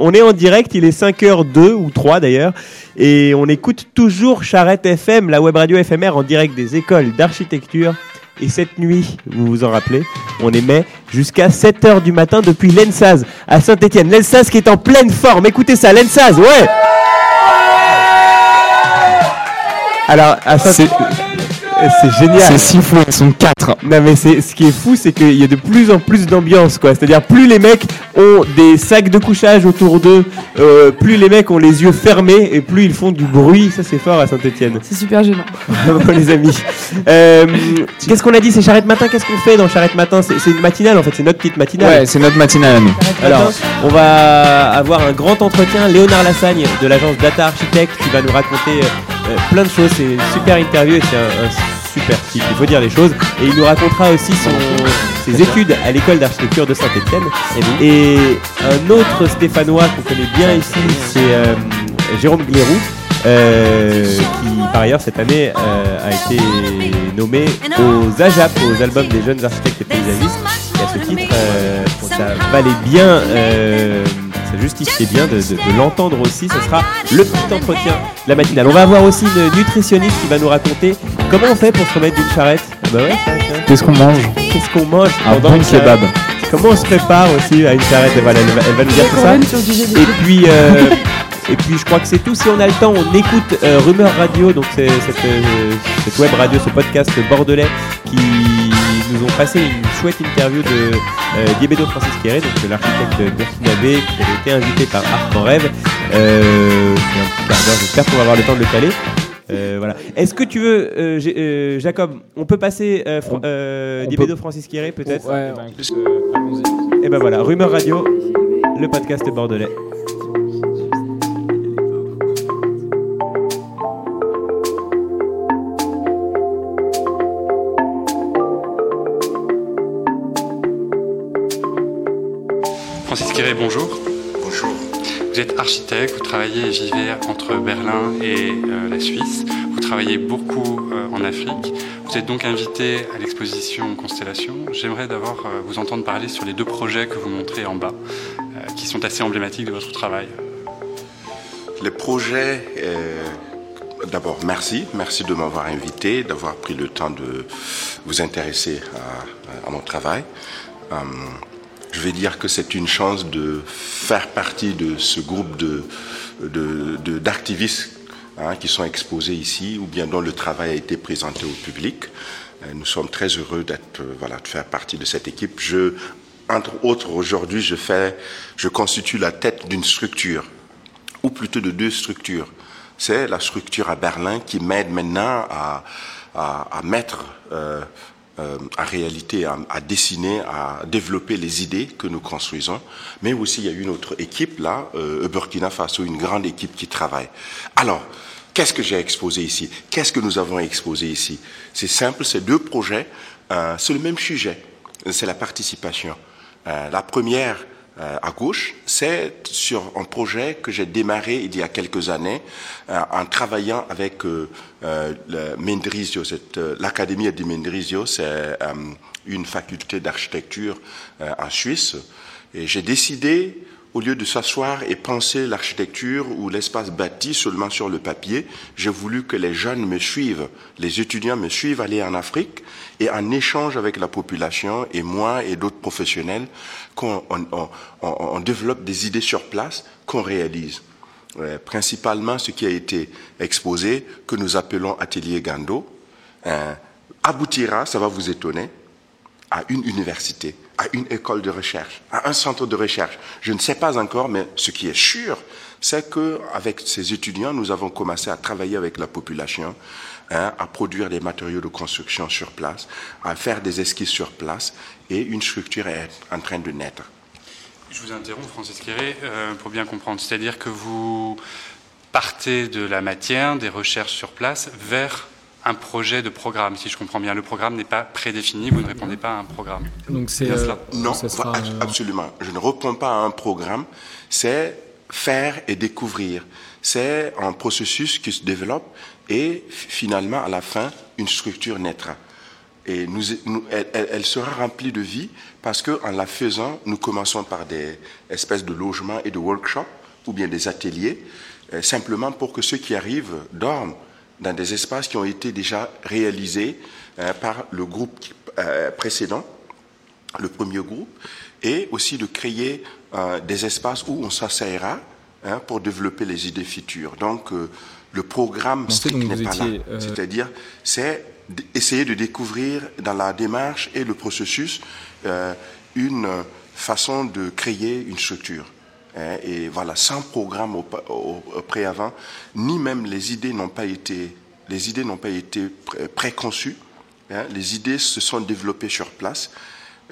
on est en direct, il est 5h02 ou 3 d'ailleurs, et on écoute toujours Charrette FM, la web radio éphémère en direct des écoles d'architecture. Et cette nuit, vous vous en rappelez, on émet jusqu'à 7h du matin depuis l'ENSAZ à Saint-Etienne. L'ENSAZ qui est en pleine forme. Écoutez ça, l'ENSAZ, ouais Alors, à Saint c'est génial. C'est six fois, ils sont quatre. Non mais c'est ce qui est fou, c'est qu'il y a de plus en plus d'ambiance quoi. C'est-à-dire plus les mecs ont des sacs de couchage autour d'eux, euh, plus les mecs ont les yeux fermés et plus ils font du bruit. Ça c'est fort à Saint-Etienne. C'est super gênant. les amis. Euh, Qu'est-ce qu'on a dit? C'est Charrette Matin. Qu'est-ce qu'on fait dans Charrette Matin? C'est une matinale en fait. C'est notre petite matinale. Ouais, c'est notre matinale à nous. Alors, on va avoir un grand entretien. Léonard Lassagne de l'agence Data Architect qui va nous raconter euh, plein de choses. C'est une super interview et c'est un, un super type, il faut dire les choses. Et il nous racontera aussi son, ses études à l'école d'architecture de Saint-Etienne. Et, un autre Stéphanois qu'on connaît bien ici, c'est euh, Jérôme Glérou. Euh, qui par ailleurs cette année euh, a été nommé aux AJAP, aux albums des jeunes architectes et paysagistes. Et à ce titre, ça valait bien ça justifiait bien de, de- de l'entendre aussi. Ce sera le petit entretien de la matinale. On va avoir aussi une nutritionniste qui va nous raconter comment on fait pour se remettre d'une charrette. Ah Bah ouais. Qu'est-ce qu'on mange Qu'est-ce qu'on mange Un pendant bon kebab. Comment on se prépare aussi à une charrette elle, va, elle va nous dire tout ça. Et puis, euh, et puis je crois que c'est tout. Si on a le temps, on écoute euh, Rumeur Radio, donc c'est cette, euh, cette web radio, ce podcast bordelais qui nous ont passé une chouette interview de euh, Diébedo Francis Quéré, donc l'architecte burkinabé qui avait été invité par Art en Rêve. Euh, c'est un petit quart d'heure, j'espère qu'on va avoir le temps de le caler. Euh, voilà. Est-ce que tu veux, euh, euh, Jacob, on peut passer euh, euh, Diébedo peut- Francis Quéré peut-être Ouais, allons-y. Et ben voilà, Rumeur Radio, le podcast bordelais. Quéré, bonjour. Bonjour. Vous êtes architecte, vous travaillez et vivez entre Berlin et euh, la Suisse. Vous travaillez beaucoup euh, en Afrique. Vous êtes donc invité à l'exposition Constellation. J'aimerais d'abord euh, vous entendre parler sur les deux projets que vous montrez en bas, qui sont assez emblématiques de votre travail. Les projets, d'abord merci, merci de m'avoir invité, d'avoir pris le temps de vous intéresser à, à mon travail. Je vais dire que c'est une chance de faire partie de ce groupe de, de- de- d'activistes hein, qui sont exposés ici ou bien dont le travail a été présenté au public. Euh, Nous sommes très heureux d'être, euh, voilà, de faire partie de cette équipe. Je, entre autres, aujourd'hui, je fais, je constitue la tête d'une structure ou plutôt de deux structures. C'est la structure à Berlin qui m'aide maintenant à, à, à mettre euh, euh, en réalité, à, dessiner, à développer les idées que nous construisons. Mais aussi, il y a une autre équipe là, euh, Burkina Faso, une grande équipe qui travaille. Alors, qu'est-ce que j'ai exposé ici? Qu'est-ce que nous avons exposé ici? C'est simple, c'est deux projets, euh, c'est le même sujet, c'est la participation. Euh, la première, euh, à gauche, c'est sur un projet que j'ai démarré il y a quelques années euh, en travaillant avec euh, euh, Mendrisio, euh, l'Académie di Mendrisio, c'est une faculté d'architecture en Suisse. Et j'ai décidé, au lieu de s'asseoir et penser l'architecture ou l'espace bâti seulement sur le papier, j'ai voulu que les jeunes me suivent, les étudiants me suivent aller en Afrique et en échange avec la population et moi et d'autres professionnels, qu'on on, développe des idées sur place qu'on réalise. Euh, principalement ce qui a été exposé, que nous appelons Atelier Gando, euh, aboutira, ça va vous étonner, à une université, à une école de recherche, à un centre de recherche. Je ne sais pas encore, mais ce qui est sûr, c'est que avec ces étudiants, nous avons commencé à travailler avec la population, hein, à produire des matériaux de construction sur place, à faire des esquisses sur place, et une structure est en train de naître. Je vous interromps, Francis Quéré, euh, pour bien comprendre. C'est-à-dire que vous partez de la matière, des recherches sur place, vers un projet de programme, si je comprends bien. Le programme n'est pas prédéfini, vous ne répondez pas à un programme. Donc c'est euh. Non, ça sera, pas- euh, absolument. Je ne réponds pas à un programme. C'est faire et découvrir. C'est un processus qui se développe et finalement, à la fin, une structure naîtra. Et elle, elle- sera remplie de vie parce qu'en la faisant, nous commençons par des espèces de logements et de workshops ou bien des ateliers, euh, simplement pour que ceux qui arrivent dorment dans des espaces qui ont été déjà réalisés euh, par le groupe euh, précédent le premier groupe, et aussi de créer euh, des espaces où on s'asseyera hein, pour développer les idées futures. Donc, euh, le programme strict n'est pas étiez, là. euh, C'est-à-dire, c'est d'essayer de découvrir dans la démarche et le processus euh, une façon de créer une structure. Hein, et voilà, sans programme au, au- au préavant, ni même les idées n'ont pas été, les idées n'ont pas été pré- préconçues. hein, les idées se sont développées sur place.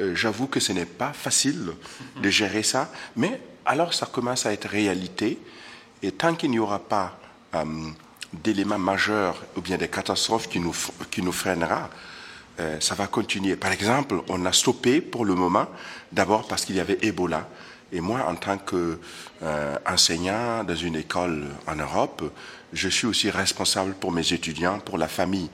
Euh, J'avoue que ce n'est pas facile de gérer ça, mais alors ça commence à être réalité. Et tant qu'il n'y aura pas euh, d'éléments majeurs ou bien des catastrophes qui nous, qui nous freinera, euh, ça va continuer. Par exemple, on a stoppé pour le moment, d'abord parce qu'il y avait Ebola. Et moi, en tant qu'enseignant dans une école en Europe, je suis aussi responsable pour mes étudiants, pour la famille.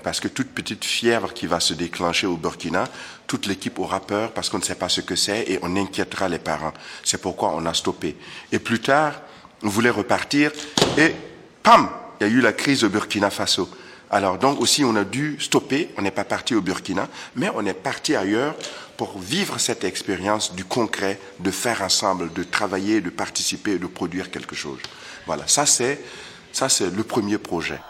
Parce que toute petite fièvre qui va se déclencher au Burkina, toute l'équipe aura peur parce qu'on ne sait pas ce que c'est et on inquiétera les parents. C'est pourquoi on a stoppé. Et plus tard, on voulait repartir et pam, il y a eu la crise au Burkina Faso. Alors donc aussi on a dû stopper, on n'est pas parti au Burkina, mais on est parti ailleurs pour vivre cette expérience du concret, de faire ensemble, de travailler, de participer, de produire quelque chose. Voilà, ça c'est ça c'est le premier projet.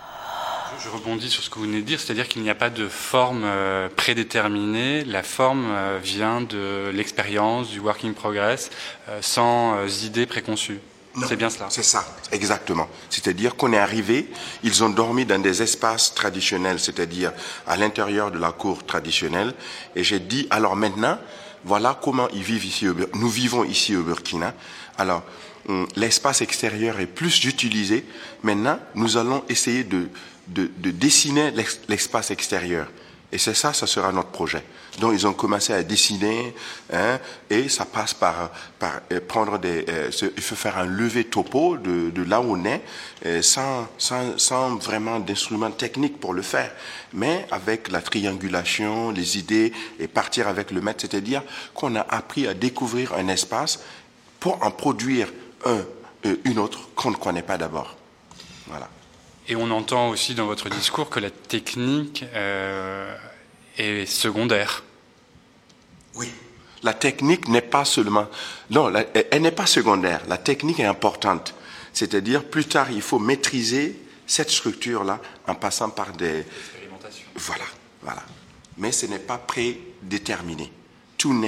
Je rebondis sur ce que vous venez de dire, c'est-à-dire qu'il n'y a pas de forme euh, prédéterminée. La forme euh, vient de l'expérience, du working progress, euh, sans idées préconçues. C'est bien cela. C'est ça, exactement. C'est-à-dire qu'on est arrivé, ils ont dormi dans des espaces traditionnels, c'est-à-dire à l'intérieur de la cour traditionnelle, et j'ai dit, alors maintenant, voilà comment ils vivent ici, au nous vivons ici au Burkina. Alors, hum, l'espace extérieur est plus utilisé. Maintenant, nous allons essayer de, de, de dessiner l'espace extérieur. Et c'est ça, ça sera notre projet. Donc ils ont commencé à dessiner, hein, et ça passe par, euh, prendre des, euh, il faut faire un lever topo de, là où on est, euh, sans, sans, sans vraiment d'instruments techniques pour le faire, mais avec la triangulation, les idées, et partir avec le maître, c'est-à-dire qu'on a appris à découvrir un espace pour en produire un, une autre qu'on ne connaît pas d'abord. Et on entend aussi dans votre discours que la technique euh, est secondaire. Oui. La technique n'est pas seulement... Non, la- elle n'est pas secondaire. La technique est importante. C'est-à-dire, plus tard, il faut maîtriser cette structure-là en passant par des... Voilà, voilà. Mais ce n'est pas prédéterminé. Tout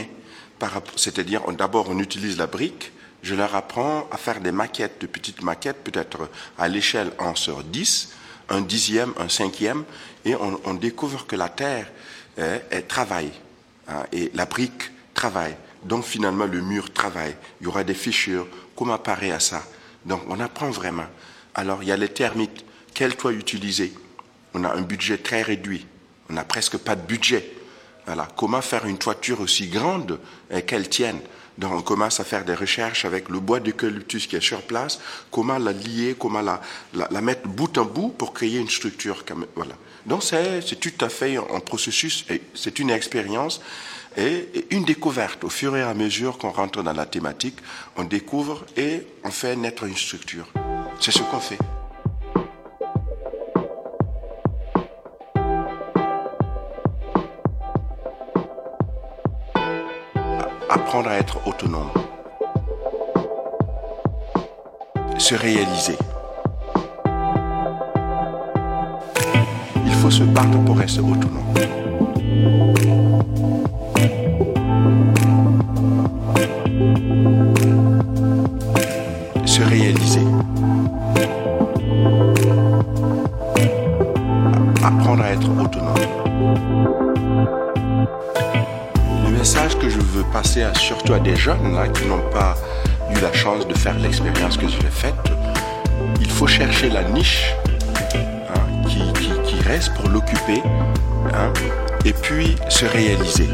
par rapport... C'est-à-dire, d'abord, on utilise la brique. Je leur apprends à faire des maquettes, de petites maquettes, peut-être à l'échelle 1 sur 10, un dixième, un cinquième, et on, découvre que la Terre, elle travaille. hein, et la brique travaille. Donc finalement, le mur travaille. Il y aura des fissures. Comment parer à ça? Donc on apprend vraiment. Alors il y a les termites. Quel toit utiliser On a un budget très réduit. On n'a presque pas de budget. Voilà. Comment faire une toiture aussi grande euh, qu'elle tienne Donc on commence à faire des recherches avec le bois d'eucalyptus qui est sur place. Comment la lier Comment la, mettre bout en bout pour créer une structure voilà. Donc c'est tout à fait un processus. C'est une expérience et une découverte. Au fur et à mesure qu'on rentre dans la thématique, on découvre et on fait naître une structure. C'est ce qu'on fait. Apprendre à être autonome, se réaliser. Il faut se battre pour rester autonome. Se réaliser. Apprendre à être autonome. À, surtout à des jeunes là, qui n'ont pas eu la chance de faire l'expérience que j'ai faite, il faut chercher la niche hein, qui reste pour l'occuper hein, et puis se réaliser.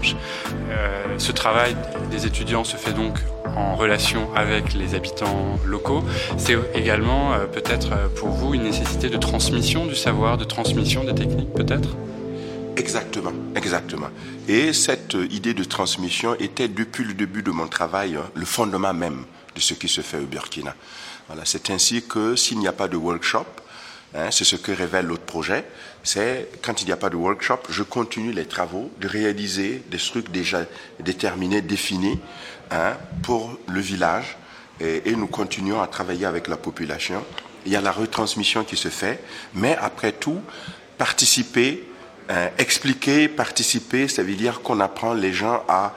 Démarche. ce travail des étudiants se fait donc en relation avec les habitants locaux. C'est également peut-être pour vous une nécessité de transmission du savoir, de transmission des techniques peut-être? Exactement, exactement. Et cette idée de transmission était depuis le début de mon travail hein, le fondement même de ce qui se fait au Burkina. Voilà, c'est ainsi que s'il n'y a pas de workshop, hein, c'est ce que révèle l'autre projet, c'est quand il n'y a pas de workshop, je continue les travaux de réaliser des trucs déjà déterminés, définis hein, pour le village et, nous continuons à travailler avec la population. Il y a la retransmission qui se fait, mais après tout, participer euh, expliquer, participer, ça veut dire qu'on apprend les gens à,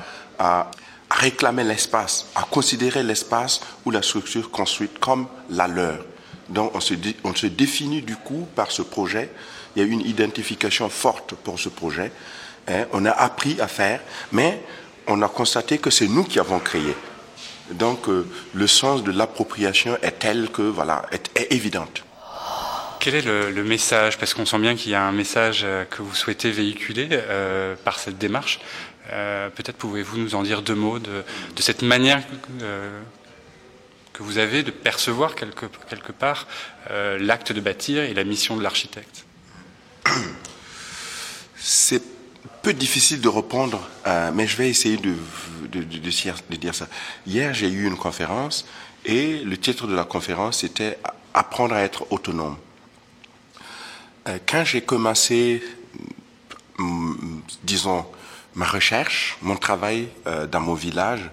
réclamer l'espace, à considérer l'espace ou la structure construite comme la leur. Donc on se, définit du coup par ce projet. Il y a une identification forte pour ce projet. Hein. On a appris à faire, mais on a constaté que c'est nous qui avons créé. Donc euh, le sens de l'appropriation est tel que voilà est, évidente. Quel est le, message? Parce qu'on sent bien qu'il y a un message euh, que vous souhaitez véhiculer euh, par cette démarche. Peut-être pouvez-vous nous en dire deux mots de, cette manière que vous avez de percevoir quelque, quelque part l'acte de bâtir et la mission de l'architecte C'est peu difficile de répondre, mais je vais essayer de, de dire ça. Hier, j'ai eu une conférence et le titre de la conférence était Apprendre à être autonome. Euh, quand j'ai commencé, mm, disons, ma recherche, mon travail euh, dans mon village,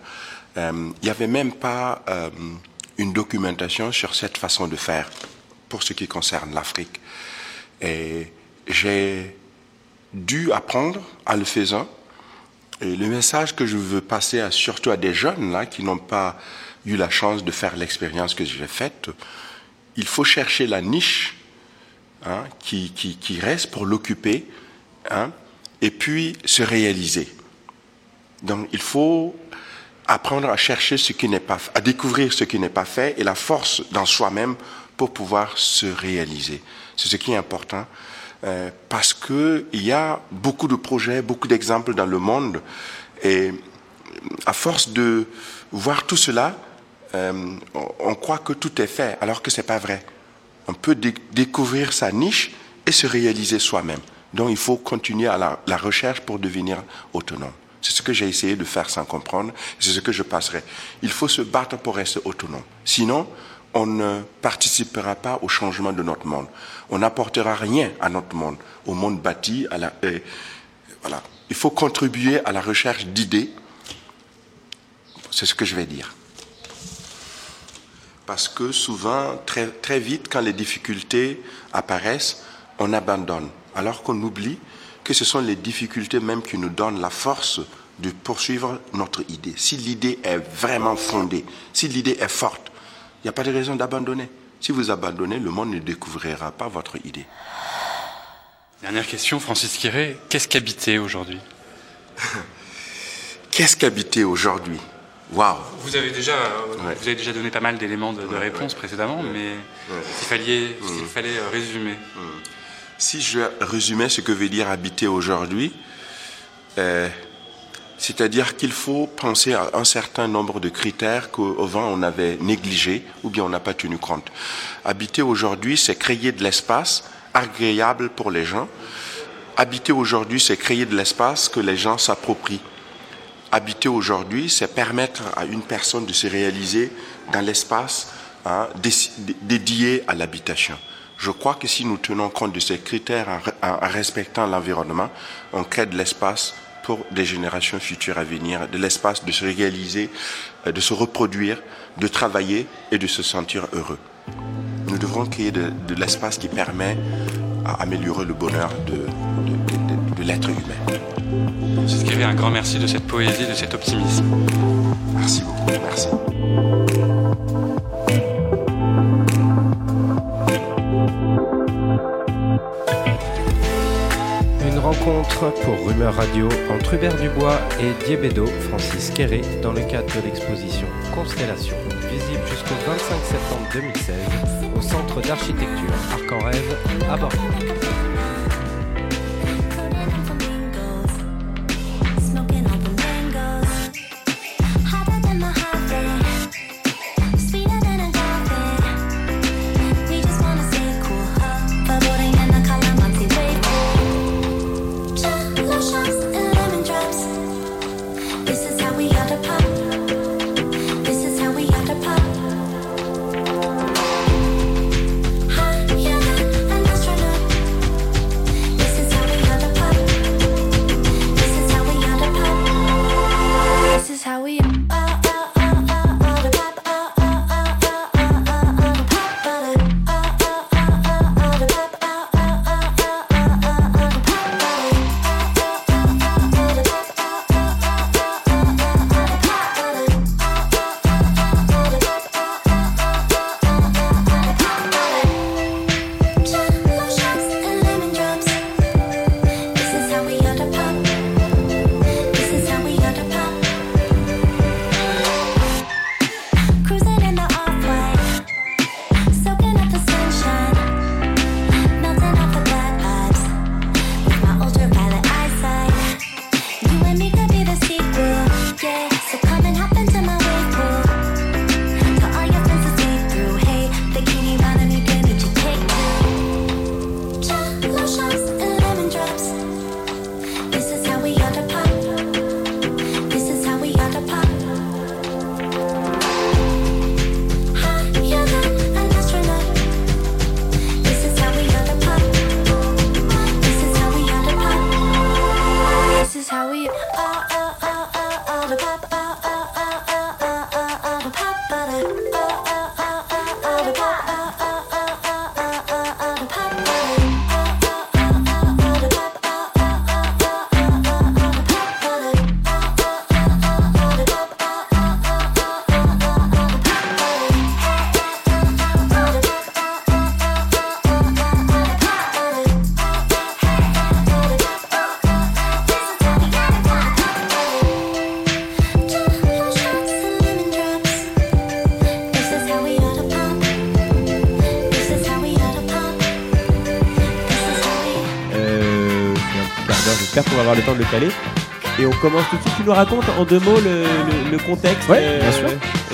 euh, il n'y avait même pas une documentation sur cette façon de faire pour ce qui concerne l'Afrique. Et j'ai dû apprendre à le faisant. Et le message que je veux passer surtout à des jeunes là qui n'ont pas eu la chance de faire l'expérience que j'ai faite, il faut chercher la niche Hein, qui, reste pour l'occuper, hein, et puis se réaliser. Donc il faut apprendre à chercher ce qui n'est pas, à découvrir ce qui n'est pas fait et la force dans soi-même pour pouvoir se réaliser. C'est ce qui est important euh, parce que il y a beaucoup de projets, beaucoup d'exemples dans le monde et à force de voir tout cela, euh, on croit que tout est fait alors que c'est pas vrai on peut découvrir sa niche et se réaliser soi-même. Donc il faut continuer à la, recherche pour devenir autonome. C'est ce que j'ai essayé de faire sans comprendre, c'est ce que je passerai. Il faut se battre pour rester autonome. Sinon, on ne participera pas au changement de notre monde. On n'apportera rien à notre monde, au monde bâti. La, voilà. Il faut contribuer à la recherche d'idées. C'est ce que je vais dire parce que souvent, très, très vite, quand les difficultés apparaissent, on abandonne, alors qu'on oublie que ce sont les difficultés même qui nous donnent la force de poursuivre notre idée. Si l'idée est vraiment fondée, si l'idée est forte, il n'y a pas de raison d'abandonner. Si vous abandonnez, le monde ne découvrira pas votre idée. Dernière question, Francis Quiré, qu'est-ce qu'habiter aujourd'hui? Qu'est-ce qu'habiter aujourd'hui? Vous avez déjà, vous avez déjà donné pas mal d'éléments de, réponse précédemment, mais s'il fallait, mm. fallait euh, résumer. Mm. Si je résumais ce que veut dire habiter aujourd'hui, euh, c'est-à-dire qu'il faut penser à un certain nombre de critères qu'avant on avait négligés ou bien on n'a pas tenu compte. Habiter aujourd'hui, c'est créer de l'espace agréable pour les gens. Habiter aujourd'hui, c'est créer de l'espace que les gens s'approprient habiter aujourd'hui, c'est permettre à une personne de se réaliser dans l'espace hein, dédié à l'habitation. Je crois que si nous tenons compte de ces critères en, respectant l'environnement, on crée de l'espace pour des générations futures à venir, de l'espace de se réaliser, euh, de se reproduire, de travailler et de se sentir heureux. Nous devrons créer de, l'espace qui permet à améliorer le bonheur de, de l'être humain. C'est un grand merci de cette poésie, de cet optimisme. Merci beaucoup, merci. Rencontre pour Rumeur Radio entre Hubert Dubois et Diébédo Francis Quéré dans le cadre de l'exposition Constellation, visible jusqu'au 25 septembre 2016 au Centre d'architecture Arc en Rêve à Bordeaux. Avoir le temps de le caler. Et on commence tout de suite. Tu nous racontes en deux mots le, le- le contexte, Ouais, bien sûr.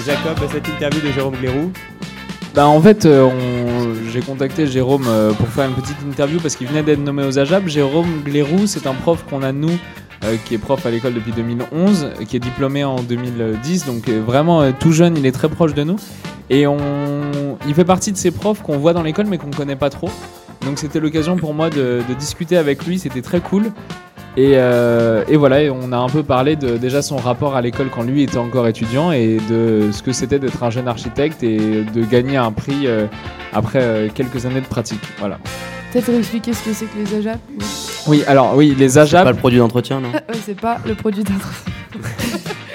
Jacob, cette interview de Jérôme Glérou. Bah en fait, euh, j'ai contacté Jérôme euh, pour faire une petite interview parce qu'il venait d'être nommé aux AJAB. Jérôme Glérou, c'est un prof qu'on a nous, euh, qui est prof à l'école depuis 2011, euh, qui est diplômé en 2010, donc euh, vraiment euh, tout jeune, il est très proche de nous. Et on, il fait partie de ces profs qu'on voit dans l'école mais qu'on connaît pas trop. Donc c'était l'occasion pour moi de, de discuter avec lui, c'était très cool. Et, euh, et voilà, et on a un peu parlé de déjà son rapport à l'école quand lui était encore étudiant et de ce que c'était d'être un jeune architecte et de gagner un prix euh, après euh, quelques années de pratique. Voilà. Peut-être expliquer ce que c'est que les AJAP Oui. Oui, alors oui, les C'est AJAB, pas le produit d'entretien, non c'est pas le produit d'un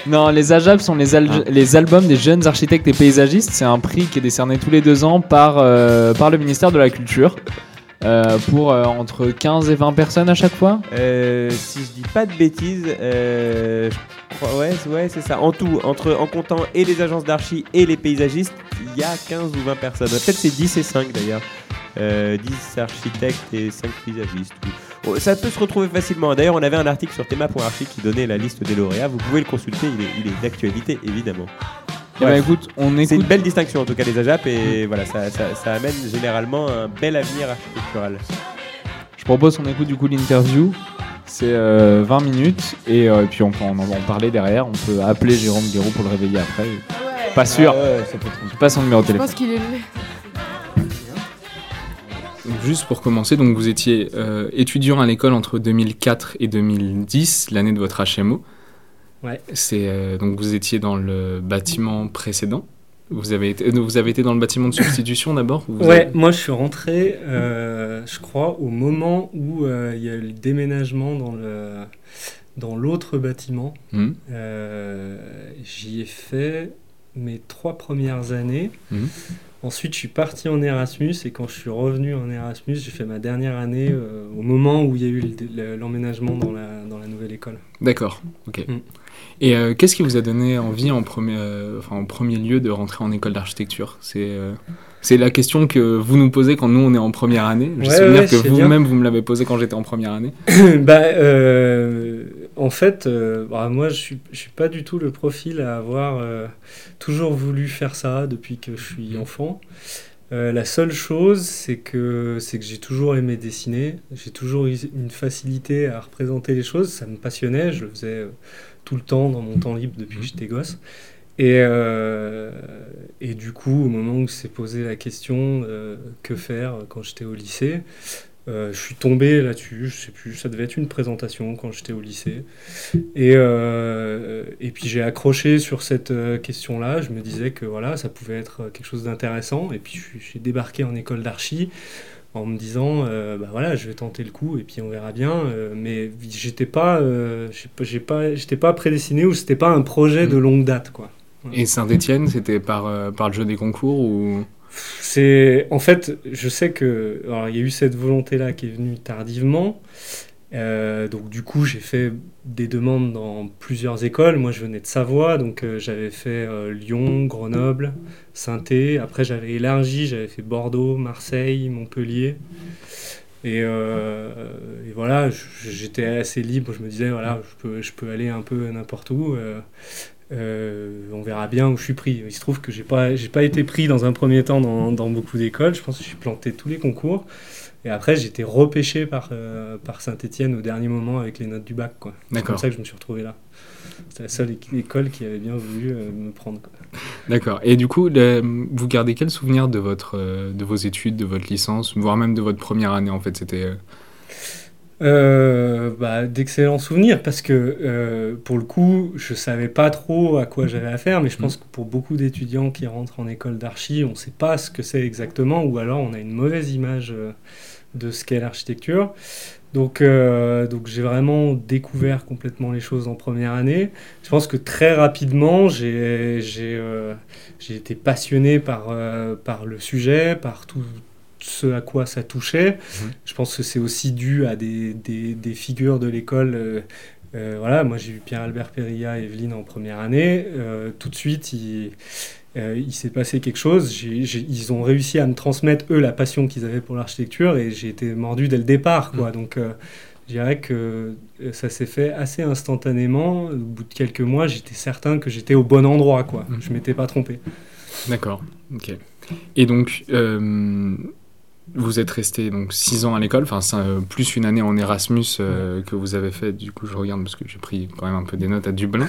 non, les AJAB sont les, al- Ah. les albums des jeunes architectes et paysagistes. C'est un prix qui est décerné tous les deux ans par, euh, par le ministère de la Culture. Euh, pour euh, entre 15 et 20 personnes à chaque fois? Euh, si je dis pas de bêtises, euh, je crois- ouais, ouais, c'est ça. En tout, entre, en comptant et les agences d'archi et les paysagistes, il y a 15 ou 20 personnes. Peut-être c'est 10 et 5 d'ailleurs. Euh, 10 architectes et 5 paysagistes. Ça peut se retrouver facilement. D'ailleurs, on avait un article sur Théma.archi qui donnait la liste des lauréats. Vous pouvez le consulter, il est, il est d'actualité évidemment. Eh Ouais. ben, écoute, on C'est une belle distinction en tout cas les AJAP et voilà, ça, ça- ça amène généralement un bel avenir architectural. Je propose qu'on écoute du coup l'interview. C'est euh, 20 minutes et, euh, puis on peut en, en parler derrière. On peut appeler Jérôme Guéraud pour le réveiller après. Pas sûr. Je passe son numéro de Je téléphone. pense qu'il est. Donc, Juste pour commencer, donc vous étiez euh, étudiant à l'école entre 2004 et 2010, l'année de votre HMO. Ouais. C'est euh, donc vous étiez dans le bâtiment précédent. Vous avez été, euh, vous avez été dans le bâtiment de substitution d'abord. Ouais, avez- moi je suis rentré, euh, je crois, au moment où euh, il y a eu le déménagement dans le dans l'autre bâtiment. Euh, J'y ai fait mes trois premières années. Mhm. Ensuite, je suis parti en Erasmus et quand je suis revenu en Erasmus, j'ai fait ma dernière année euh, au moment où il y a eu le- le- l'emménagement dans la, dans la nouvelle école. D'accord. Ok. Hmm. Et euh, qu'est-ce qui vous a donné envie en premier, euh, enfin, en premier lieu de rentrer en école d'architecture? C'est euh, c'est la question que vous nous posez quand nous on est en première année. Je Ouais, souviens ouais, que vous-même vous me l'avez posé quand j'étais en première année. bah, en fait, bah, moi, je suis, je suis pas du tout le profil à avoir toujours voulu faire ça depuis que je suis enfant. Euh, la seule chose, c'est que, que j'ai toujours aimé dessiner. J'ai toujours eu une facilité à représenter les choses. Ça me passionnait. Je le faisais tout le temps dans mon temps libre depuis que j'étais gosse. Et, euh, et du coup, au moment où s'est posé la question euh, que faire quand j'étais au lycée, euh, je suis tombé là-dessus, je sais plus, ça devait être une présentation quand j'étais au lycée. Et, et puis j'ai accroché sur cette question-là, je me disais que voilà, ça pouvait être quelque chose d'intéressant. Et puis j'ai débarqué en école d'archi en me disant, euh, bah voilà, je vais tenter le coup et puis on verra bien. Euh, mais j'étais pas, euh, j'ai pas- j'ai pas, j'étais pas prédestiné ou c'était pas un projet de longue date, quoi. Et Saint-Étienne, c'était par, par le jeu des concours ou? C'est en fait, je sais que il y a eu cette volonté là qui est venue tardivement. Donc du coup, j'ai fait des demandes dans plusieurs écoles. Moi, je venais de Savoie, donc euh, j'avais fait euh, Lyon, Grenoble, Saint-Étienne. Après, j'avais élargi, j'avais fait Bordeaux, Marseille, Montpellier. Et, euh, voilà, j'étais assez libre. Je me disais voilà, je peux, je peux aller un peu n'importe où. On verra bien où je suis pris. Il se trouve que j'ai pas, pas été pris dans un premier temps dans, dans beaucoup d'écoles. Je pense que j'ai planté tous les concours. Et après, été repêché par, euh, par Saint-Etienne au dernier moment avec les notes du bac. quoi. C'est comme ça que je me suis retrouvé là. C'était la seule école qui avait bien voulu euh, me prendre. D'accord. Et du coup, le- vous gardez quel souvenir de, votre, euh, de vos études, de votre licence, voire même de votre première année en fait? C'était bah, D'excellents souvenirs parce que pour le coup, je savais pas trop à quoi j'avais affaire, mais je pense que pour beaucoup d'étudiants qui rentrent en école d'archi, on sait pas ce que c'est exactement, ou alors on a une mauvaise image de ce qu'est l'architecture. Donc, euh, donc j'ai vraiment découvert complètement les choses en première année. Je pense que très rapidement, j'ai j'ai, euh, j'ai été passionné par, euh, par le sujet, par tout ce à quoi ça touchait. Je pense que c'est aussi dû à des, des, des figures de l'école. voilà, moi j'ai eu Pierre-Albert Perilla et Evelyne en première année. Tout de suite, il, euh, il s'est passé quelque chose. Ils ont réussi à me transmettre, eux, la passion qu'ils avaient pour l'architecture et j'ai été mordu dès le départ. Quoi. Donc, euh, je dirais que euh, ça s'est fait assez instantanément. Au bout de quelques mois, j'étais certain que j'étais au bon endroit, quoi. Mhm. Je m'étais pas trompé. D'accord, ok. Et donc, euh, vous êtes resté donc six ans à l'école, enfin plus une année en Erasmus que vous avez fait. Du coup, je regarde parce que j'ai pris quand même un peu des notes à Dublin.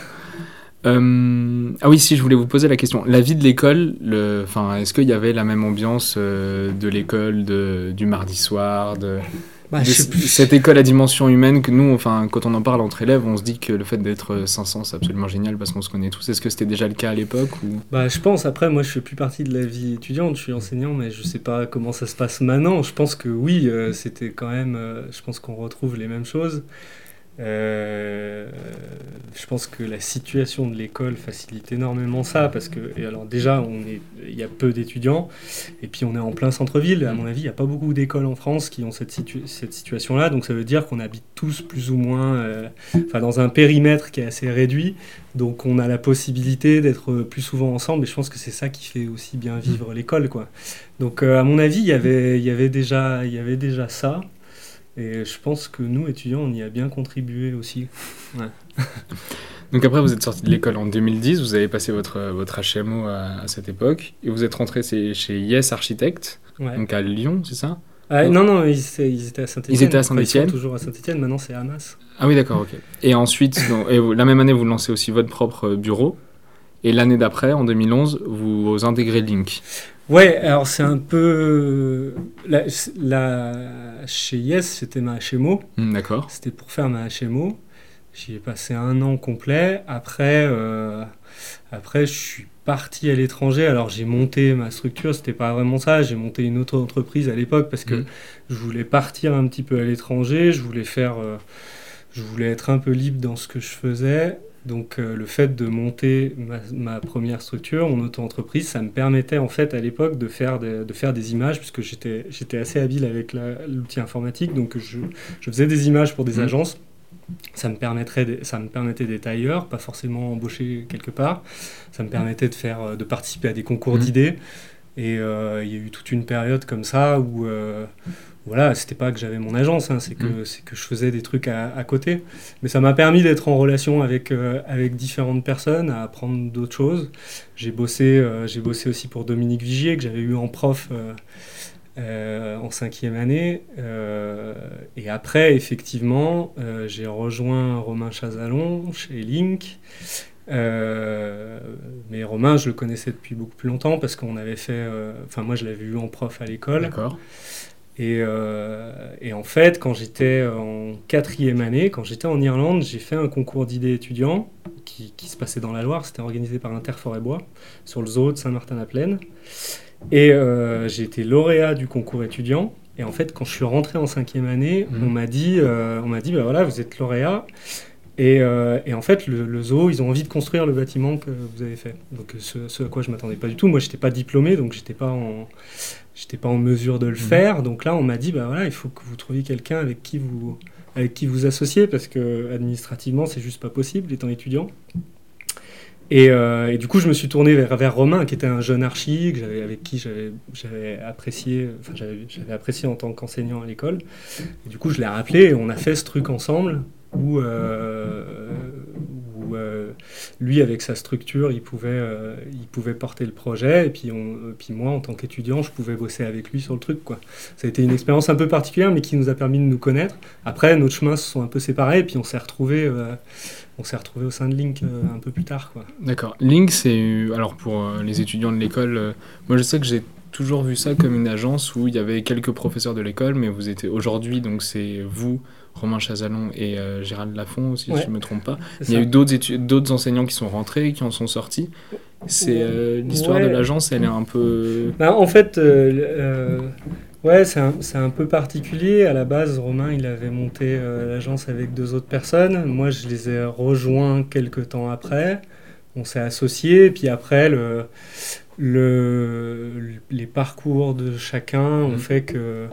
Euh, ah oui, si je voulais vous poser la question, la vie de l'école, est-ce qu'il y avait la même ambiance euh, de l'école du mardi soir, de, Bah, de cette école à dimension humaine que nous, enfin, quand on en parle entre élèves, on se dit que le fait d'être 500, c'est absolument génial parce qu'on se connaît tous. Est-ce que c'était déjà le cas à l'époque ou... Bah, je pense, après, moi, je fais plus partie de la vie étudiante, je suis enseignant, mais je sais pas comment ça se passe maintenant. Je pense que oui, euh, c'était quand même, euh, je pense qu'on retrouve les mêmes choses. Euh, je pense que la situation de l'école facilite énormément ça, parce que, et alors déjà, on est, il y a peu d'étudiants, et puis on est en plein centre-ville. À mon avis, il n'y a pas beaucoup d'écoles en France qui ont cette, situ- cette situation-là, donc ça veut dire qu'on habite tous plus ou moins, euh, enfin, dans un périmètre qui est assez réduit. Donc on a la possibilité d'être plus souvent ensemble et je pense que c'est ça qui fait aussi bien vivre l'école quoi. Donc euh, à mon avis, il y avait il y avait déjà il y avait déjà ça et je pense que nous étudiants, on y a bien contribué aussi. Donc après, vous êtes sorti de l'école en 2010, vous avez passé votre, votre HMO à, à cette époque, et vous êtes rentré chez Yes Architect, Ouais. donc à Lyon, c'est ça? Ah, non non, ils, étaient- ils étaient à Saint-Étienne. Ils étaient à Saint-Étienne toujours à Saint-Étienne, maintenant c'est Hamas. Ah oui, d'accord, ok. Et ensuite, donc, et vous- la même année, vous lancez aussi votre propre bureau, et l'année d'après, en 2011, vous intégrez Link. Ouais, alors c'est un peu la, la- chez Yes, c'était ma HMO. Hmm, d'accord. C'était pour faire ma HMO. J'y ai passé un an complet. Après, euh, après je suis parti à l'étranger. Alors j'ai monté ma structure, c'était pas vraiment ça. J'ai monté une autre entreprise à l'époque parce que Mhm. je voulais partir un petit peu à l'étranger. Je voulais faire, euh, je voulais être un peu libre dans ce que je faisais. Donc euh, le fait de monter ma, ma première structure, mon auto-entreprise, ça me permettait en fait à l'époque de faire des, de faire des images puisque j'étais j'étais assez habile avec l'outil informatique. Donc je, je faisais des images pour des Mhm. agences. Ça me, permettrait des- ça me permettait d'être ailleurs, pas forcément embauché quelque part. Ça me permettait de, faire, euh, de participer à des concours Mhm. d'idées. Et euh, il y a eu toute une période comme ça où, euh, voilà, c'était pas que j'avais mon agence, hein, c'est que, c'est que je faisais des trucs à, à côté. Mais ça m'a permis d'être en relation avec, euh, avec différentes personnes, à apprendre d'autres choses. J'ai bossé, euh, j'ai bossé aussi pour Dominique Vigier, que j'avais eu en prof euh, en cinquième année. Et après, effectivement, j'ai rejoint Romain Chazalon chez Link. Euh, mais Romain, je le connaissais depuis beaucoup plus longtemps parce qu'on avait fait. euh, Enfin, moi, je l'avais vu en prof à l'école. D'accord. Et, euh, et en fait, quand j'étais en quatrième année, quand j'étais en Irlande, j'ai fait un concours d'idées étudiants qui, qui se passait dans la Loire. C'était organisé par Interforêt-Bois sur le zoo de Saint-Martin-la-Plaine. Et euh, j'ai été lauréat du concours étudiant. Et en fait, quand je suis rentré en cinquième année, Mhm. on m'a dit, euh, on m'a dit, bah voilà, vous êtes lauréat. Et, euh, et en fait, le, le zoo, ils ont envie de construire le bâtiment que vous avez fait. Donc, ce, ce à quoi je m'attendais pas du tout. Moi, j'étais pas diplômé, donc j'étais pas en, j'étais pas en mesure de le faire. Donc là, on m'a dit, bah voilà, il faut que vous trouviez quelqu'un avec qui vous, avec qui vous associez, parce que administrativement, c'est juste pas possible, étant étudiant. Et, euh, et du coup, je me suis tourné vers, vers Romain, qui était un jeune archi, que avec qui j'avais apprécié, enfin, j'avais j'avais apprécié en tant qu'enseignant à l'école. Et du coup, je l'ai rappelé et on a fait ce truc ensemble où, euh, euh, lui, avec sa structure, il pouvait, euh, il pouvait porter le projet. Et puis, moi, en tant qu'étudiant, je pouvais bosser avec lui sur le truc. Ça a été une expérience un peu particulière, mais qui nous a permis de nous connaître. Après, nos chemins se sont un peu séparés, et puis on s'est retrouvés. on s'est retrouvé au sein de Link un peu plus tard. D'accord. Link, c'est. Alors, pour les étudiants de l'école, moi je sais que j'ai toujours vu ça comme une agence où il y avait quelques professeurs de l'école, mais vous étiez. Aujourd'hui, donc c'est vous, Romain Chazalon et euh, Gérald Lafont aussi, Ouais. si je ne me trompe pas. Il y a eu d'autres enseignants qui sont rentrés, qui en sont sortis. C'est euh, l'histoire de l'agence, elle est un peu. Bah, en fait, euh, ouais, c'est un, un peu particulier. À la base, Romain, il avait monté l'agence avec deux autres personnes. Moi, je les ai rejoints quelques temps après. On s'est associés. Puis après, le, le, les parcours de chacun ont Mhm. fait que,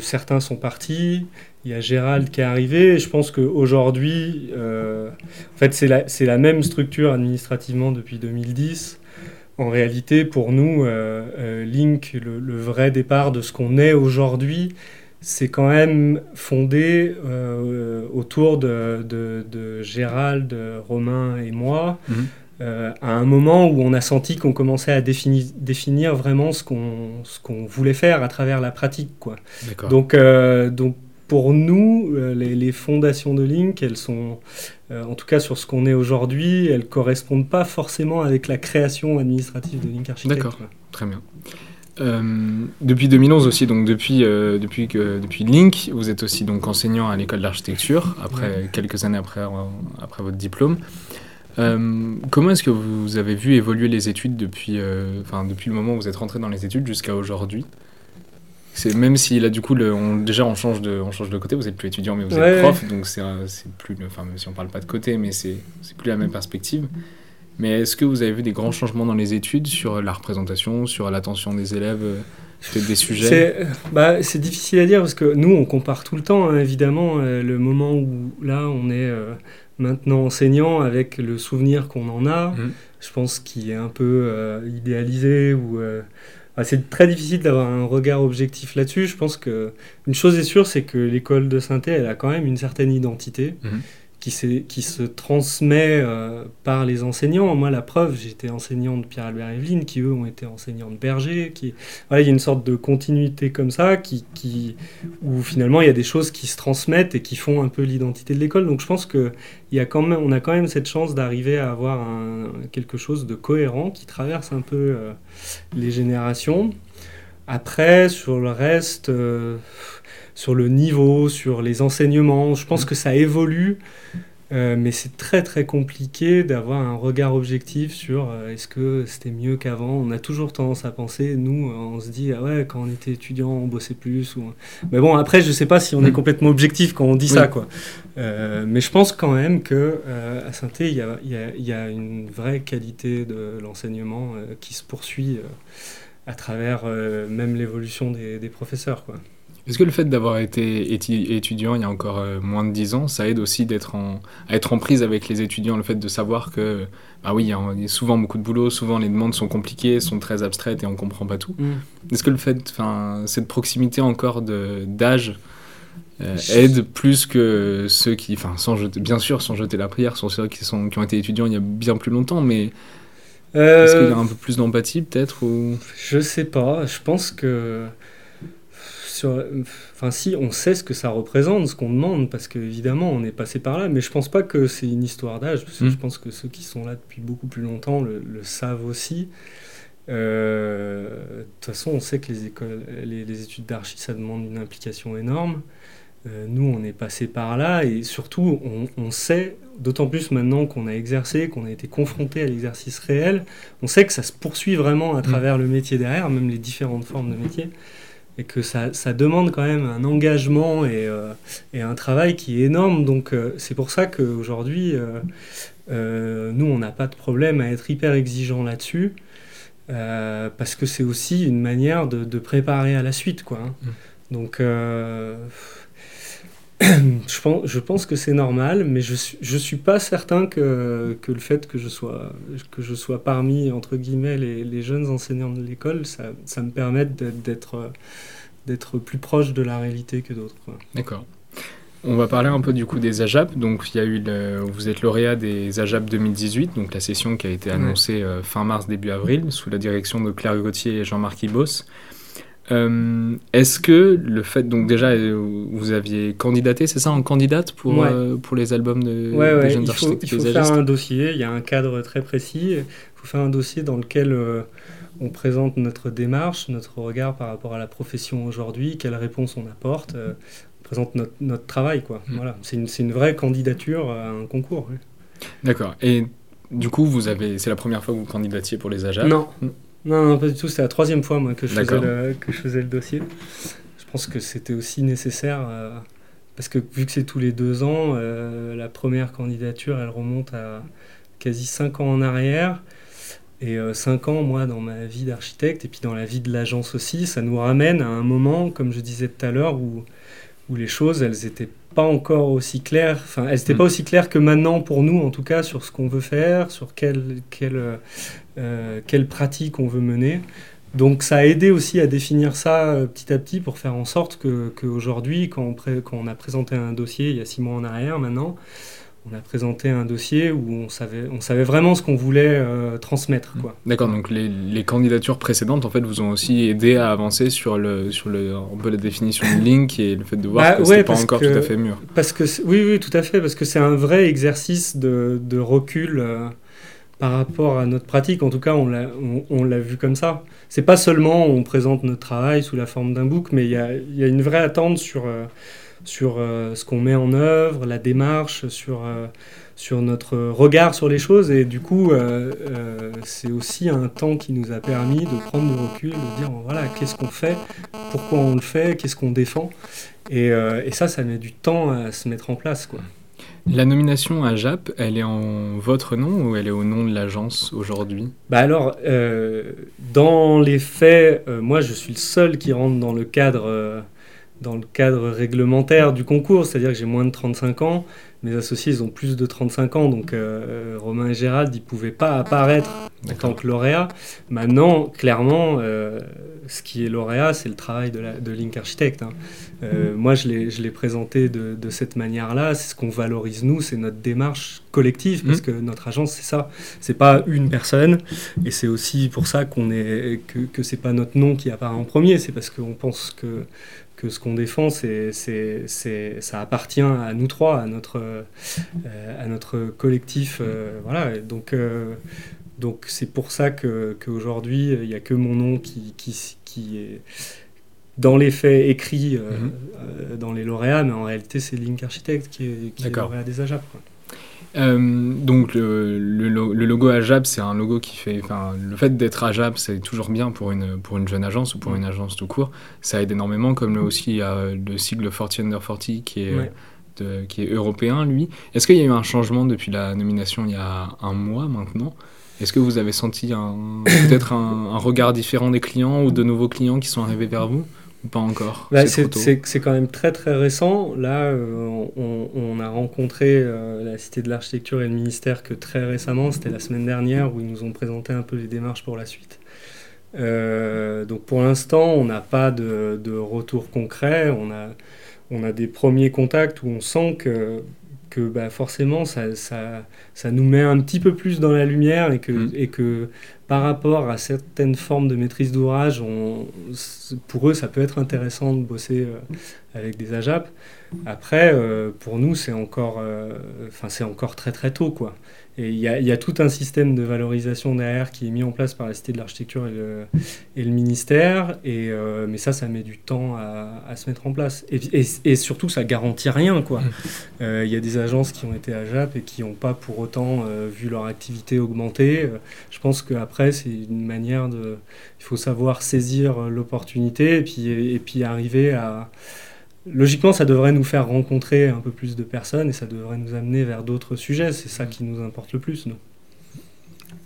certains sont partis. Il y a Gérald qui est arrivé. Et je pense qu'aujourd'hui, euh, en fait, c'est la, la même structure administrativement depuis 2010. En réalité, pour nous, euh, euh, Link, le, vrai départ de ce qu'on est aujourd'hui, c'est quand même fondé autour de, de, Gérald, Romain et moi. Mhm. Euh, à un moment où on a senti qu'on commençait à définir, définir vraiment ce qu'on qu'on voulait faire à travers la pratique. Quoi. Donc, euh, donc pour nous, euh, les, les fondations de Link, elles sont, euh, en tout cas sur ce qu'on est aujourd'hui, elles correspondent pas forcément avec la création administrative de Link Architect. D'accord. Très bien. Euh, depuis 2011 aussi, donc depuis, euh, depuis, que, depuis Link, vous êtes aussi donc enseignant à l'école d'architecture, après quelques années après, après votre diplôme. Euh, comment est-ce que vous avez vu évoluer les études depuis, euh, enfin, depuis le moment où vous êtes rentré dans les études jusqu'à aujourd'hui? C'est même si là du coup le, on, déjà on change de on change de côté vous êtes plus étudiant mais vous Ouais, êtes prof donc c'est plus enfin même si on parle pas de côté mais c'est c'est plus la même perspective. Mais est-ce que vous avez vu des grands changements dans les études sur la représentation sur l'attention des élèves euh, peut-être des sujets? C'est bah, c'est difficile à dire parce que nous, on compare tout le temps, hein, évidemment, euh, le moment où là, on est maintenant enseignant avec le souvenir qu'on en a, Mhm. je pense qu'il est un peu euh, idéalisé ou. euh, ah, c'est très difficile d'avoir un regard objectif là-dessus. Je pense que une chose est sûre, c'est que l'école de synthé, elle a quand même une certaine identité Mhm. Qui, qui se transmet euh, par les enseignants. Moi, la preuve, j'étais enseignant de Pierre-Albert Evelyne, qui eux ont été enseignants de Berger. Qui... Voilà, il y a une sorte de continuité comme ça, qui, qui... où finalement il y a des choses qui se transmettent et qui font un peu l'identité de l'école. Donc je pense que y a quand même, on a quand même cette chance d'arriver à avoir un- quelque chose de cohérent qui traverse un peu euh, les générations. Après, sur le reste, euh, sur le niveau, sur les enseignements, je pense que ça évolue. euh, mais c'est très très compliqué d'avoir un regard objectif sur euh, est-ce que c'était mieux qu'avant. On a toujours tendance à penser, nous, on se dit ah ouais quand on était étudiant on bossait plus. Ou... Mais bon après je sais pas si on est Mm. complètement objectif quand on dit Oui. ça quoi. Euh, mais je pense quand même que à saint il y a, y y une vraie qualité de l'enseignement qui se poursuit à travers euh, même l'évolution des, des professeurs quoi. Est-ce que le fait d'avoir été étudiant il y a encore euh, moins de 10 ans, ça aide aussi d'être en, à être en prise avec les étudiants, le fait de savoir que, bah oui, il y a souvent beaucoup de boulot, souvent les demandes sont compliquées, sont très abstraites et on comprend pas tout. Est-ce que le fait, enfin, cette proximité encore de- d'âge euh, aide plus que ceux qui, enfin, sans jeter, bien sûr, sans jeter la prière, sont ceux qui, sont, qui ont été étudiants il y a bien plus longtemps, mais Euh, est-ce qu'il y a un peu plus d'empathie peut-être ou... Je sais pas, je pense que. Sur... Enfin, si, on sait ce que ça représente, ce qu'on demande, parce qu'évidemment, on est passé par là, mais je pense pas que c'est une histoire d'âge, parce que Mm. je pense que ceux qui sont là depuis beaucoup plus longtemps le, le savent aussi. Euh, De toute façon, on sait que les, écoles, les, les études d'archi, ça demande une implication énorme. Euh, nous, on est passé par là, et surtout, on, on sait, d'autant plus maintenant qu'on a exercé, qu'on a été confronté à l'exercice réel, on sait que ça se poursuit vraiment à travers le métier derrière, même les différentes formes de métier, et que ça, ça demande quand même un engagement et, euh, et un travail qui est énorme. Donc euh, c'est pour ça qu'aujourd'hui, euh, euh, nous, on n'a pas de problème à être hyper exigeant là-dessus, parce que c'est aussi une manière de, de préparer à la suite. Quoi, hein. Donc... je pense, je pense que c'est normal, mais je suis, je suis pas certain que, que le fait que je sois, que je sois parmi, entre guillemets, les, les jeunes enseignants de l'école, ça, ça me permette d'être- d'être plus proche de la réalité que d'autres. D'accord. On va parler un peu du coup des AJAP. Donc, il y a eu le- vous êtes lauréat des AJAP 2018, donc la session qui a été annoncée euh, fin mars, début avril, sous la direction de Claire Gauthier et Jean-Marc Ibos. Euh, Est-ce que le fait, donc déjà, euh, vous aviez candidaté, c'est ça, en candidate pour, Ouais. euh, pour les albums de, Ouais, des ouais, jeunes il faut, il faut faire un dossier, il y a un cadre très précis, il faut faire un dossier dans lequel euh, on présente notre démarche, notre regard par rapport à la profession aujourd'hui, quelles réponses on apporte, on présente notre, notre travail. quoi. Mm. Voilà. C'est une, une vraie candidature à un concours. D'accord. Et du coup, vous avez, c'est la première fois que vous candidatiez pour les AJAP Non. Mm. Non, non, pas du tout, c'est la troisième fois moi, que, je faisais le, que je faisais le dossier. Je pense que c'était aussi nécessaire. euh, parce que vu que c'est tous les deux ans, euh, la première candidature, elle remonte à quasi cinq ans en arrière. Et euh, cinq ans, moi, dans ma vie d'architecte, et puis dans la vie de l'agence aussi, ça nous ramène à un moment, comme je disais tout à l'heure, où, où les choses, elles n'étaient pas encore aussi claires, enfin, elles n'étaient Mm. pas aussi claires que maintenant pour nous, en tout cas, sur ce qu'on veut faire, sur quelle, quelle, euh, quelle pratique on veut mener. donc ça a aidé aussi à définir ça euh, petit à petit pour faire en sorte que qu'aujourd'hui, quand, on pré- quand on a présenté un dossier il y a six mois en arrière maintenant, on a présenté un dossier où on savait, on savait vraiment ce qu'on voulait euh, transmettre. Quoi. D'accord, donc les, les candidatures précédentes en fait vous ont aussi aidé à avancer sur le sur le un peu la définition de Link et le fait de voir Bah, que ouais, c'était pas encore que- tout à fait mûr. Parce que c'est- oui, oui, tout à fait, parce que c'est un vrai exercice de, de recul euh, par rapport à notre pratique. En tout cas, on l'a, vu comme ça. C'est pas seulement on présente notre travail sous la forme d'un book, mais il y a, une vraie attente sur, euh, euh, ce qu'on met en œuvre, la démarche, sur, euh, sur notre regard sur les choses. Et du coup, c'est aussi un temps qui nous a permis de prendre du recul, de dire voilà, qu'est-ce qu'on fait, pourquoi on le fait, qu'est-ce qu'on défend. Et, et ça, ça met du temps à se mettre en place. Quoi. La nomination à JAP, elle est en votre nom ou elle est au nom de l'agence aujourd'hui? Bah alors, euh, dans les faits, euh, moi je suis le seul qui rentre dans le cadre, euh, dans le cadre réglementaire du concours, c'est-à-dire que j'ai moins de 35 ans. Mes associés, ils ont plus de 35 ans, donc euh, Romain et Gérald, ils pouvaient pas apparaître en tant que lauréat. Maintenant, clairement, euh, ce qui est lauréat, c'est le travail de, la, de Link Architect. hein. Euh, moi, je l'ai présenté de, de cette manière-là. C'est ce qu'on valorise, nous, c'est notre démarche collective, parce que notre agence, c'est ça. C'est pas une personne, et c'est aussi pour ça qu'on est, que, que c'est pas notre nom qui apparaît en premier. C'est parce qu'on pense que, que ce qu'on défend, c'est, c'est, c'est, ça appartient à nous trois, à notre, euh, à notre collectif. euh, voilà. Et Donc, donc c'est pour ça que, qu'aujourd'hui, il n'y a que mon nom qui, qui, qui est dans les faits écrit euh, Mhm. euh, dans les lauréats, mais en réalité, c'est Link Architect qui est, qui est lauréat des AJAP. quoi. Euh, donc le, le lo- le logo AJAP, c'est un logo qui fait, enfin le fait d'être AJAP, c'est toujours bien pour une pour une jeune agence ou pour une agence tout court. Ça aide énormément, comme le- aussi il y a le sigle 40 Under 40 qui est Ouais. de- qui est européen lui. Est-ce qu'il y a eu un changement depuis la nomination il y a un mois maintenant? Est-ce que vous avez senti peut-être un, un regard différent des clients ou de nouveaux clients qui sont arrivés vers vous? ou pas encore Bah, C'est quand même très très récent. Là, euh, on, on a rencontré euh, la Cité de l'Architecture et le ministère que très récemment, c'était la semaine dernière, où ils nous ont présenté un peu les démarches pour la suite. Euh, donc pour l'instant, on n'a pas de, de retour concret. On a, on a des premiers contacts où on sent que, que bah, forcément, ça, ça, ça nous met un petit peu plus dans la lumière et que, Mm. et que par rapport à certaines formes de maîtrise d'ouvrage, pour eux, ça peut être intéressant de bosser euh, avec des AJAP. Après, euh, pour nous, c'est encore, euh, c'est encore très très tôt, quoi. Et il y a, il y a tout un système de valorisation derrière qui est mis en place par la Cité de l'Architecture et le, et le ministère, et, euh, mais ça, ça met du temps à, à se mettre en place. Et, et- et surtout, ça garantit rien, quoi. Euh, Il y a des agences qui ont été AJAP et qui n'ont pas pour autant euh, vu leur activité augmenter. Euh, je pense qu'après, c'est une manière de... Il faut savoir saisir euh, l'opportunité et puis, et, puis arriver à... Logiquement, ça devrait nous faire rencontrer un peu plus de personnes et ça devrait nous amener vers d'autres sujets. C'est ça qui nous importe le plus, nous.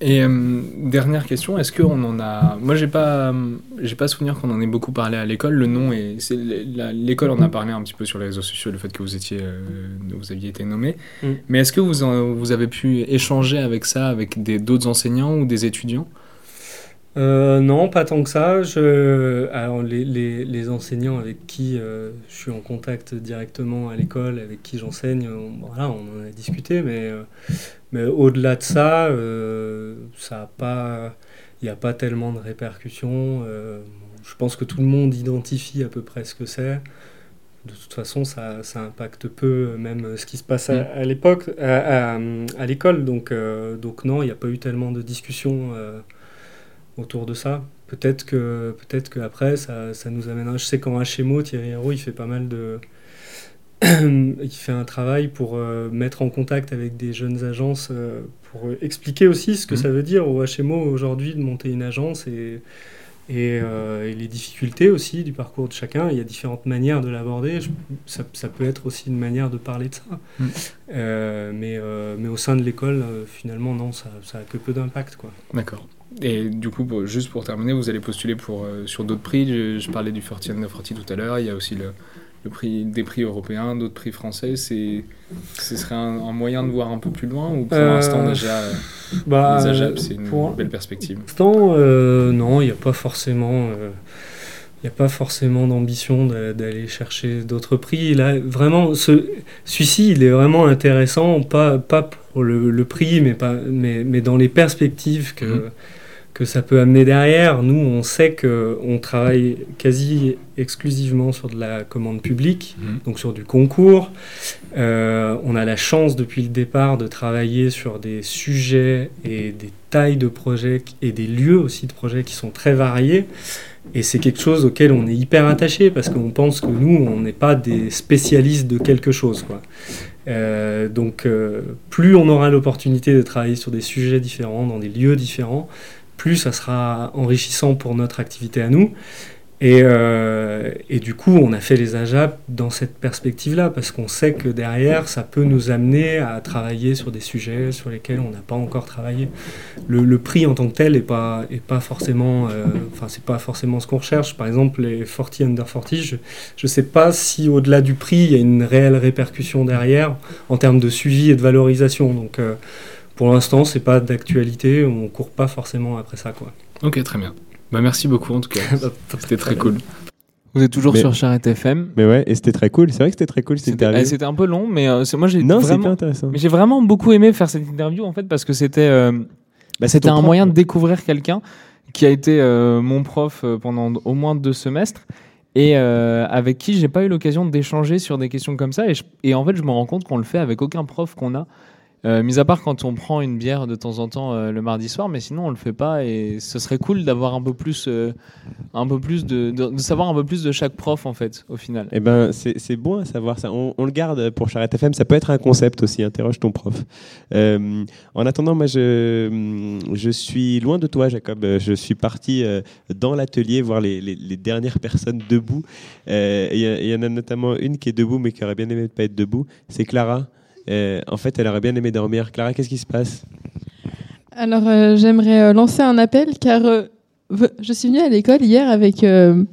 Et euh, dernière question, est-ce qu'on en a... Moi, j'ai pas, j'ai pas souvenir qu'on en ait beaucoup parlé à l'école. Le nom est... c'est L'école en a parlé un petit peu sur les réseaux sociaux, le fait que vous étiez, euh, vous aviez été nommé. Mm. Mais est-ce que vous, en- vous avez pu échanger avec ça avec des d'autres enseignants ou des étudiants? Euh, non, pas tant que ça. Je... Alors, les, les- les enseignants avec qui euh, je suis en contact directement à l'école, avec qui j'enseigne, on, voilà, on en a discuté, mais, euh, mais au-delà de ça, euh, ça a pas, il n'y a pas tellement de répercussions. je pense que tout le monde identifie à peu près ce que c'est. De toute façon, ça, ça impacte peu même ce qui se passe à, à l'époque, à, à- à l'école. Donc, donc non, il n'y a pas eu tellement de discussions. Autour de ça. Peut-être que peut-être qu'après ça, ça nous amènera. Je sais qu'en HMO, Thierry Hérault, il fait pas mal de. il fait un travail pour euh, mettre en contact avec des jeunes agences euh, pour expliquer aussi ce que Mhm. ça veut dire au HMO aujourd'hui de monter une agence et, et, euh, et les difficultés aussi du parcours de chacun. Il y a différentes manières de l'aborder. Ça, ça peut être aussi une manière de parler de ça. Mhm. Euh, mais, euh, mais au sein de l'école, finalement, non, ça, ça a que peu d'impact. quoi. D'accord. Et du coup, pour- juste pour terminer, vous allez postuler pour, sur d'autres prix. Je, je parlais du 40 Under 40 tout à l'heure. Il y a aussi le, le prix, des prix européens, d'autres prix français, c'est, ce serait un, un moyen de voir un peu plus loin ou pour Euh, l'instant déjà Bah, les AJAP, c'est une pour belle perspective l'instant, euh, non, il n'y a pas forcément. euh, a pas forcément d'ambition d'a- d'aller chercher d'autres prix. Là, vraiment, ce, celui-ci, il est vraiment intéressant, pas, pas pour le, le prix, mais, pas, mais, mais dans les perspectives que, Mhm. Que ça peut amener derrière. Nous, on sait qu'on travaille quasi exclusivement sur de la commande publique, Mhm. donc sur du concours. Euh, on a la chance depuis le départ de travailler sur des sujets et des tailles de projets et des lieux aussi de projets qui sont très variés. Et c'est quelque chose auquel on est hyper attaché parce qu'on pense que nous, on n'est pas des spécialistes de quelque chose. Quoi. Euh, donc, euh, plus on aura l'opportunité de travailler sur des sujets différents, dans des lieux différents, plus ça sera enrichissant pour notre activité à nous. Et, euh, du coup, on a fait les AJAP dans cette perspective-là, parce qu'on sait que derrière, ça peut nous amener à travailler sur des sujets sur lesquels on n'a pas encore travaillé. Le, prix en tant que tel n'est pas, forcément, euh, pas forcément ce qu'on recherche. Par exemple, les 40 under 40, je ne sais pas si au-delà du prix, il y a une réelle répercussion derrière en termes de suivi et de valorisation. Donc, euh, pour l'instant, c'est pas d'actualité, on court pas forcément après ça, quoi. Ok, très bien. Bah, merci beaucoup en tout cas. C'était très cool. Vous êtes toujours Mais- sur Charrette FM. Mais ouais, et c'était très cool. C'est vrai que c'était très cool cette C'était interview. eh, c'était un peu long, mais euh, moi j'ai vraiment, intéressant. mais j'ai vraiment beaucoup aimé faire cette interview en fait parce que c'était euh, Bah, c'était un propre- moyen de découvrir quelqu'un qui a été euh, mon prof pendant au moins deux semestres et euh, avec qui j'ai pas eu l'occasion d'échanger sur des questions comme ça et, je- et en fait je me rends compte qu'on le fait avec aucun prof qu'on a euh, mis à part quand on prend une bière de temps en temps euh, le mardi soir mais sinon on le fait pas et ce serait cool d'avoir un peu plus euh, un peu plus de, de, savoir un peu plus de chaque prof en fait au final Eh ben, c'est bon à savoir ça. On, le garde pour Charrette FM. Ça peut être un concept aussi. Interroge ton prof. En attendant, moi, je, je suis loin de toi, Jacob. Je suis parti dans l'atelier voir les, les- dernières personnes debout. Il y, y en a notamment une qui est debout, mais qui aurait bien aimé ne pas être debout. C'est Clara. Euh, en fait, elle aurait bien aimé dormir. Clara, qu'est-ce qui se passe Alors, euh, j'aimerais euh, lancer un appel car euh, je suis venue à l'école hier avec euh,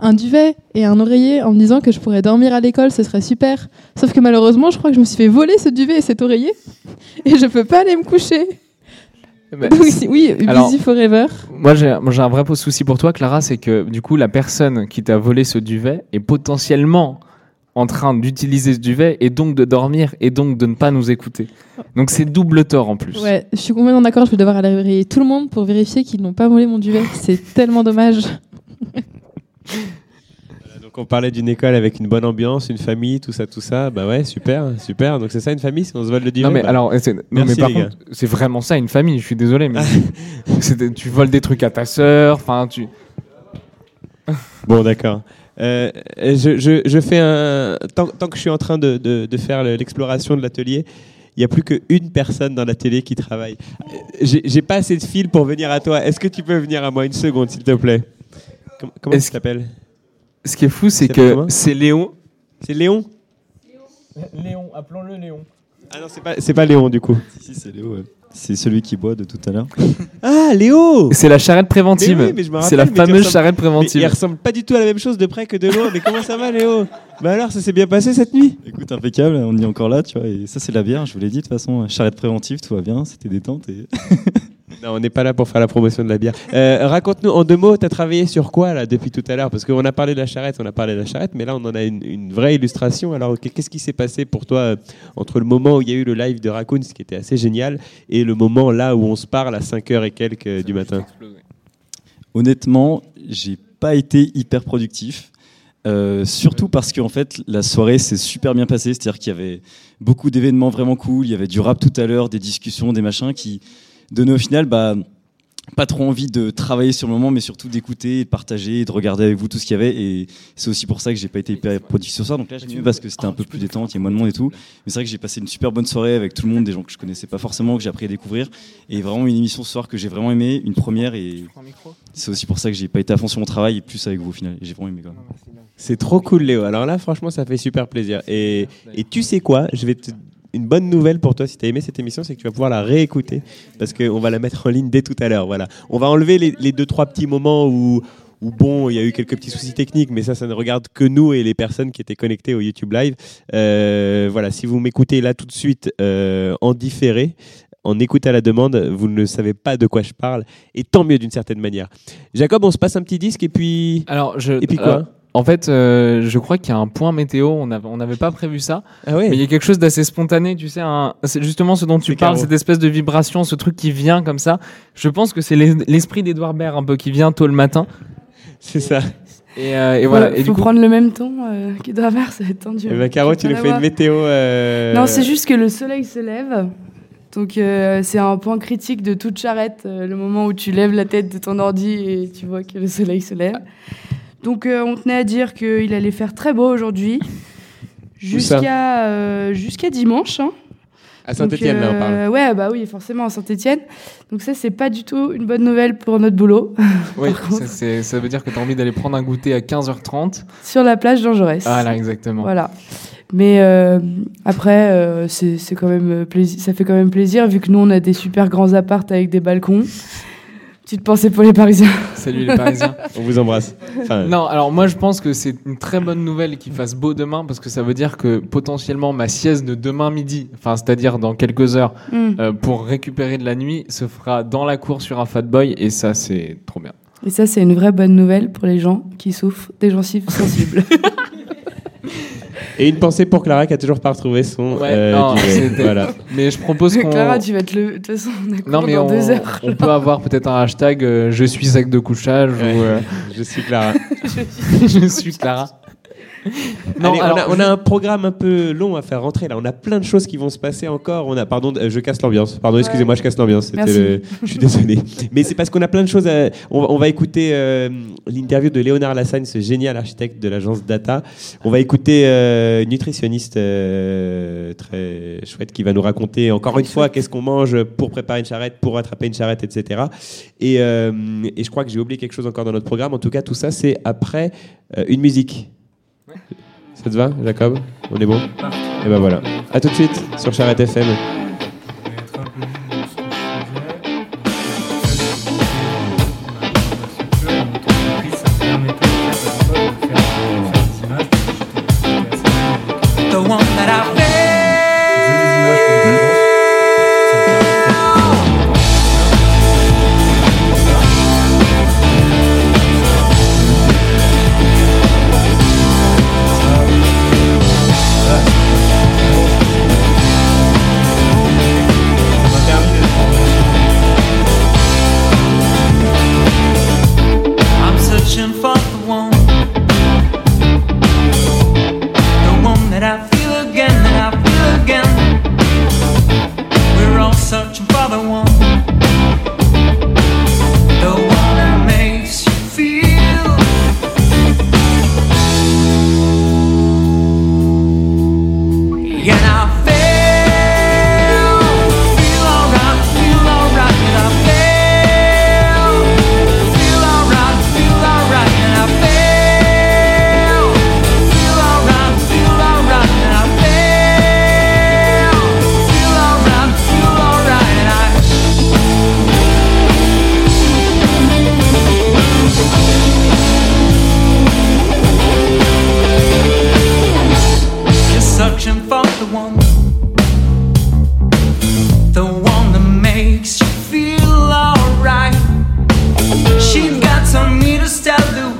un duvet et un oreiller en me disant que je pourrais dormir à l'école, ce serait super. Sauf que malheureusement, je crois que je me suis fait voler ce duvet et cet oreiller et je peux pas aller me coucher. Bah, Donc, si- oui, Alors- busy forever. Moi, j'ai moi, j'ai un vrai souci pour toi, Clara, c'est que du coup, la personne qui t'a volé ce duvet est potentiellement en train d'utiliser ce duvet et donc de dormir et donc de ne pas nous écouter. Donc c'est double tort en plus. Ouais, je suis complètement d'accord, je vais devoir aller réveiller tout le monde pour vérifier qu'ils n'ont pas volé mon duvet. C'est tellement dommage. Donc, on parlait d'une école avec une bonne ambiance, une famille, tout ça, tout ça. Bah ouais, super, super. Donc, c'est ça une famille si on se vole le duvet Non mais bah, alors, c'est- non, merci, mais par contre, c'est vraiment ça une famille. Je suis désolé, mais c'est- tu voles des trucs à ta sœur. Enfin, tu. Bon, d'accord. Euh, je, je, je fais un. Tant, tant que je suis en train de, de, de faire le- l'exploration de l'atelier, il n'y a plus qu'une personne dans l'atelier qui travaille. Euh, J'ai pas assez de fil pour venir à toi. Est-ce que tu peux venir à moi une seconde, s'il te plaît? Com- Comment Est-ce tu t'appelles? Ce qui est fou, c'est que c'est Léon. C'est Léon? Léon, appelons-le Léon. Ah non, c'est pas, pas Léon du coup. Si, c'est Léo, ouais. C'est celui qui boit de tout à l'heure. Ah, Léo C'est la charrette préventive. Mais oui, mais je me c'est la rappelle, mais tu fameuse ressembles- charrette Mais préventive. il ressemble pas du tout à la même chose de près que de loin. Mais comment ça va, Léo? Bah alors, ça s'est bien passé cette nuit? Écoute, impeccable, on est encore là, tu vois. Et ça, c'est la bière, je vous l'ai dit, de toute façon, charrette préventive, tout va bien, c'était détente. Et... Non, on n'est pas là pour faire la promotion de la bière. Euh, Raconte-nous en deux mots, tu as travaillé sur quoi là depuis tout à l'heure? Parce qu'on a parlé de la charrette, on a parlé de la charrette, mais là on en a une, une vraie illustration. Alors qu'est-ce qui s'est passé pour toi euh, entre le moment où il y a eu le live de Raccoon, ce qui était assez génial, et le moment là où on se parle à 5h et quelques euh, du matin? Honnêtement, j'ai pas été hyper productif. Euh, surtout parce qu'en fait, la soirée s'est super bien passée. C'est-à-dire qu'il y avait beaucoup d'événements vraiment cool. Il y avait du rap tout à l'heure, des discussions, des machins qui donnaient au final bah, pas trop envie de travailler sur le moment, mais surtout d'écouter, de partager, de regarder avec vous tout ce qu'il y avait. Et c'est aussi pour ça que j'ai pas été hyper productif sur ça. Donc là, j'ai mieux parce que c'était un peu plus détente, il y a moins de monde et tout. Mais c'est vrai que j'ai passé une super bonne soirée avec tout le monde, des gens que je connaissais pas forcément, que j'ai appris à découvrir. Et vraiment une émission ce soir que j'ai vraiment aimé, une première. Et c'est aussi pour ça que j'ai pas été à fond sur mon travail et plus avec vous au final. Et j'ai vraiment aimé quand même. C'est trop cool, Léo. Alors là, franchement, ça fait super plaisir. Et, et tu sais quoi? Je vais te une bonne nouvelle pour toi si tu as aimé cette émission, c'est que tu vas pouvoir la réécouter parce qu'on va la mettre en ligne dès tout à l'heure. Voilà. On va enlever les, les deux, trois petits moments où, où bon, il y a eu quelques petits soucis techniques, mais ça, ça ne regarde que nous et les personnes qui étaient connectées au YouTube Live. Euh, voilà, si vous m'écoutez là tout de suite euh, en différé, en écoute à la demande, vous ne savez pas de quoi je parle, et tant mieux d'une certaine manière. Jacob, on se passe un petit disque et puis. Alors, je, Et puis quoi En fait, euh, je crois qu'il y a un point météo. On n'avait on pas prévu ça. Ah Mais il y a quelque chose d'assez spontané, tu sais. un- C'est justement ce dont tu parles, cette espèce de vibration, ce truc qui vient comme ça. Je pense que c'est l'es- l'esprit d'Edouard Baird un peu qui vient tôt le matin. C'est ça. Et, euh, et voilà. Faut, Et du faut coup, prendre le même ton euh, qu'Edouard Baird, ça va être tendu. Ben, Caro, tu nous fais une météo. euh, Non, c'est juste que le soleil se lève. Donc euh, c'est un point critique de toute charrette, euh, le moment où tu lèves la tête de ton ordi et tu vois que le soleil se lève. Donc euh, on tenait à dire qu'il allait faire très beau aujourd'hui, jusqu'à euh, jusqu'à dimanche. hein. À Saint-Etienne, Donc, là, on parle. euh, Ouais, bah oui, forcément à Saint-Etienne. Donc ça, c'est pas du tout une bonne nouvelle pour notre boulot. oui, ça, veut dire que tu as envie d'aller prendre un goûter à 15h30. Sur la plage Jean Jaurès. Ah là, exactement. Voilà. Mais après, c'est quand même. Ça fait quand même plaisir vu que nous on a des super grands appartes avec des balcons. Petite pensée pour les Parisiens. Salut les Parisiens. On vous embrasse. Enfin, Non, alors moi je pense que c'est une très bonne nouvelle qu'il fasse beau demain parce que ça veut dire que potentiellement ma sieste de demain midi, enfin c'est-à-dire dans quelques heures, Mm. euh, pour récupérer de la nuit, se fera dans la cour sur un fat boy et ça c'est trop bien. Et ça, c'est une vraie bonne nouvelle pour les gens qui souffrent des gencives sensibles. Et une pensée pour Clara qui a toujours pas retrouvé son. Ouais, euh, non, voilà. Mais je propose qu'on. Clara, tu vas te le. De toute façon, on Non mais dans on, deux heures. on peut avoir peut-être un hashtag euh, je suis sac de couchage Ouais. ou euh, Je suis Clara. je suis Clara. Non, Allez, on, a, on a un programme un peu long à faire rentrer là. On a plein de choses qui vont se passer encore. On a, pardon, euh, je casse l'ambiance. Pardon, excusez-moi, je casse l'ambiance. C'était Merci. le- Je suis désolé. Mais c'est parce qu'on a plein de choses. À... On, va- on va écouter euh, l'interview de Léonard Lassagne, ce génial architecte de l'agence Data. On va écouter euh, une nutritionniste euh, très chouette qui va nous raconter encore une fois qu'est-ce qu'on mange pour préparer une charrette, pour attraper une charrette, etc. Et, euh, et je crois que j'ai oublié quelque chose encore dans notre programme. En tout cas, tout ça, c'est après euh, une musique. Ça te va, Jacob? On est bon? Et ben voilà. À tout de suite sur Charrette FM.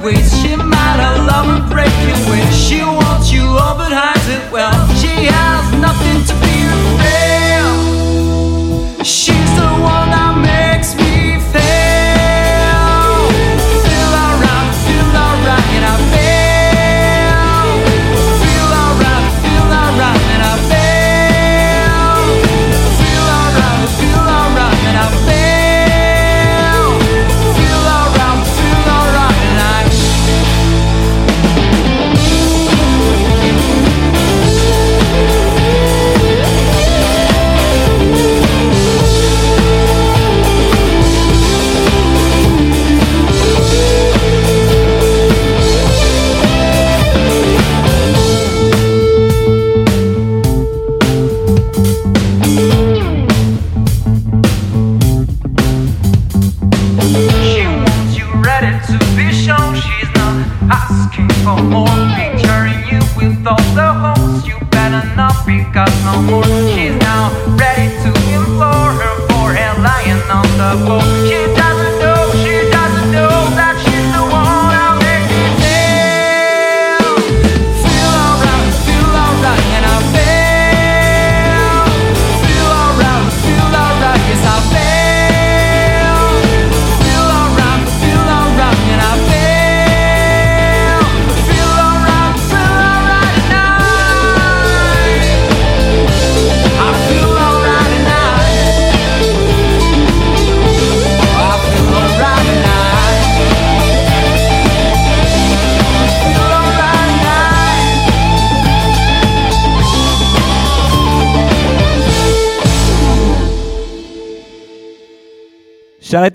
always shimmer.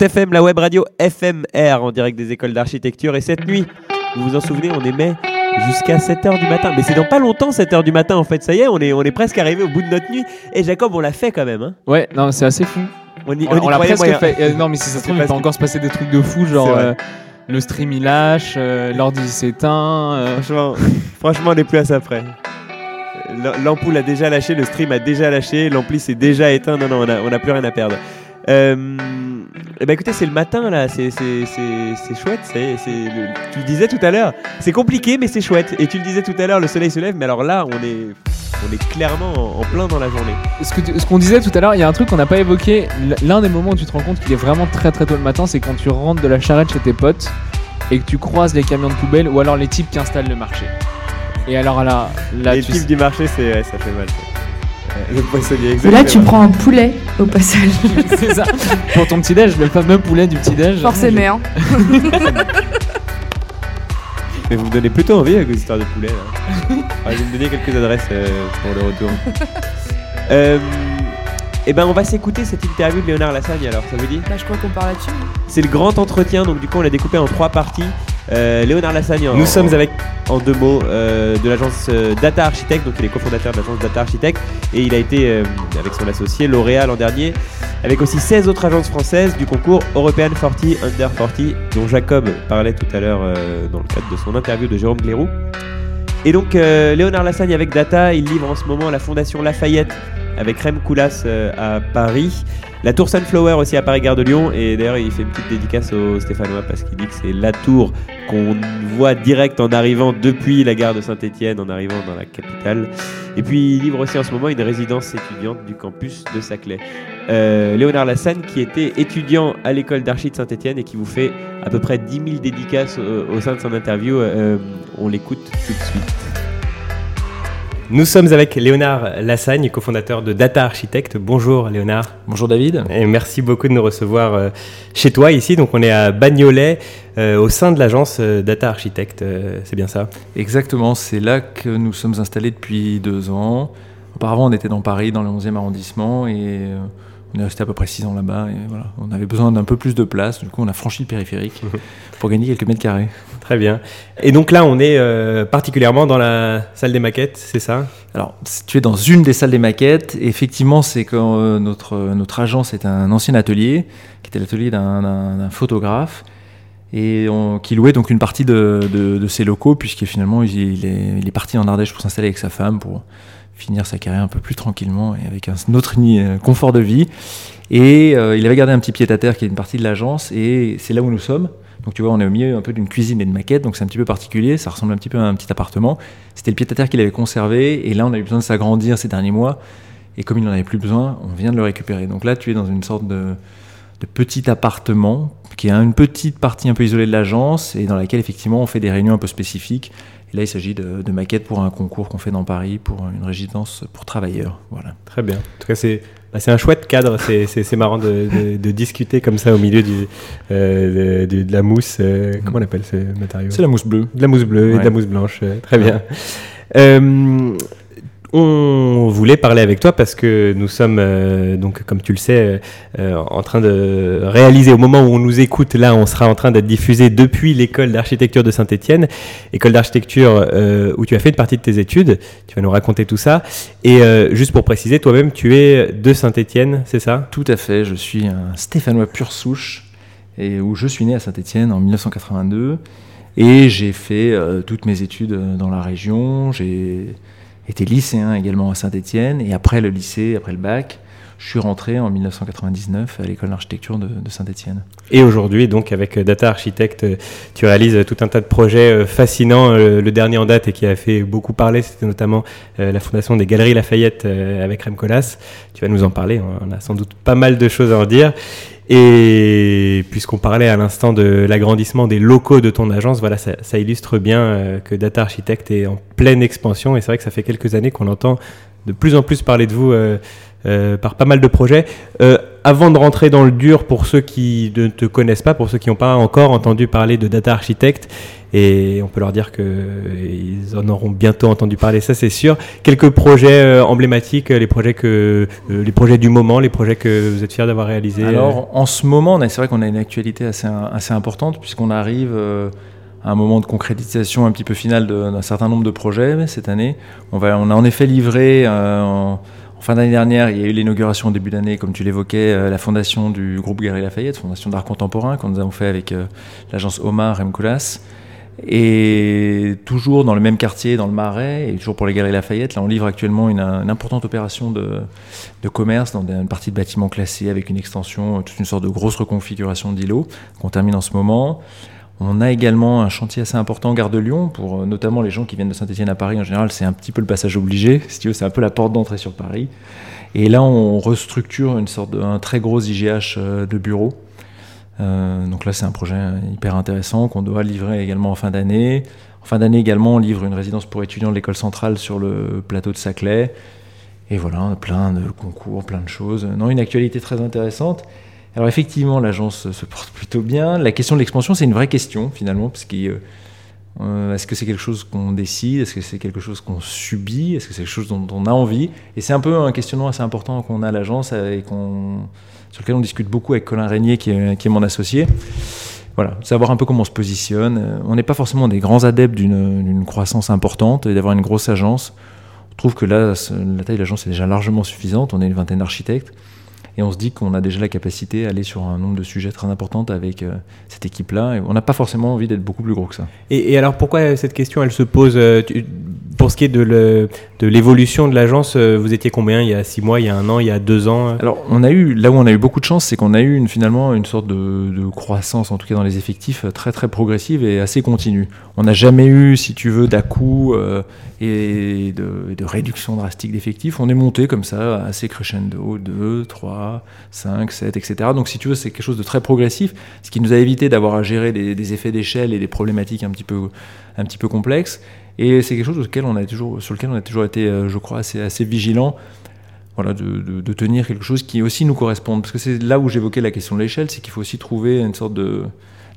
FM, la web radio FMR en direct des écoles d'architecture. Et cette nuit, vous vous en souvenez, on émet jusqu'à 7h du matin. Mais c'est dans pas longtemps 7h du matin en fait. Ça y est, on est, on est presque arrivé au bout de notre nuit. Et Jacob, on l'a fait quand même. Hein. Ouais, non, c'est assez fou. On y, On, on y on l'a croyait presque moyen. fait. Euh, non, mais si ça se trouve, il peut encore se passer des trucs de fou, genre euh, le stream il lâche, euh, l'ordi s'éteint. euh. Franchement, franchement, on n'est plus à ça près. L'ampoule a déjà lâché, le stream a déjà lâché, l'ampli s'est déjà éteint. Non, non, on a, on a plus rien à perdre. Euh, eh ben écoutez, c'est le matin là, c'est chouette. c'est le- tu le disais tout à l'heure, c'est compliqué mais c'est chouette. Et tu le disais tout à l'heure, le soleil se lève, mais alors là, on est, on est clairement en, plein dans la journée. Ce tu- ce qu'on disait tout à l'heure, il y a un truc qu'on n'a pas évoqué. L'un des moments où tu te rends compte qu'il est vraiment très très tôt le matin, c'est quand tu rentres de la charrette chez tes potes et que tu croises les camions de poubelle ou alors les types qui installent le marché. Et alors là, là Les tu types du marché, c'est ouais, ça fait mal. ça. Le poissonnier, Et là, exactement. tu prends un poulet au passage. c'est ça. Pour ton petit déj, le fameux poulet du petit déj. Forcément. Mais vous me donnez plutôt envie avec vos histoires de poulet. Là. Ah, je vais me donner quelques adresses euh, pour le retour. euh, et ben on va s'écouter cette interview de Léonard Lassagne alors, ça vous dit? Bah, je crois qu'on parle là-dessus. hein. C'est le grand entretien, donc du coup on l'a découpé en trois parties. Euh, Léonard Lassagne, Nous sommes avec, en deux mots, euh, de l'agence euh, Data Architect, donc il est cofondateur de l'agence Data Architect, et il a été, avec son associé, lauréat l'an dernier, avec aussi 16 autres agences françaises du concours European 40 Under 40, dont Jacob parlait tout à l'heure dans le cadre de son interview de Jérôme Clérou. Et donc euh, Léonard Lassagne avec Data, il livre en ce moment la Fondation Lafayette avec Rem Koulas euh, à Paris. La tour Sunflower aussi à Paris Gare de Lyon. Et d'ailleurs, il fait une petite dédicace aux Stéphanois parce qu'il dit que c'est la tour qu'on voit direct en arrivant depuis la gare de Saint-Etienne, en arrivant dans la capitale. Et puis, il livre aussi en ce moment une résidence étudiante du campus de Saclay. Euh, Léonard Lassagne, qui était étudiant à l'école d'archi de Saint-Etienne et qui vous fait à peu près 10 000 dédicaces au, au sein de son interview. Euh, on l'écoute tout de suite. Nous sommes avec Léonard Lassagne, cofondateur de Data Architect. Bonjour Léonard. Bonjour David. Et merci beaucoup de nous recevoir euh, chez toi ici. Donc on est à Bagnolet, euh, au sein de l'agence euh, Data Architect. euh, c'est bien ça? Exactement, c'est là que nous sommes installés depuis deux ans. Auparavant, on était dans Paris, dans le 11e arrondissement, et euh, on est resté à peu près six ans là-bas. Et voilà, on avait besoin d'un peu plus de place. Du coup, on a franchi le périphérique pour gagner quelques mètres carrés. Très bien. Et donc là, on est euh, particulièrement dans la salle des maquettes, c'est ça? Alors, tu es dans une des salles des maquettes. Et effectivement, c'est quand euh, notre, euh, notre agence est un ancien atelier, qui était l'atelier d'un- photographe, et qui louait donc une partie de, de- ses locaux, puisque finalement, il, est, parti en Ardèche pour s'installer avec sa femme, pour finir sa carrière un peu plus tranquillement et avec un autre euh, confort de vie. Et il avait gardé un petit pied-à-terre qui est une partie de l'agence, et c'est là où nous sommes. Donc tu vois, on est au milieu un peu d'une cuisine et de maquette, donc c'est un petit peu particulier, ça ressemble un petit peu à un petit appartement. C'était le pied-à-terre qu'il avait conservé, et là on a eu besoin de s'agrandir ces derniers mois, et comme il n'en avait plus besoin, on vient de le récupérer. Donc là tu es dans une sorte de, petit appartement, qui est une petite partie un peu isolée de l'agence, et dans laquelle effectivement on fait des réunions un peu spécifiques. Et là il s'agit de, de maquettes pour un concours qu'on fait dans Paris, pour une résidence pour travailleurs. Voilà. Très bien. En tout cas, c'est c'est un chouette cadre. C'est- marrant de, de- de discuter comme ça au milieu du, euh, de, la mousse. euh, comment on appelle ce matériau? C'est la mousse bleue. De la mousse bleue et de la mousse blanche. euh, très bien. On voulait parler avec toi parce que nous sommes, euh, donc, comme tu le sais, euh, en train de réaliser, au moment où on nous écoute, là, on sera en train d'être diffusé depuis l'école d'architecture de Saint-Etienne, école d'architecture euh, où tu as fait une partie de tes études. Tu vas nous raconter tout ça. Et euh, juste pour préciser, toi-même, tu es de Saint-Etienne, c'est ça? Tout à fait, je suis un Stéphanois pure souche, et où je suis né à Saint-Étienne en 1982. Et j'ai fait euh, toutes mes études euh, dans la région. J'ai été lycéen également à Saint-Étienne. Et après le lycée, après le bac, je suis rentré en 1999 à l'école d'architecture de, de Saint-Étienne. Et aujourd'hui, donc, avec Data Architect, euh, tu réalises tout un tas de projets euh, fascinants. Euh, Le dernier en date et qui a fait beaucoup parler, c'était notamment euh, la fondation des Galeries Lafayette euh, avec Rem Koolhaas. Tu vas nous en parler. On a sans doute pas mal de choses à en dire. Et puisqu'on parlait à l'instant de l'agrandissement des locaux de ton agence, voilà, ça, illustre bien euh, que Data Architect est en pleine expansion. Et c'est vrai que ça fait quelques années qu'on entend de plus en plus parler de vous euh, euh, par pas mal de projets. Avant de rentrer dans le dur, pour ceux qui ne te connaissent pas, pour ceux qui n'ont pas encore entendu parler de Data Architect, et on peut leur dire qu'ils en auront bientôt entendu parler, ça c'est sûr. Quelques projets euh, emblématiques, les projets que, euh, les projets du moment, les projets que vous êtes fiers d'avoir réalisés. Alors, en ce moment, c'est vrai qu'on a une actualité assez, importante puisqu'on arrive euh, à un moment de concrétisation un petit peu final de- d'un certain nombre de projets cette année. On, a en effet livré en fin d'année dernière, il y a eu l'inauguration au début d'année, comme tu l'évoquais, euh, la fondation du groupe Galerie Lafayette, fondation d'art contemporain, que nous avons fait avec euh, l'agence Omar Remkoulas. Et toujours dans le même quartier, dans le Marais, et toujours pour les Galeries Lafayette, là on livre actuellement une, importante opération de, commerce dans une partie de bâtiments classés avec une extension, toute une sorte de grosse reconfiguration d'îlots qu'on termine en ce moment. On a également un chantier assez important Gare de Lyon pour euh, notamment les gens qui viennent de Saint-Etienne à Paris. En général, c'est un petit peu le passage obligé. Si tu veux, c'est un peu la porte d'entrée sur Paris. Et là, on restructure une sorte de, un très gros IGH euh, de bureaux. Euh, donc là, c'est un projet hyper intéressant qu'on doit livrer également en fin d'année. En fin d'année également, on livre une résidence pour étudiants de l'école centrale sur le plateau de Saclay. Et voilà, plein de concours, plein de choses. Non, une actualité très intéressante. Alors effectivement, l'agence se porte plutôt bien. La question de l'expansion, c'est une vraie question finalement, parce que euh, euh, est-ce que c'est quelque chose qu'on décide? Est-ce que c'est quelque chose qu'on subit? Est-ce que c'est quelque chose dont on a envie? Et c'est un peu un questionnement assez important qu'on a à l'agence et qu'on sur lequel on discute beaucoup avec Colin Régnier, qui est, mon associé. Voilà, savoir un peu comment on se positionne. Euh, On n'est pas forcément des grands adeptes d'une croissance importante et d'avoir une grosse agence. On trouve que là, la taille de l'agence est déjà largement suffisante. On est une vingtaine d'architectes. Et on se dit qu'on a déjà la capacité à aller sur un nombre de sujets très important avec euh, cette équipe-là. Et on n'a pas forcément envie d'être beaucoup plus gros que ça. Et, et alors pourquoi cette question elle se pose euh, tu- pour ce qui est de l'évolution de l'agence euh, Vous étiez combien il y a six mois, il y a un an, il y a deux ans euh? Alors, on a eu, là où on a eu beaucoup de chance, c'est qu'on a eu une, finalement une sorte de, de croissance, en tout cas dans les effectifs, euh, très très progressive et assez continue. On n'a jamais eu, si tu veux, d'à-coup euh, et de, et de réduction drastique d'effectifs. On est monté comme ça, assez crescendo, 2, 3, 5, 7, etc. Donc, si tu veux, c'est quelque chose de très progressif, ce qui nous a évité d'avoir à gérer des, effets d'échelle et des problématiques un petit peu, un petit peu complexes. Et c'est quelque chose auquel on a toujours, sur lequel on a toujours été, euh, je crois, assez, assez vigilant voilà, de, de- tenir quelque chose qui aussi nous corresponde. Parce que c'est là où j'évoquais la question de l'échelle, c'est qu'il faut aussi trouver une sorte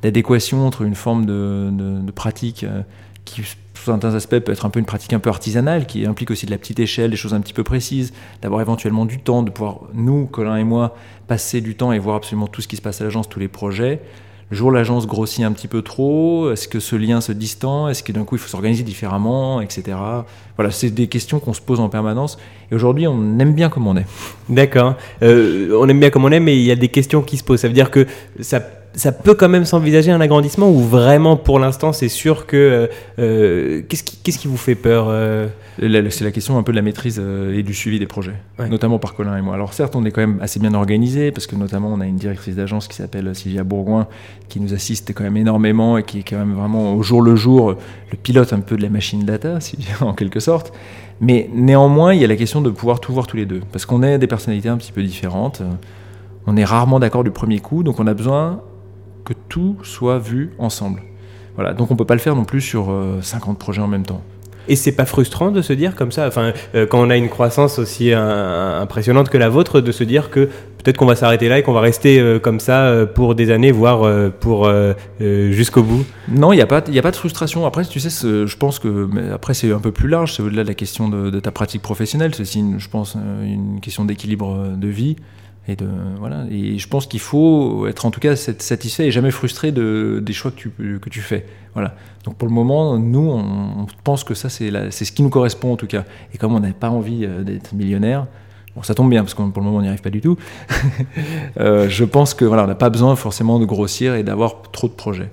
d'adéquation entre une forme de, de- de pratique euh, qui, sous certains aspects, peut être un peu une pratique un peu artisanale, qui implique aussi de la petite échelle, des choses un petit peu précises, d'avoir éventuellement du temps, de pouvoir, nous, Colin et moi, passer du temps et voir absolument tout ce qui se passe à l'agence, tous les projets. Le jour l'agence grossit un petit peu trop, est-ce que ce lien se distend Est-ce que d'un coup il faut s'organiser différemment, etc. Voilà, c'est des questions qu'on se pose en permanence. Et aujourd'hui, on aime bien comme on est. D'accord. Euh, on aime bien comme on aime, mais il y a des questions qui se posent. Ça veut dire que ça, ça peut quand même s'envisager un agrandissement ou vraiment pour l'instant c'est sûr que euh, euh, qu'est-ce qui, qu'est-ce qui vous fait peur euh C'est la question un peu de la maîtrise et du suivi des projets, Ouais. notamment par Colin et moi. Alors certes, on est quand même assez bien organisé parce que notamment on a une directrice d'agence qui s'appelle Sylvia Bourgoin qui nous assiste quand même énormément et qui est quand même vraiment au jour le jour le pilote un peu de la machine data, si, en quelque sorte. Mais néanmoins, il y a la question de pouvoir tout voir tous les deux parce qu'on est des personnalités un petit peu différentes. On est rarement d'accord du premier coup, donc on a besoin que tout soit vu ensemble. Voilà, donc on peut pas le faire non plus sur euh, 50 projets en même temps. Et c'est pas frustrant de se dire comme ça, enfin, euh, quand on a une croissance aussi euh, impressionnante que la vôtre, de se dire que peut-être qu'on va s'arrêter là et qu'on va rester euh, comme ça euh, pour des années, voire euh, pour euh, euh, jusqu'au bout? Non, il n'y a, pas- il a pas de frustration. Après, tu sais, je pense que. mais après, c'est un peu plus large, c'est au-delà de la question de, de ta pratique professionnelle. C'est aussi, une- je pense, euh, une question d'équilibre euh, de vie. Et, de, voilà. et je pense qu'il faut être en tout cas sat- satisfait et jamais frustré de, des choix que tu, que tu fais. Voilà. Donc pour le moment, nous, on, pense que ça, c'est ce qui nous correspond en tout cas. Et comme on n'a pas envie euh, d'être millionnaire, bon, ça tombe bien parce que pour le moment, on n'y arrive pas du tout. Euh, je pense que voilà, on n'a pas besoin forcément de grossir et d'avoir trop de projets.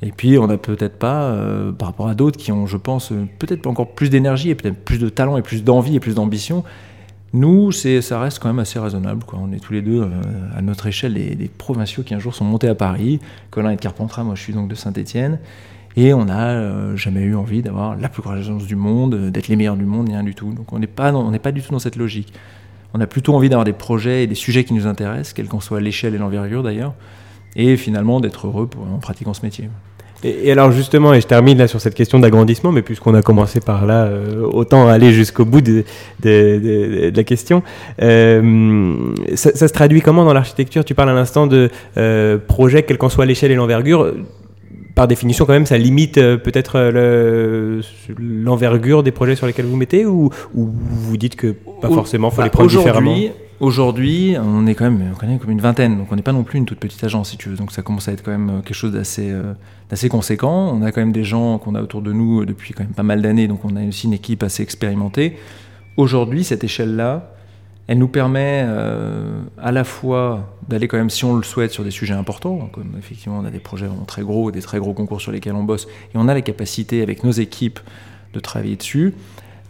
Et puis, on n'a peut-être pas, euh, par rapport à d'autres qui ont, je pense, peut-être encore plus d'énergie et peut-être plus de talent et plus d'envie et plus d'ambition, Nous, ça reste quand même assez raisonnable. On est tous les deux, euh, à notre échelle, des, des provinciaux qui un jour sont montés à Paris. Colin est de Carpentras, moi je suis donc de Saint-Étienne. Et on n'a euh, jamais eu envie d'avoir la plus grande agence du monde, euh, d'être les meilleurs du monde, rien du tout. Donc on n'est pas, pas du tout dans cette logique. On a plutôt envie d'avoir des projets et des sujets qui nous intéressent, quelle qu'en soit l'échelle et l'envergure d'ailleurs, et finalement d'être heureux pour, en pratiquant ce métier. Et, et alors justement, et je termine là sur cette question d'agrandissement, mais puisqu'on a commencé par là, euh, autant aller jusqu'au bout de, de- de- de la question. Euh, ça, ça se traduit comment dans l'architecture? Tu parles à l'instant de euh, projet, quelle qu'en soit l'échelle et l'envergure. Par définition, quand même, ça limite euh, peut-être le- l'envergure des projets sur lesquels vous mettez, ou, ou vous dites que pas forcément, faut bah, les prendre différemment? Aujourd'hui- on est quand même, on est comme une vingtaine, donc on n'est pas non plus une toute petite agence, si tu veux. Donc ça commence à être quand même euh, quelque chose d'assez, euh, d'assez conséquent. On a quand même des gens qu'on a autour de nous euh, depuis quand même pas mal d'années, donc on a aussi une équipe assez expérimentée. Aujourd'hui, cette échelle-là, elle nous permet à la fois d'aller quand même, si on le souhaite, sur des sujets importants, comme effectivement on a des projets vraiment très gros, des très gros concours sur lesquels on bosse, et on a la capacité avec nos équipes de travailler dessus.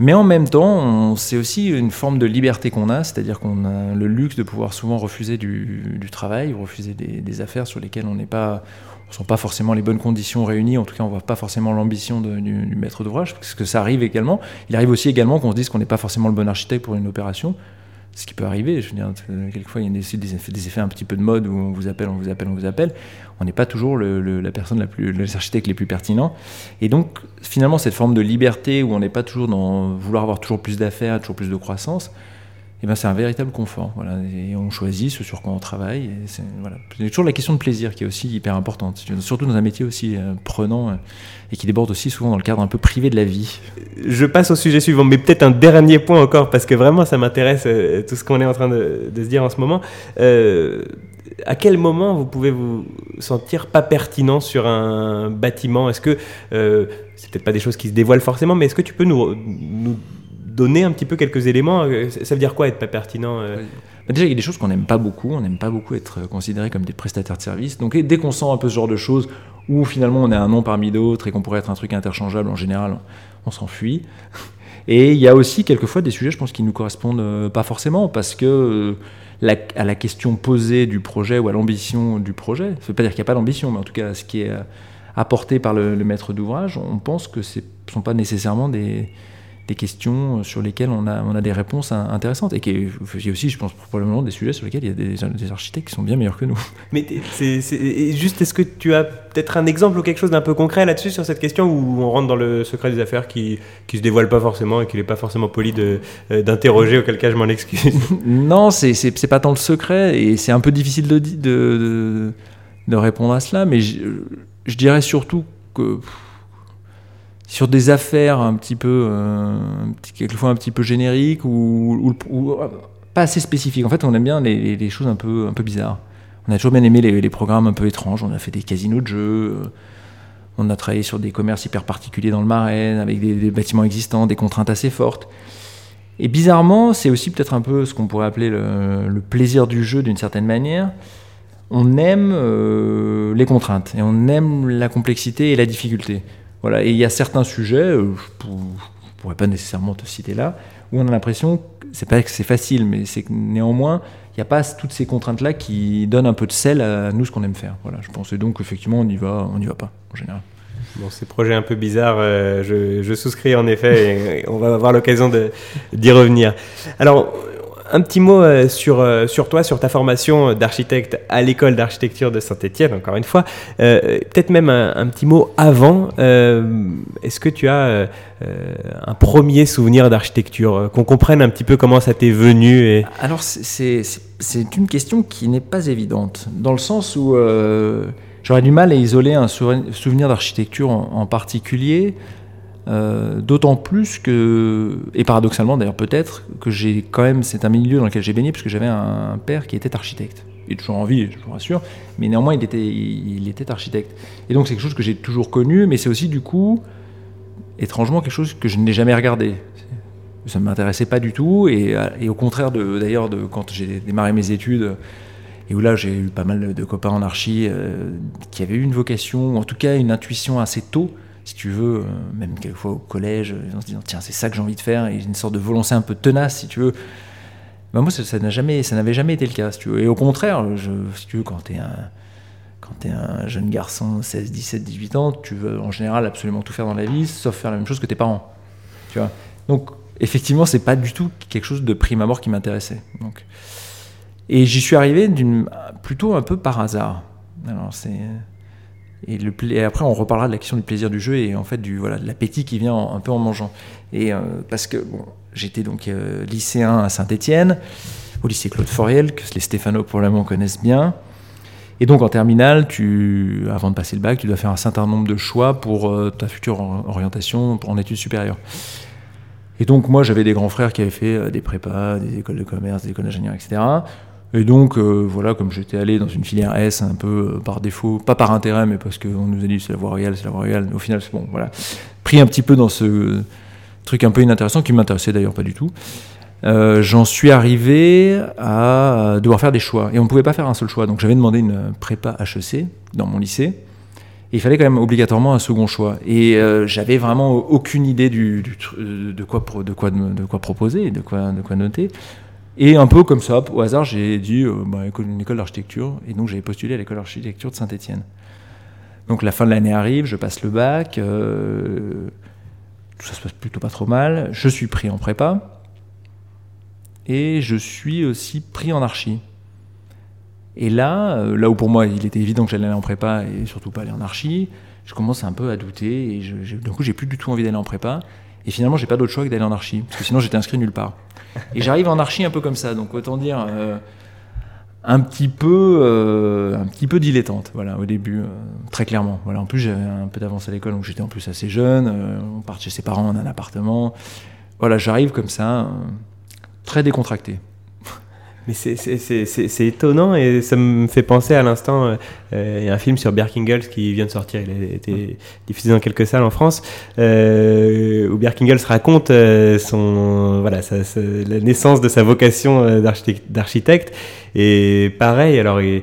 Mais en même temps, c'est aussi une forme de liberté qu'on a, c'est-à-dire qu'on a le luxe de pouvoir souvent refuser du, travail, refuser des, affaires sur lesquelles on n'est pas, sent pas forcément les bonnes conditions réunies. En tout cas, on voit pas forcément l'ambition du, du maître d'ouvrage, parce que ça arrive également. Il arrive aussi également qu'on se dise qu'on n'est pas forcément le bon architecte pour une opération. Ce qui peut arriver, je veux dire, quelquefois il y a des, effets, un petit peu de mode où on vous appelle, on vous appelle, on vous appelle. On n'est pas toujours la personne la plus, les architectes les plus pertinents. Et donc, finalement, cette forme de liberté où on n'est pas toujours dans vouloir avoir toujours plus d'affaires, toujours plus de croissance, eh ben, c'est un véritable confort. Et on choisit ce sur quoi on travaille. C'est, voilà. Toujours la question de plaisir qui est aussi hyper importante, surtout dans un métier aussi euh, prenant euh, et qui déborde aussi souvent dans le cadre un peu privé de la vie. Je passe au sujet suivant, mais peut-être un dernier point encore, parce que vraiment ça m'intéresse euh, tout ce qu'on est en train de, se dire en ce moment. À quel moment vous pouvez vous sentir pas pertinent sur un bâtiment? Est-ce que, c'est peut-être pas des choses qui se dévoilent forcément, mais est-ce que tu peux nous donner un petit peu quelques éléments Euh, Ça veut dire quoi être pas pertinent euh Bah, déjà, il y a des choses qu'on n'aime pas beaucoup. On n'aime pas beaucoup être euh, considéré comme des prestataires de services. Donc, dès qu'on sent un peu ce genre de choses, où finalement on est un nom parmi d'autres et qu'on pourrait être un truc interchangeable, en général, on s'enfuit. Et il y a aussi quelquefois des sujets, je pense, qui nous correspondent pas forcément, parce que à la question posée du projet ou à l'ambition du projet, ça veut pas dire qu'il n'y a pas d'ambition, mais en tout cas, ce qui est apporté par le, le maître d'ouvrage, on pense que ce ne sont pas nécessairement des, des questions sur lesquelles on a, on a des réponses in- intéressantes. Et qu'il y a aussi, je pense, probablement des sujets sur lesquels il y a des, des architectes qui sont bien meilleurs que nous. Mais c'est, juste, est-ce que tu as peut-être un exemple ou quelque chose d'un peu concret là-dessus sur cette question où on rentre dans le secret des affaires qui qui se dévoile pas forcément et qu'il n'est pas forcément poli euh, d'interroger, auquel cas je m'en excuse? non, c'est pas tant le secret et c'est un peu difficile de, de, de, de répondre à cela, mais je, je dirais surtout que pff, sur des affaires un petit peu, euh, quelquefois un petit peu génériques ou, euh, pas assez spécifiques. En fait, on aime bien les, choses un peu, un peu bizarres. On a toujours bien aimé les, programmes un peu étranges. On a fait des casinos de jeux. euh, On a travaillé sur des commerces hyper particuliers dans le Marais, avec des, bâtiments existants, des contraintes assez fortes. Et bizarrement, c'est aussi peut-être un peu ce qu'on pourrait appeler le, plaisir du jeu d'une certaine manière. On aime les contraintes et on aime la complexité et la difficulté. Voilà. Et il y a certains sujets, euh, je ne pourrais pas nécessairement te citer là, où on a l'impression c'est pas que c'est facile, mais c'est que néanmoins, il n'y a pas toutes ces contraintes-là qui donnent un peu de sel à nous ce qu'on aime faire. Voilà, je pense. Donc, effectivement, on n'y va, on va pas, en général. Bon, ces projets un peu bizarres, euh, je, je souscris en effet, et on va avoir l'occasion d'y revenir. Alors, un petit mot euh, sur, euh, sur toi, sur ta formation d'architecte à l'école d'architecture de Saint-Étienne, encore une fois. Euh, Peut-être même un, petit mot avant. Est-ce que tu as un premier souvenir d'architecture Qu'on comprenne un petit peu comment ça t'est venu. Alors, c'est- une question qui n'est pas évidente, dans le sens où j'aurais du mal à isoler un souven- souvenir d'architecture en particulier, euh, d'autant plus que, et paradoxalement d'ailleurs peut-être, que j'ai quand même, c'est un milieu dans lequel j'ai baigné, puisque j'avais un père qui était architecte. Il est toujours en vie, je vous rassure, mais néanmoins il était, il était architecte. Et donc c'est quelque chose que j'ai toujours connu, mais c'est aussi du coup, étrangement, quelque chose que je n'ai jamais regardé ça ne m'intéressait pas du tout et, au contraire d'ailleurs de quand j'ai démarré mes études et où là j'ai eu pas mal de copains en archi euh, qui avaient eu une vocation ou en tout cas une intuition assez tôt si tu veux euh, même quelquefois au collège en se disant tiens c'est ça que j'ai envie de faire et une sorte de volonté un peu tenace si tu veux Bah, moi, ça n'a jamais, ça n'avait jamais été le cas. Tu. Et au contraire, je, si tu veux, quand tu es un, jeune garçon, 16, 17, 18 ans, tu veux en général absolument tout faire dans la vie, sauf faire la même chose que tes parents. Tu. Donc, effectivement, c'est pas du tout quelque chose de prime abord qui m'intéressait. Et j'y suis arrivé d'une, plutôt un peu par hasard. Alors, c'est et, le et après, on reparlera de la question du plaisir du jeu et en fait du voilà de l'appétit qui vient en- un peu en mangeant. Et euh, parce que bon, j'étais donc euh, lycéen à Saint-Étienne, au lycée Claude Foriel, que les Stéphano probablement connaissent bien. Et donc en terminale, tu, avant de passer le bac, tu dois faire un certain nombre de choix pour euh, ta future or- orientation en études supérieures. Et donc moi, j'avais des grands frères qui avaient fait des prépas, des écoles de commerce, des écoles d'ingénieur, etc. Et donc, euh, voilà, comme j'étais allé dans une filière S un peu euh, par défaut, pas par intérêt, mais parce qu'on nous a dit c'est la voie royale, c'est la voie royale. Au final, c'est bon, voilà. Pris un petit peu dans ce truc un peu inintéressant, qui m'intéressait d'ailleurs pas du tout. Euh, J'en suis arrivé à devoir faire des choix. Et on ne pouvait pas faire un seul choix. Donc j'avais demandé une prépa HEC dans mon lycée. Et il fallait quand même obligatoirement un second choix. Et j'avais vraiment aucune idée du, de, quoi, de, quoi, de quoi proposer, de quoi, de quoi noter. Et un peu comme ça, au hasard, j'ai dit euh, bah, une école d'architecture. Et donc j'avais postulé à l'école d'architecture de Saint-Etienne. Donc la fin de l'année arrive, je passe le bac. euh, ça se passe plutôt pas trop mal. Je suis pris en prépa. Et je suis aussi pris en archi. Et là, euh, là où pour moi il était évident que j'allais aller en prépa et surtout pas aller en archi, je commence un peu à douter et d'un coup j'ai plus du tout envie d'aller en prépa. Et finalement j'ai pas d'autre choix que d'aller en archi, parce que sinon j'étais inscrit nulle part. Et j'arrive en archi un peu comme ça, donc autant dire euh, un petit peu, euh, un petit peu dilettante, voilà au début, euh, très clairement. Voilà, en plus j'avais un peu d'avance à l'école, donc j'étais en plus assez jeune. on part chez ses parents, on a un appartement. Voilà, j'arrive comme ça, très décontracté. Mais c'est- étonnant et ça me fait penser à l'instant, euh, euh, il y a un film sur Birkingles qui vient de sortir, il a été diffusé dans quelques salles en France, euh, où Birkingles raconte euh, son, voilà, sa- sa- la naissance de sa vocation euh, d'architecte. Et pareil, alors il-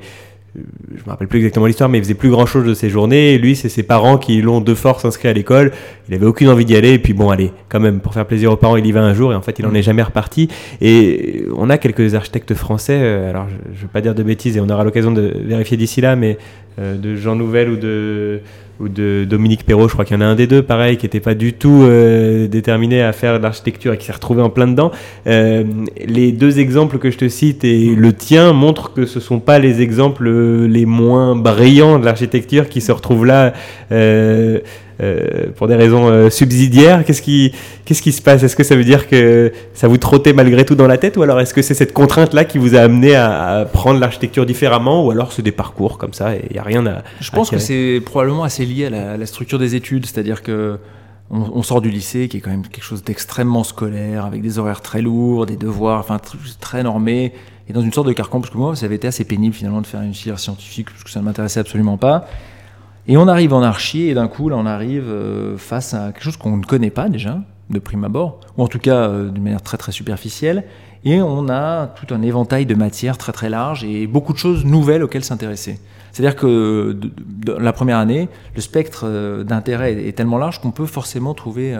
je me rappelle plus exactement l'histoire, mais il faisait plus grand chose de ses journées. Lui, c'est ses parents qui l'ont de force inscrit à l'école. Il avait aucune envie d'y aller. Et puis bon, allez, quand même, pour faire plaisir aux parents, il y va un jour. Et en fait, il en est jamais reparti. Et on a quelques architectes français. euh, alors, je, je veux pas dire de bêtises, et on aura l'occasion de vérifier d'ici là, mais euh, de Jean Nouvel ou de ou de Dominique Perrault, je crois qu'il y en a un des deux, pareil, qui n'était pas du tout euh, déterminé à faire de l'architecture et qui s'est retrouvé en plein dedans. Euh, les deux exemples que je te cite et le tien montrent que ce sont pas les exemples euh, les moins brillants de l'architecture qui se retrouvent là euh, pour des raisons euh, subsidiaires. Qu'est-ce qui, qu'est-ce qui se passe? Est-ce que ça veut dire que ça vous trottait malgré tout dans la tête? Ou alors est-ce que c'est cette contrainte-là qui vous a amené à, à prendre l'architecture différemment? Ou alors c'est des parcours comme ça et il n'y a rien à. Je pense à que c'est probablement assez lié à la, la structure des études, c'est-à-dire que on, sort du lycée qui est quand même quelque chose d'extrêmement scolaire, avec des horaires très lourds, des devoirs, enfin tr- très normés, et dans une sorte de carcan, parce que moi ça avait été assez pénible finalement de faire une filière scientifique, parce que ça ne m'intéressait absolument pas. Et on arrive en archi, et d'un coup là on arrive euh, face à quelque chose qu'on ne connaît pas déjà, de prime abord, ou en tout cas euh, d'une manière très très superficielle, et on a tout un éventail de matières très très large et beaucoup de choses nouvelles auxquelles s'intéresser. C'est-à-dire que de, de- la première année, le spectre euh, d'intérêt est, tellement large qu'on peut forcément trouver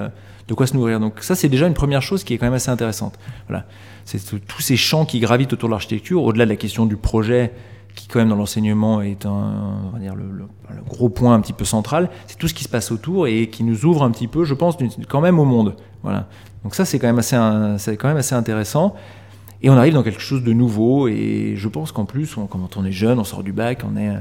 de quoi se nourrir. Donc ça, c'est déjà une première chose qui est quand même assez intéressante. Voilà, c'est tous ces champs qui gravitent autour de l'architecture, au-delà de la question du projet, qui quand même dans l'enseignement est un, on va dire le, gros point un petit peu central. C'est tout ce qui se passe autour et qui nous ouvre un petit peu, je pense, quand même au monde. Voilà. Donc ça, c'est quand même assez, c'est quand même assez intéressant. Et on arrive dans quelque chose de nouveau. Et je pense qu'en plus, quand on est jeune, on sort du bac, on est,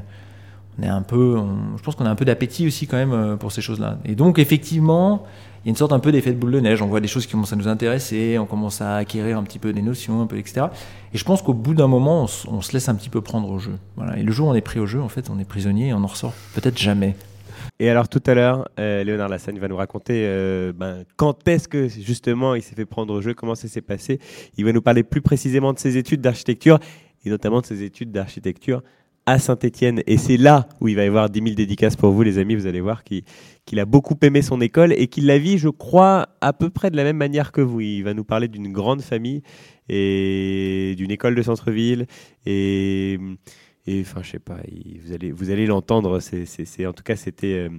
on est un peu, je pense qu'on a un peu d'appétit aussi quand même euh, pour ces choses-là. Et donc effectivement, il y a une sorte un peu d'effet de boule de neige. On voit des choses qui commencent à nous intéresser, on commence à acquérir un petit peu des notions, un peu etc. Et je pense qu'au bout d'un moment, on, se laisse un petit peu prendre au jeu. Voilà. Et le jour où on est pris au jeu, en fait, on est prisonnier et on en ressort peut-être jamais. Et alors tout à l'heure, euh, Léonard Lassagne va nous raconter euh, ben, quand est-ce que justement il s'est fait prendre au jeu, comment ça s'est passé. Il va nous parler plus précisément de ses études d'architecture et notamment de ses études d'architecture à Saint-Étienne. Et c'est là où il va y avoir 10 000 dédicaces pour vous les amis, vous allez voir qu'il a beaucoup aimé son école et qu'il la vit, je crois, à peu près de la même manière que vous. Il va nous parler d'une grande famille et d'une école de centre-ville et et enfin je sais pas vous allez vous allez l'entendre c'est- en tout cas c'était euh,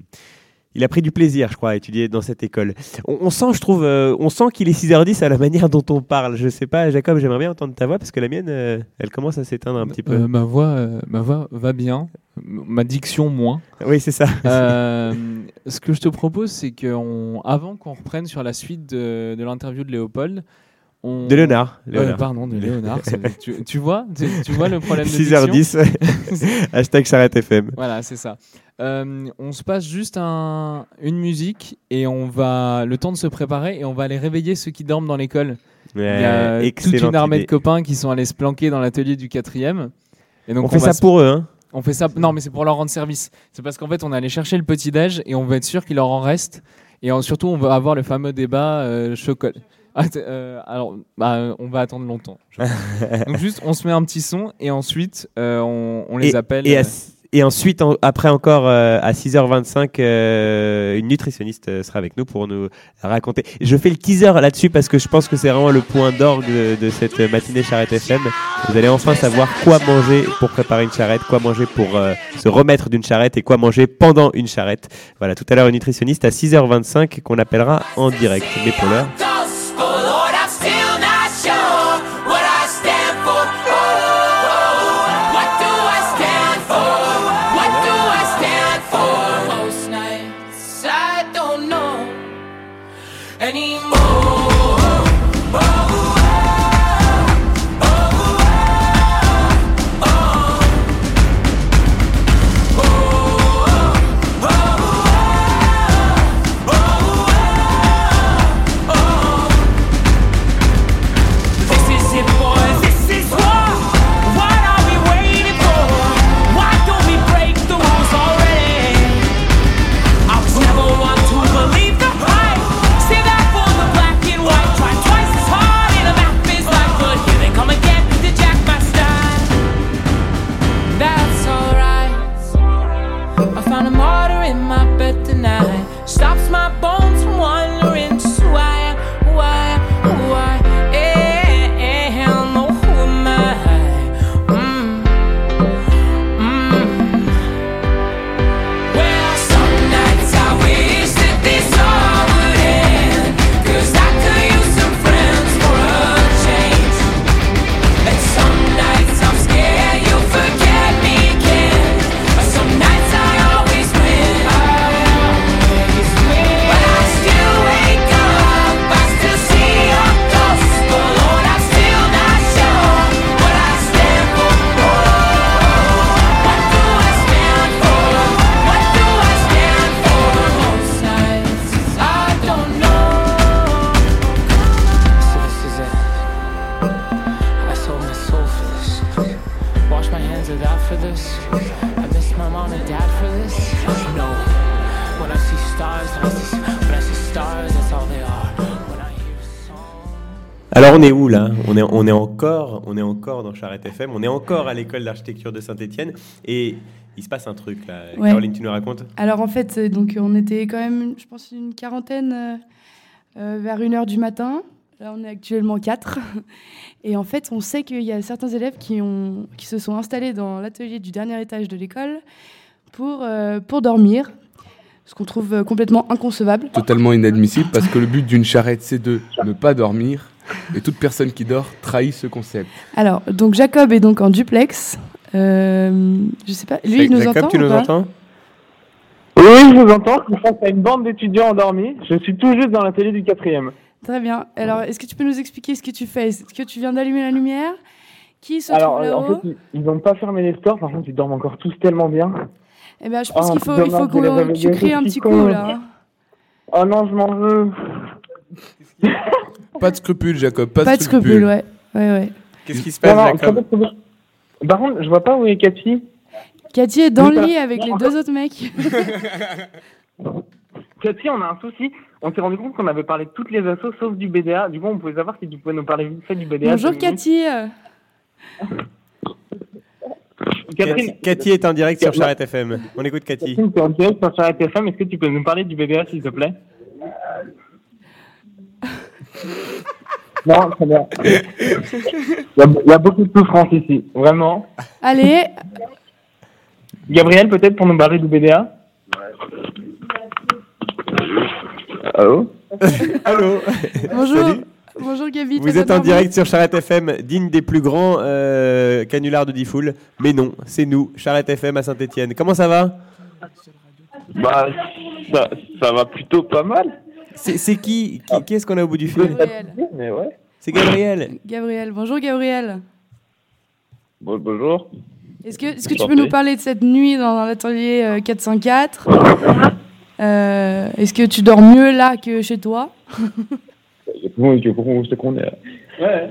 Il a pris du plaisir, je crois, à étudier dans cette école. On, on sent, je trouve, euh, on sent qu'il est 6h10 à la manière dont on parle. Je sais pas, Jacob, j'aimerais bien entendre ta voix parce que la mienne, euh, elle commence à s'éteindre un petit peu. Euh, ma, voix, ma voix va bien, ma diction moins. Oui, c'est ça. Ce que je te propose, c'est qu'avant qu'on reprenne sur la suite de, de l'interview de Léopold, on... De Léonard. Euh, pardon, de Léonard. tu, tu vois, tu, tu vois le problème de diction 6h10, ouais. Hashtag Charrette FM. Voilà, c'est ça. Euh, on se passe juste un, une musique et on va le temps de se préparer et on va aller réveiller ceux qui dorment dans l'école. Il y a toute une armée idée. de copains qui sont allés se planquer dans l'atelier du quatrième. Et donc On fait ça se- pour eux, hein On fait ça. Non, mais c'est pour leur rendre service. C'est parce qu'en fait, on est allé chercher le petit déj et on va être sûr qu'il leur en reste. Et en- surtout, on va avoir le fameux débat euh, chocolat. Ah, euh, alors, bah, on va attendre longtemps. donc juste, on se met un petit son et ensuite, on, on les et, appelle. Et, et ensuite, en- après encore euh, à 6h25, euh, une nutritionniste euh, sera avec nous pour nous raconter. Je fais le teaser là-dessus parce que je pense que c'est vraiment le point d'orgue de, de cette matinée Charrette FM. Vous allez enfin savoir quoi manger pour préparer une charrette, quoi manger pour euh, se remettre d'une charrette et quoi manger pendant une charrette. Voilà, tout à l'heure, une nutritionniste à 6h25 qu'on appellera en direct. Mais pour l'heure, Alors on est où là? On est, on est encore, on est encore dans Charrette FM, on est encore à l'école d'architecture de Saint-Étienne et il se passe un truc là. Ouais. Caroline, tu nous racontes? Alors en fait, euh, donc on était quand même, je pense, une quarantaine euh, euh, vers 1h du matin. Là, on est actuellement 4. Et en fait, on sait qu'il y a certains élèves qui, ont, qui se sont installés dans l'atelier du dernier étage de l'école pour, euh, pour dormir, ce qu'on trouve complètement inconcevable. Totalement inadmissible parce que le but d'une charrette, c'est de ne pas dormir. Et toute personne qui dort trahit ce concept. Alors, donc Jacob est donc en duplex. Euh, je sais pas, lui, il nous Jacob, entend tu ou nous pas entends? Oui, je vous entends. Je suis face à une bande d'étudiants endormis. Je suis tout juste dans l'atelier du quatrième. Très bien. Alors, est-ce que tu peux nous expliquer ce que tu fais? Est-ce que tu viens d'allumer la lumière? Qui se Alors, trouve en fait, ils- n'ont pas fermé les stores. Par contre, ils dorment encore tous tellement bien. Eh ben, je pense Oh, qu'il faut, il faut que tu bien crées un petit coup là. Oh non, je m'en veux. Pas de scrupules, Jacob, pas, Pas de scrupules, ouais. ouais, ouais. Qu'est-ce qui se passe, non, Jacob. Par contre, je vois pas où est Cathy. Cathy est dans Oui, le ça- lit avec les deux autres mecs. Cathy, on a un souci. On s'est rendu compte qu'on avait parlé de toutes les assos sauf du BDA. Du coup, on pouvait savoir si tu pouvais nous parler vite fait du BDA. Bonjour. Cathy. Catherine, Cathy, Cathy est en direct sur Cathy- Charrette FM. On écoute Cathy. Catherine, t'es en direct sur Charrette FM. Est-ce que tu peux nous parler du BDA, s'il te plaît? Non, très bien. Il y, a, il y a beaucoup de souffrance ici, vraiment. Allez, Gabriel, peut-être pour nous parler du BDA Allô Allô Bonjour. Salut. Bonjour Gabi. Vous êtes en direct sur Charrette FM, digne des plus grands euh, canulars de Diffoul. Mais non, c'est nous, Charrette FM à Saint-Etienne. Comment ça va? Bah, ça, ça va plutôt pas mal. C'est qui Qui, qui est-ce qu'on a au bout du fil Gabriel. Mais ouais. C'est Gabriel. Gabriel. Bonjour Gabriel. Bon, bonjour. Est-ce que, est-ce que tu peux nous parler de cette nuit dans l'atelier euh, 404 Euh, Est-ce que tu dors mieux là que chez toi? Bon, tu comprends où c'est qu'on est là. Ouais.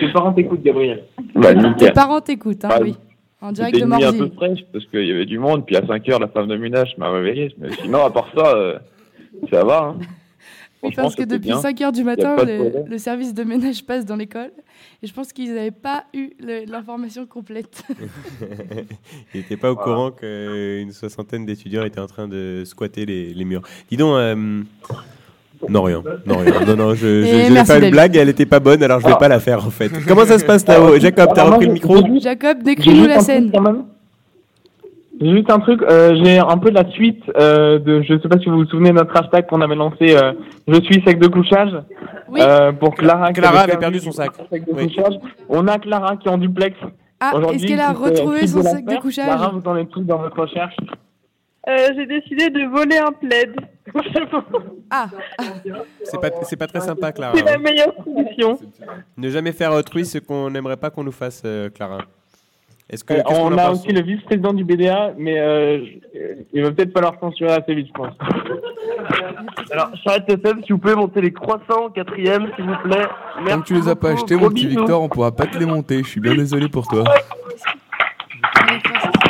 Tes parents t'écoutent, Gabriel. Bah, Tes parents t'écoutent, hein, Bah, oui. En direct de nuit un peu fraîche parce qu'il y avait du monde, puis à 5 heures, la femme de ménage m'a réveillé. Mais sinon, à part ça, euh, ça va. Hein. Oui, parce que depuis bien. 5 heures du matin, pas le, service de ménage passe dans l'école. Et je pense qu'ils n'avaient pas eu l'information complète. Il n'était pas au courant qu'une soixantaine d'étudiants étaient en train de squatter les, les murs. Dis donc, euh, non rien, non rien, non non, je, merci, faire une blague, elle était pas bonne, alors je vais Ah. pas la faire en fait. Comment ça se passe là-haut Jacob, t'as Alors, repris le micro Jacob, décris-nous la scène. Juste un truc, euh, j'ai un peu de la suite euh, de, je sais pas si vous vous souvenez de notre hashtag qu'on avait lancé, euh, je suis sec de couchage, Oui. euh, pour Clara. qui Clara avait perdu son sac. sac de Oui. couchage. On a Clara qui est en duplex. Ah, est-ce qu'elle a retrouvé son de sac de couchage Clara, vous en êtes tous dans votre recherche? Euh, J'ai décidé de voler un plaid. Ah, C'est pas, c'est pas très sympa, Clara. C'est la hein. meilleure solution. Ne jamais faire autrui ce qu'on n'aimerait pas qu'on nous fasse, euh, Clara. Est-ce que Euh, On en a pense aussi le vice-président du BDA, mais euh, il va peut-être falloir censurer assez vite, je pense. Alors, Charrette FM, si vous pouvez monter les croissants, quatrième, s'il vous plaît. Merci Tant que tu les as pas achetés, mon petit. Victor, on pourra pas te les monter. Je suis bien désolé pour toi.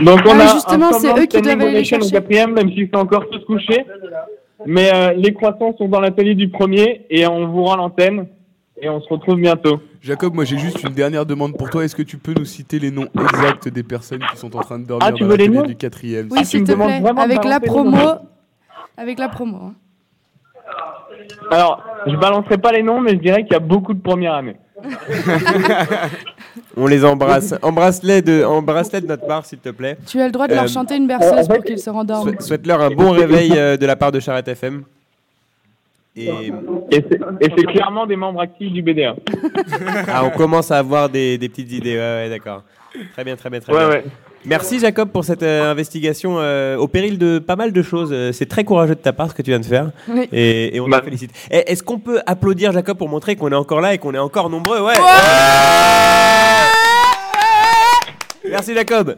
Donc on Ah, mais a justement, c'est eux qui doivent aller les chercher. quatrième, même s'ils sont encore tous couchés. Mais euh, les croissants sont dans l'atelier du premier et on vous rend l'antenne et on se retrouve bientôt. Jacob, moi j'ai juste une dernière demande pour toi. Est-ce que tu peux nous citer les noms exacts des personnes qui sont en train de dormir Ah, tu dans veux les l'atelier noms du quatrième oui, tu s'il te plaît. Avec la promo. Avec la promo. Alors, je balancerai pas les noms, mais je dirais qu'il y a beaucoup de premières années. On les embrasse. Embrasse-les de, embrasse-les de notre part, s'il te plaît. Tu as le droit de leur Euh, chanter une berceuse pour qu'ils se rendorment. Souhaite- Souhaite-leur un bon réveil euh, de la part de Charrette FM. Et Et c'est clairement des membres actifs du BDA. ah, on commence à avoir des, des petites idées. Ouais, ouais, d'accord. Très bien, très bien, très Ouais, bien. ouais. Merci Jacob pour cette euh, investigation euh, au péril de pas mal de choses. Euh, C'est très courageux de ta part ce que tu viens de faire. Oui. Et, et on Bah. te félicite. Eh, Est-ce qu'on peut applaudir Jacob pour montrer qu'on est encore là et qu'on est encore nombreux? Ouais. Merci Jacob.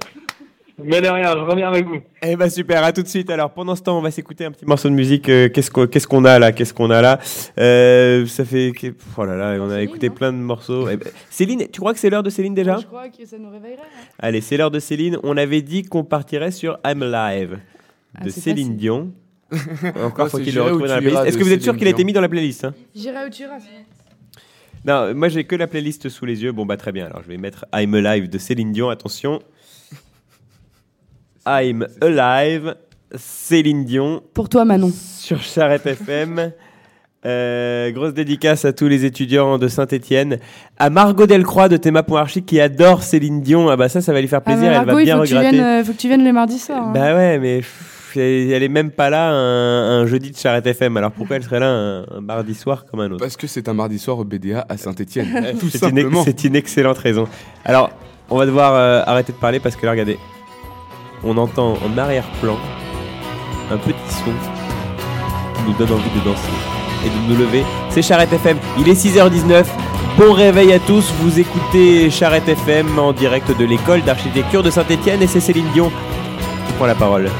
Mais de rien, je reviens avec vous. Eh ben super, à tout de suite. Alors pendant ce temps, on va s'écouter un petit morceau de musique. Euh, Qu'est-ce qu'on a là Qu'est-ce qu'on a là? Euh, Ça fait oh là là, on a écouté plein de morceaux. Eh ben, Céline, tu crois que c'est l'heure de Céline déjà? Je crois que ça nous réveillerait. hein. Allez, c'est l'heure de Céline. On avait dit qu'on partirait sur I'm Alive Ah, de Céline facile. Dion. Encore Moi, faut qu'il le retrouve dans la playlist. Est-ce que vous êtes sûr qu'il a été mis dans la playlist hein? J'irai où tu iras. Non, moi j'ai que la playlist sous les yeux. Bon bah très bien. Alors je vais mettre I'm Alive de Céline Dion. Attention. I'm Alive, Céline Dion. Pour toi, Manon. Sur Charrette FM. Euh, grosse dédicace à tous les étudiants de Saint-Etienne. À Margot Delcroix de Théma.archi qui adore Céline Dion. Ah bah ça, ça va lui faire Ah, plaisir. Elle Margot, va il bien faut que, tu viennes, euh, faut que tu viennes les mardis soirs. hein. Bah ouais, mais pff, elle elle est même pas là un, un jeudi de Charrette FM. Alors pourquoi elle serait là un, un mardi soir comme un autre? Parce que c'est un mardi soir au BDA à Saint-Etienne. Tout C'est une, ex- simplement. c'est une excellente raison. Alors, on va devoir euh, arrêter de parler parce que là, regardez, on entend en arrière-plan un petit son qui nous donne envie de danser et de nous lever. C'est Charrette FM, il est 6h19. Bon réveil à tous, vous écoutez Charrette FM en direct de l'école d'architecture de Saint-Etienne et c'est Céline Dion qui prend la parole.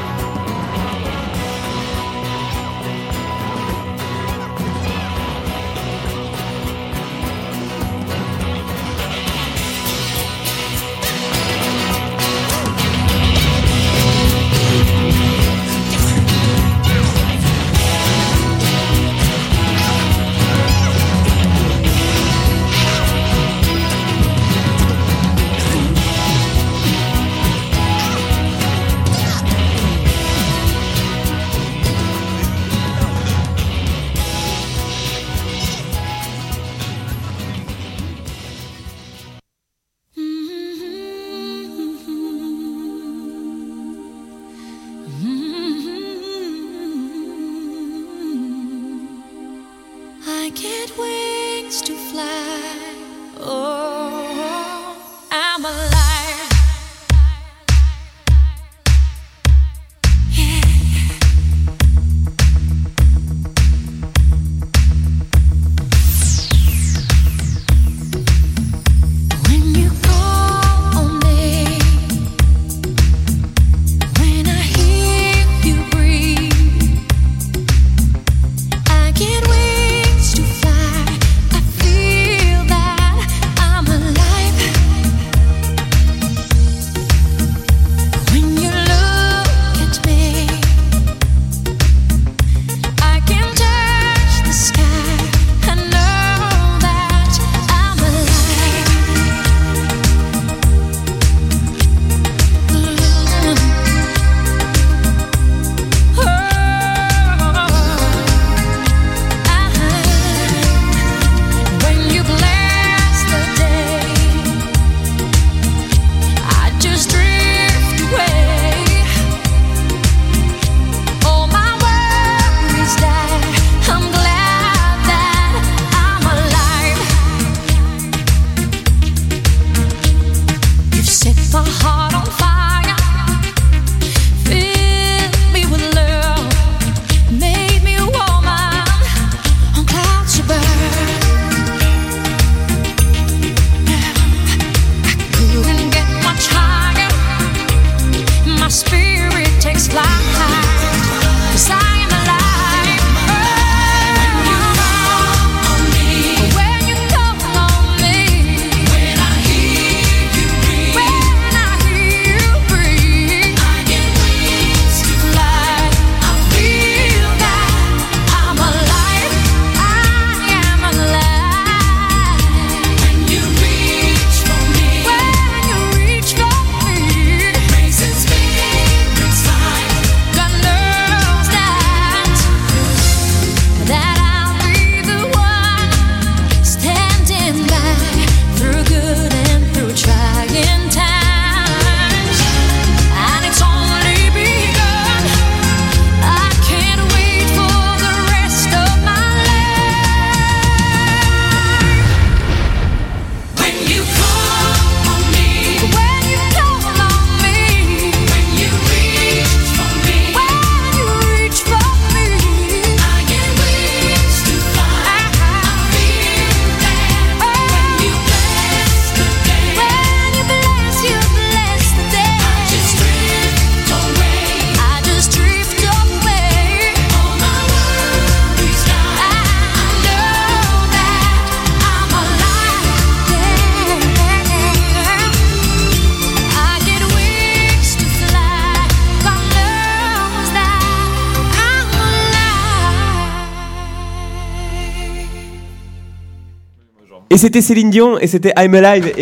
C'était Céline Dion et c'était I'm Alive et,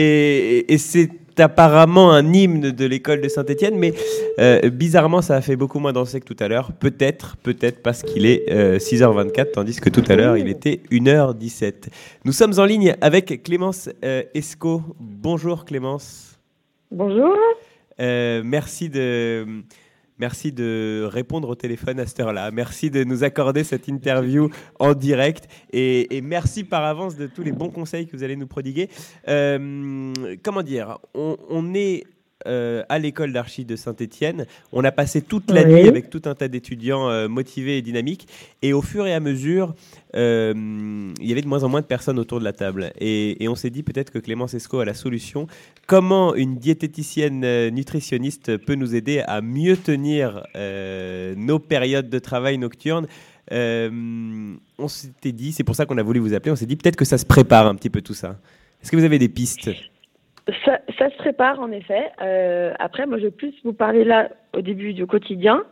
et- et c'est apparemment un hymne de l'école de Saint-Etienne mais euh, bizarrement ça a fait beaucoup moins danser que tout à l'heure. Peut-être peut-être parce qu'il est euh, 6h24 tandis que tout à l'heure il était 1h17 nous sommes en ligne avec Clémence euh, Esco bonjour Clémence. Bonjour. Euh, merci de Merci de répondre au téléphone à cette heure-là. Merci de nous accorder cette interview en direct. Et, merci par avance de tous les bons conseils que vous allez nous prodiguer. Euh, comment dire on est euh, à l'école d'archi de Saint-Étienne. On a passé toute la Oui. nuit avec tout un tas d'étudiants euh, motivés et dynamiques. Et au fur et à mesure, euh, il y avait de moins en moins de personnes autour de la table. Et, et on s'est dit peut-être que Clémence Esco a la solution. Comment une diététicienne nutritionniste peut nous aider à mieux tenir nos périodes de travail nocturnes? On s'était dit, c'est pour ça qu'on a voulu vous appeler, on s'est dit peut-être que ça se prépare un petit peu tout ça. Est-ce que vous avez des pistes? Ça, ça se prépare en effet. Euh, après, moi, je vais plus vous parler là au début du quotidien.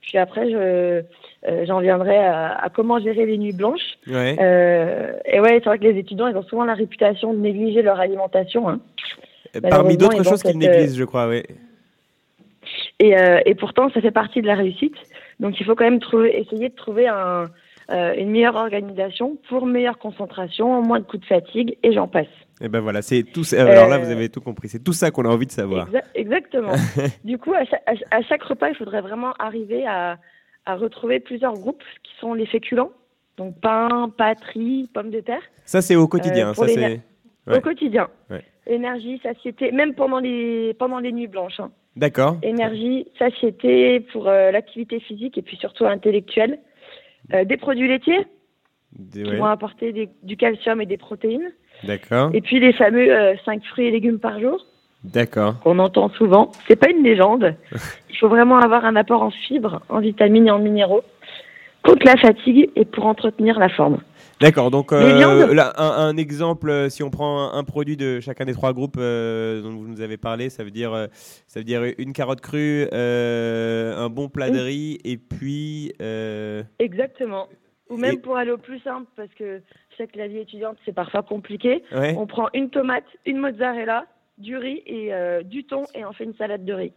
Puis après, je, euh, j'en viendrai à, à comment gérer les nuits blanches. Ouais. Euh, et ouais, c'est vrai que les étudiants, ils ont souvent la réputation de négliger leur alimentation. hein. Parmi d'autres choses qu'ils négligent, je crois, oui. Et, et pourtant, ça fait partie de la réussite. Donc, il faut quand même trouver, essayer de trouver un, euh, une meilleure organisation pour meilleure concentration, moins de coups de fatigue, et j'en passe. Et ben voilà, c'est tout. ça- Alors là, Euh, vous avez tout compris. C'est tout ça qu'on a envie de savoir. Exa- exactement. du coup, à chaque, à repas, il faudrait vraiment arriver à, à retrouver plusieurs groupes qui sont les féculents. Donc pain, pâtes, riz, pommes de terre. Ça, c'est au quotidien. Euh, ça, c'est. Ouais. Au quotidien. Ouais. Énergie, satiété, même pendant les, pendant les nuits blanches. hein. D'accord. Énergie, satiété pour euh, l'activité physique et puis surtout intellectuelle. Euh, des produits laitiers Des- qui ouais. vont apporter des- du calcium et des protéines. D'accord. Et puis les fameux 5 fruits et légumes par jour D'accord. qu'on entend souvent. C'est pas une légende. Il faut vraiment avoir un apport en fibres, en vitamines et en minéraux contre la fatigue et pour entretenir la forme. D'accord, donc euh, là, un, un exemple, euh, si on prend un, un produit de chacun des trois groupes euh, dont vous nous avez parlé, ça veut dire, euh, ça veut dire une carotte crue, un bon plat de riz et puis... Exactement. Ou même Et- pour aller au plus simple, parce que je sais que la vie étudiante, c'est parfois compliqué. Ouais. On prend une tomate, une mozzarella, du riz et du thon et on fait une salade de riz.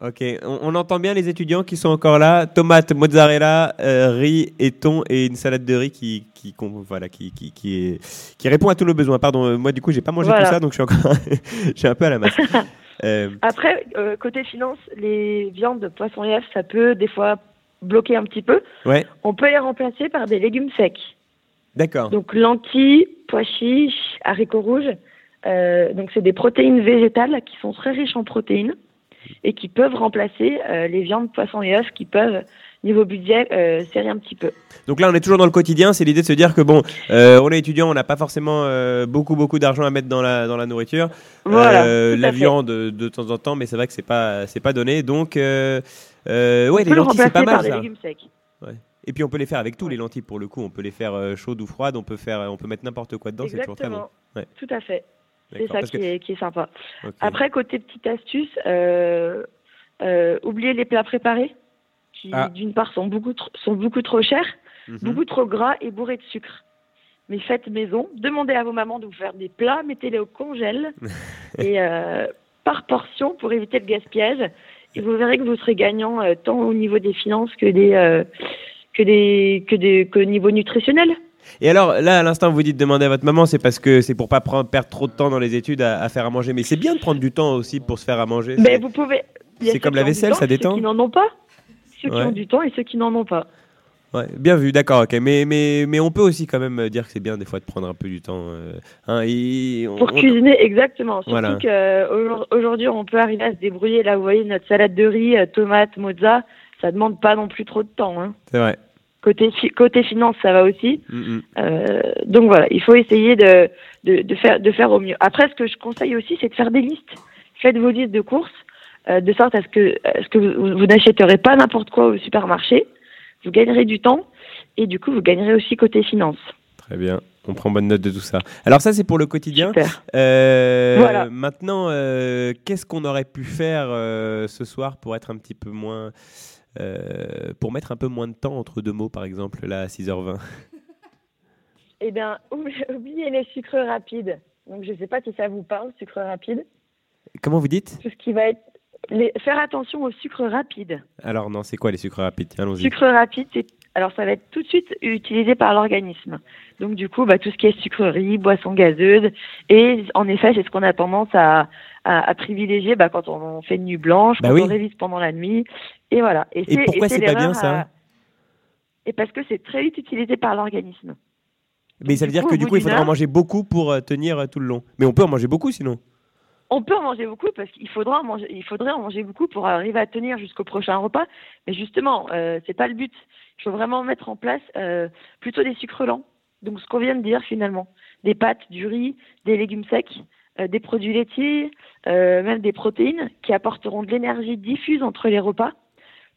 Ok, on, on entend bien les étudiants qui sont encore là. Tomates, mozzarella, euh, riz et thon et une salade de riz qui, qui, voilà, qui, qui, qui, est- qui répond à tous nos besoins. Pardon, euh, moi du coup, j'ai pas mangé Voilà. tout ça, donc je suis encore, je suis un peu à la masse. Euh, Après, euh, côté finance, les viandes de poisson et œufs, ça peut des fois bloquer un petit peu. ouais, On peut les remplacer par des légumes secs. d'accord. Donc lentilles, pois chiches, haricots rouges. Donc c'est des protéines végétales qui sont très riches en protéines et qui peuvent remplacer euh, les viandes, poissons et œufs qui peuvent, niveau budget, euh, serrer un petit peu. Donc là, on est toujours dans le quotidien. C'est l'idée de se dire que bon, euh, on est étudiant, on n'a pas forcément euh, beaucoup beaucoup d'argent à mettre dans la dans la nourriture. Voilà, la viande de, de temps en temps, mais c'est vrai que c'est pas c'est pas donné. Donc ouais, on les lentilles c'est pas par mal des ça. légumes secs. Ouais. Et puis on peut les faire avec tout les lentilles pour le coup. On peut les faire chaudes ou froides. On peut faire, on peut mettre n'importe quoi dedans. C'est toujours très bon. Ouais. Tout à fait. C'est ça qui, que- est, qui est sympa. Après, côté petite astuce, euh, euh, oubliez les plats préparés qui, Ah. d'une part, sont beaucoup, sont beaucoup trop chers, Mhm. beaucoup trop gras et bourrés de sucre. Mais faites maison, demandez à vos mamans de vous faire des plats, mettez-les au congèle et euh, par portion pour éviter le gaspillage. Et vous verrez que vous serez gagnant euh, tant au niveau des finances que des euh, que des que des que au niveau nutritionnel. Et alors là, à l'instant, vous dites demander à votre maman, c'est parce que c'est pour pas prendre, perdre trop de temps dans les études à, à faire à manger. Mais c'est bien de prendre du temps aussi pour se faire à manger. Mais c'est- vous pouvez. c'est comme la vaisselle, temps ça et Ceux détend. qui n'en ont pas. Ceux qui ont du temps et ceux qui n'en ont pas. Ouais, bien vu, d'accord, ok. Mais, mais, mais on peut aussi quand même dire que c'est bien des fois de prendre un peu du temps. euh, hein, et on- Pour on- cuisiner, exactement. Surtout Voilà. qu'aujourd'hui, on peut arriver à se débrouiller. Là, vous voyez, notre salade de riz, euh, tomate, mozza, ça demande pas non plus trop de temps. hein. C'est vrai. Côté, fi- côté finance, ça va aussi. Mm, mm. Euh, donc voilà, il faut essayer de, de, de faire, de faire au mieux. Après, ce que je conseille aussi, c'est de faire des listes. Faites vos listes de courses, euh, de sorte à ce que, à ce que vous, vous n'achèterez pas n'importe quoi au supermarché. Vous gagnerez du temps et du coup, vous gagnerez aussi côté finance. Très bien. On prend bonne note de tout ça. Alors ça, c'est pour le quotidien. Super. Euh, Voilà. Maintenant, euh, qu'est-ce qu'on aurait pu faire euh, ce soir pour être un petit peu moins... euh, pour mettre un peu moins de temps entre deux mots, par exemple, là, à 6h20 Eh bien, oubli- oubliez les sucres rapides. Donc, je ne sais pas si ça vous parle, sucre rapide. Comment vous dites? Tout ce qui va être. les- Faire attention aux sucres rapides. Alors non, c'est quoi les sucres rapides? Allons-y. Sucre rapide, c'est. Alors, ça va être tout de suite utilisé par l'organisme. Donc, du coup, bah, tout ce qui est sucrerie, boissons gazeuses. Et en effet, c'est ce qu'on a tendance à, à, à privilégier bah, quand on fait une nuit blanche, Bah quand oui. on révise pendant la nuit. Et voilà. Et pourquoi c'est pas bien, ça à- Et parce que c'est très vite utilisé par l'organisme. Mais ça veut dire coup, que du coup, il faudra en manger beaucoup pour euh, tenir euh, tout le long. Mais on peut en manger beaucoup sinon. On peut en manger beaucoup parce qu'il faudra en manger, il faudrait en manger beaucoup pour arriver à tenir jusqu'au prochain repas. Mais justement, euh, c'est pas le but. Il faut vraiment mettre en place euh, plutôt des sucres lents. Donc ce qu'on vient de dire finalement, des pâtes, du riz, des légumes secs, euh, des produits laitiers, euh, même des protéines qui apporteront de l'énergie diffuse entre les repas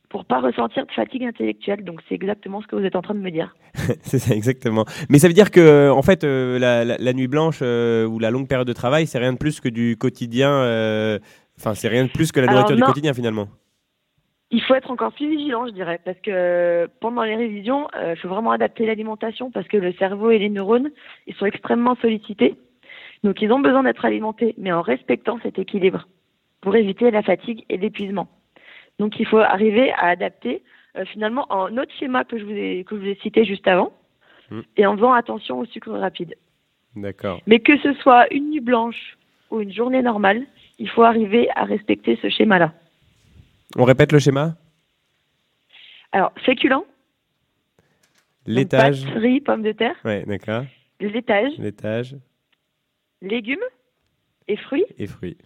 pour pas ressentir de fatigue intellectuelle. Donc c'est exactement ce que vous êtes en train de me dire. c'est ça, exactement. Mais ça veut dire que, en fait, la, la- la nuit blanche ou la longue période de travail, c'est rien de plus que du quotidien. Enfin, c'est rien de plus que la Alors, nourriture du quotidien finalement. Il faut être encore plus vigilant, je dirais, parce que pendant les révisions, euh, il faut vraiment adapter l'alimentation parce que le cerveau et les neurones, ils sont extrêmement sollicités. Donc, ils ont besoin d'être alimentés, mais en respectant cet équilibre pour éviter la fatigue et l'épuisement. Donc, il faut arriver à adapter euh, finalement en autre schéma que je vous ai, que je vous ai cité juste avant Mm. et en faisant attention au sucre rapide. D'accord. Mais que ce soit une nuit blanche ou une journée normale, il faut arriver à respecter ce schéma-là. On répète le schéma? Alors, féculents, L'étage. riz, pommes de terre. Ouais, d'accord. Le laitage, L'étage légumes et fruits. et fruits.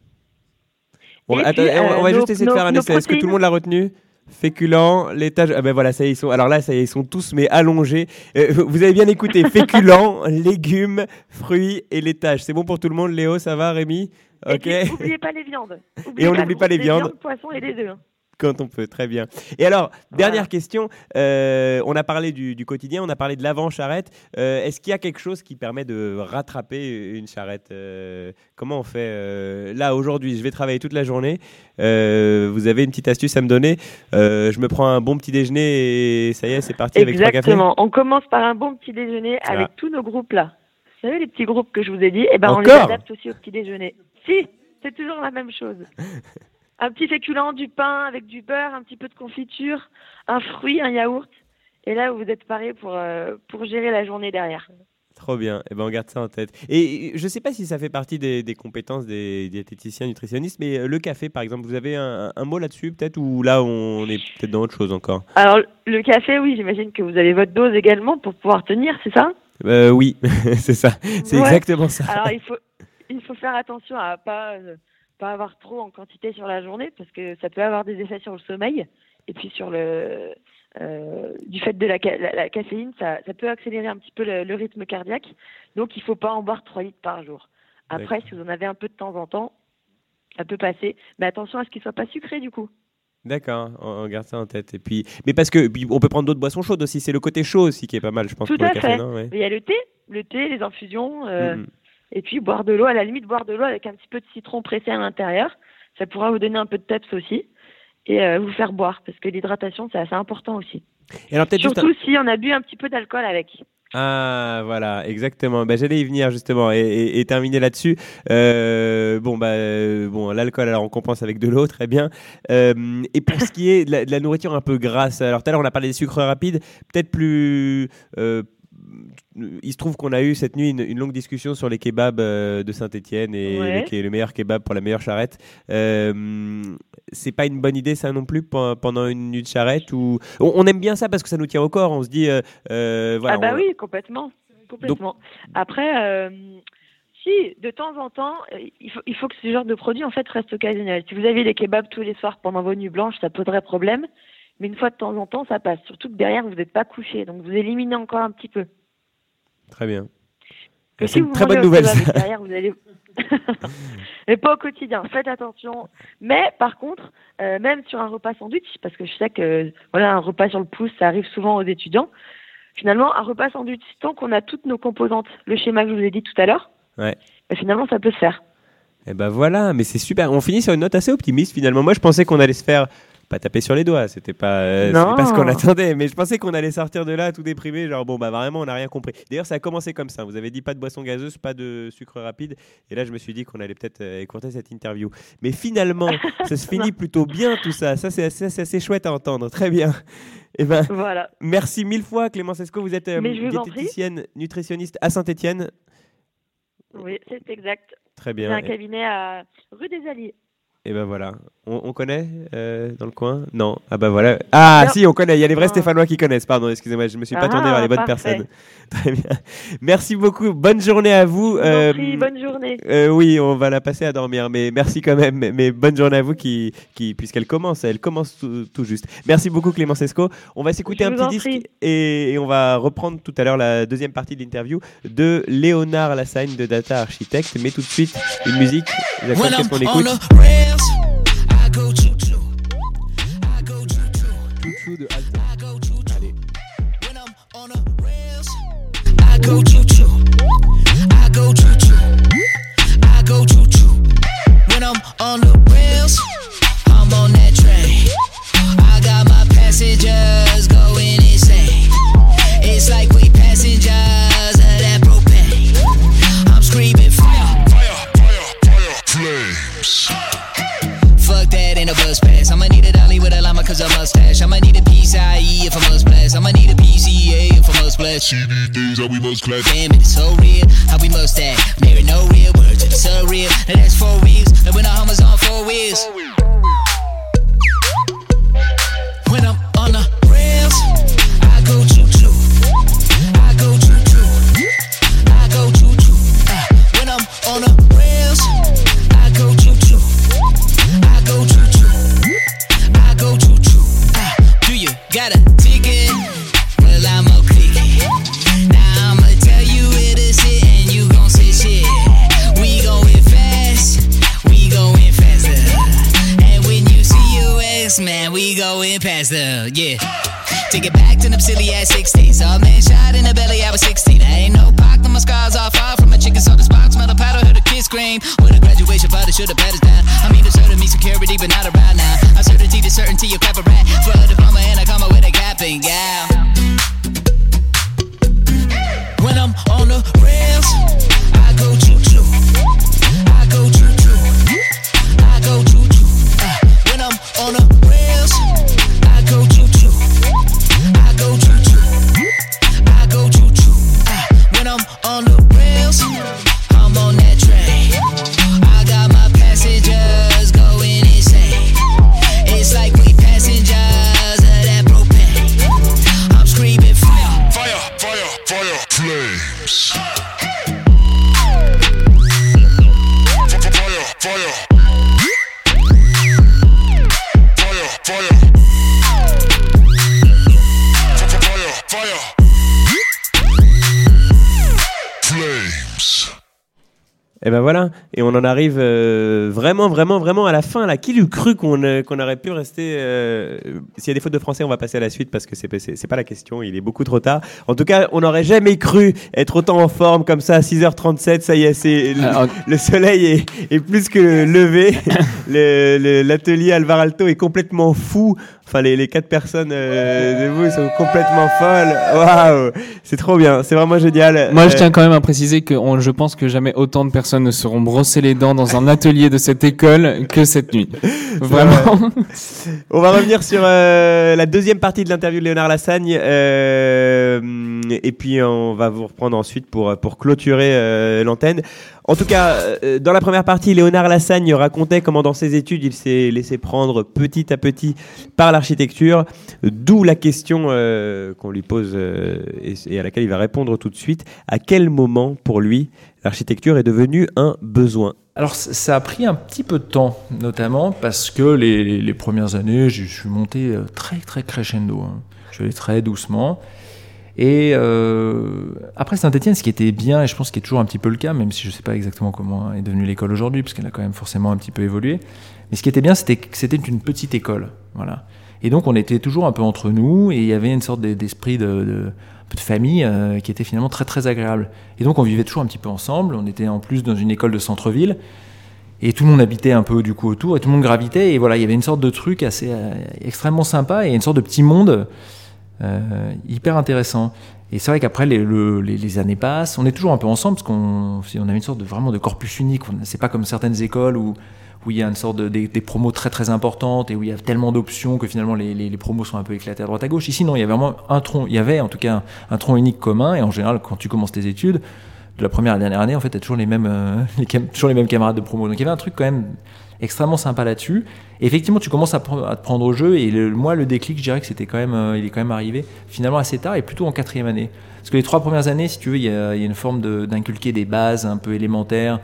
On, Et attends, puis, on, on va euh, juste nos- essayer de nos- faire un nos essai. Est-ce que tout le monde l'a retenu? Féculents, l'étage. Ah ben voilà, ça y est, ils sont. Alors là, ça y est, ils sont tous mais allongés. Euh, vous avez bien écouté. Féculents, légumes, fruits et l'étage. C'est bon pour tout le monde, Léo, ça va, Rémi? Et Ok. n'oubliez pas les viandes. Et on n'oublie pas les viandes. viandes, poissons et les œufs. Quand on peut, très bien. Et alors, dernière question. euh, on a parlé du, du quotidien, on a parlé de l'avant-charrette. Euh, Est-ce qu'il y a quelque chose qui permet de rattraper une charrette Euh, Comment on fait Là, aujourd'hui, je vais travailler toute la journée. Vous avez une petite astuce à me donner Je me prends un bon petit déjeuner et ça y est, c'est parti avec trois cafés Exactement. On commence par un bon petit déjeuner Ah. avec tous nos groupes là. Vous savez, les petits groupes que je vous ai dit, eh ben, on les adapte aussi au petit déjeuner. Si, c'est toujours la même chose. un petit féculent, du pain avec du beurre, un petit peu de confiture, un fruit, un yaourt. Et là, vous êtes paré pour, euh, pour gérer la journée derrière. Trop bien, et ben on garde ça en tête. Et je sais pas si ça fait partie des, des compétences des diététiciens, nutritionnistes, mais euh, le café par exemple, vous avez un, un mot là-dessus peut-être ou là on est peut-être dans autre chose encore? Alors, le café, oui, j'imagine que vous avez votre dose également pour pouvoir tenir, c'est ça? Euh, Oui, c'est ça, c'est Ouais. exactement ça. Alors, il faut, il faut faire attention à pas, euh, pas avoir trop en quantité sur la journée parce que ça peut avoir des effets sur le sommeil et puis sur le. euh, du fait de la, la, la caféine, ça, ça peut accélérer un petit peu le, le rythme cardiaque. Donc, il faut pas en boire 3 litres par jour. Après, si vous en avez un peu de temps en temps, ça peut passer. Mais attention à ce qu'il soit pas sucré du coup. D'accord, on, garde ça en tête. Et puis, mais parce que on peut prendre d'autres boissons chaudes aussi. C'est le côté chaud aussi qui est pas mal, je pense. Tout pour à le café, fait. non Ouais. Il y a le thé, le thé, les infusions, euh, Mhm. Et puis boire de l'eau. À la limite, boire de l'eau avec un petit peu de citron pressé à l'intérieur, ça pourra vous donner un peu de peps aussi et euh, vous faire boire parce que l'hydratation c'est assez important aussi. Et alors un- Surtout si on a bu un petit peu d'alcool avec. Ah voilà, exactement. Bah, j'allais y venir justement et, et- et terminer là-dessus. Euh, bon bah euh, bon l'alcool alors on compense avec de l'eau très bien. Euh, et pour ce qui est de la, de la nourriture un peu grasse, alors tout à l'heure on a parlé des sucres rapides, peut-être plus. Il se trouve qu'on a eu cette nuit une, une longue discussion sur les kebabs euh, de Saint-Etienne et Ouais. le, meilleur kebab pour la meilleure charrette. Euh, c'est pas une bonne idée ça non plus pe- pendant une nuit de charrette ou on, on aime bien ça parce que ça nous tient au corps. On se dit euh, euh, voilà. ah bah on- oui, complètement, complètement. Après, si de temps en temps, il faut, il faut que ce genre de produit en fait reste occasionnel. Si vous avez des kebabs tous les soirs pendant vos nuits blanches, ça poserait problème. Mais une fois de temps en temps, ça passe. Surtout que derrière, vous n'êtes pas couché, donc vous éliminez encore un petit peu. Très bien. C'est si une très bonne nouvelle. et derrière, vous allez. Mais pas au quotidien. Faites attention. Mais par contre, euh, même sur un repas sandwich, parce que je sais que voilà, un repas sur le pouce, ça arrive souvent aux étudiants. Finalement, un repas sandwich, tant qu'on a toutes nos composantes, le schéma que je vous ai dit tout à l'heure, Ouais. bah, finalement, ça peut se faire. Et ben voilà, mais c'est super. On finit sur une note assez optimiste finalement. Moi, je pensais qu'on allait se faire pas taper sur les doigts. C'était pas, euh, c'était pas ce qu'on attendait. Mais je pensais qu'on allait sortir de là tout déprimé, genre bon bah vraiment on n'a rien compris. D'ailleurs, ça a commencé comme ça. Vous avez dit pas de boisson gazeuse, pas de sucre rapide. Et là, je me suis dit qu'on allait peut-être euh, écourter cette interview. Mais finalement, ça se finit plutôt bien tout ça. Ça c'est assez, chouette à entendre. Très bien. Et ben Voilà. merci mille fois Clémence Esco. Vous êtes euh, diététicienne, nutritionniste à Saint-Étienne. Oui, c'est exact. Très J'ai bien. un Et- cabinet à rue des Alliés. Et ben voilà. On, on connaît euh, dans le coin? Non. Ah bah voilà. Ah Non. si, on connaît. Il y a les vrais Non. Stéphanois qui connaissent. Pardon, excusez-moi, je me suis pas tourné Ah, vers les bonnes parfait. personnes. Très bien. Merci beaucoup. Bonne journée à vous. Euh, prie, bonne journée. euh, oui, on va la passer à dormir, mais merci quand même. Mais, mais bonne journée à vous qui, qui puisqu'elle commence, elle commence tout, tout juste. Merci beaucoup Clémence Esco. On va s'écouter un petit disque et, et on va reprendre tout à l'heure la deuxième partie de l'interview de Léonard Lassagne de Data Architect. Mais tout de suite, une musique. Jacques, When qu'est-ce I'm qu'on on écoute the rails, I go choo choo. Chouchou de Alto. Allez. I go choo choo. I go choo choo. I go choo choo. When I'm on the rails, I'm on that train. I got my passengers going insane. cause I must stash. I'ma need a PCIe if I must blast. I'ma need a PCA if I must blast. See these days how we must clap. Damn it, it's so real how we must act. Married no real words, it's so real. Now that's four wheels. Now when the homies on four wheels. When I'm on the rails, I go choo choo. I go choo choo. I go choo choo. Uh, when I'm on the got a ticket. Well, I'm a click. Now I'ma tell you where to sit and you gon' say shit. We going fast, we going faster. And when you see your ex, man, we going faster. Yeah. Take it back to them silly ass 60s. All man shot in the belly, I was 16. I ain't no pock, my scars all far from my chicken soda spots. Smell the powder, heard a kiss scream. With a graduation party, should've pat us down. I mean, deserted me security, but not around now. Uncertainty to certainty, you clap a on arrive euh, vraiment, vraiment, vraiment à la fin. Là, qui l'eût cru qu'on euh, qu'on aurait pu rester euh, S'il y a des fautes de français, on va passer à la suite parce que c'est pas la question. Il est beaucoup trop tard. En tout cas, on n'aurait jamais cru être autant en forme comme ça à 6h37. Ça y est, c'est le, le soleil est, est plus que levé. Le- le- L'atelier Alvar Alto est complètement fou. Enfin, les, les quatre personnes euh, de vous sont complètement folles. Waouh, c'est trop bien. C'est vraiment génial. Moi, je Euh, tiens quand même à préciser que on- je pense que jamais autant de personnes ne seront brossées les dents dans un atelier de cette école que cette nuit. Vraiment. On va revenir sur euh, la deuxième partie de l'interview de Léonard Lassagne. euh, et puis on va vous reprendre ensuite pour, pour clôturer euh, l'antenne. En tout cas, euh, dans la première partie, Léonard Lassagne racontait comment dans ses études il s'est laissé prendre petit à petit par l'architecture, d'où la question euh, qu'on lui pose euh, et, à laquelle il va répondre tout de suite. À quel moment pour lui l'architecture est devenue un besoin? Alors ça a pris un petit peu de temps, notamment parce que les, premières années, je suis monté très très crescendo. hein. Je allé très doucement. Et euh, après Saint-Etienne, ce qui était bien, et je pense qu'il est toujours un petit peu le cas, même si je ne sais pas exactement comment est devenue l'école aujourd'hui, parce qu'elle a quand même forcément un petit peu évolué. Mais ce qui était bien, c'était que c'était une petite école. Voilà. Et donc on était toujours un peu entre nous, et il y avait une sorte d'e- d'esprit de famille euh, qui était finalement très très agréable. Et donc on vivait toujours un petit peu ensemble. On était en plus dans une école de centre-ville. Et tout le monde habitait un peu du coup autour, et tout le monde gravitait. Et voilà, il y avait une sorte de truc assez euh, extrêmement sympa et une sorte de petit monde euh, hyper intéressant. Et c'est vrai qu'après les, le- les, années passent, on est toujours un peu ensemble parce qu'on on avait une sorte de vraiment de corpus unique. C'est pas comme certaines écoles où où il y a une sorte de des, promos très très importantes et où il y a tellement d'options que finalement les, les, promos sont un peu éclatés à droite à gauche. Ici non, il y avait vraiment un tronc, il y avait en tout cas un, tronc unique commun et en général quand tu commences tes études de la première à la dernière année, en fait, tu toujours les mêmes, euh, toujours les mêmes camarades de promo. Donc il y avait un truc quand même extrêmement sympa là-dessus. Effectivement, tu commences à, te prendre au jeu. Et moi, le déclic, je dirais que c'était quand même, euh, il est quand même arrivé finalement assez tard et plutôt en quatrième année. Parce que les trois premières années, si tu veux, il y a, une forme d'inculquer des bases un peu élémentaires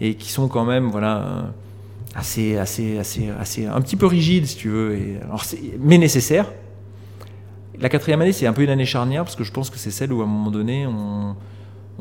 et qui sont quand même, voilà. euh, assez, assez, assez, assez, un petit peu rigides, si tu veux, et, alors mais nécessaire. La quatrième année, c'est un peu une année charnière parce que je pense que c'est celle où, à un moment donné, on,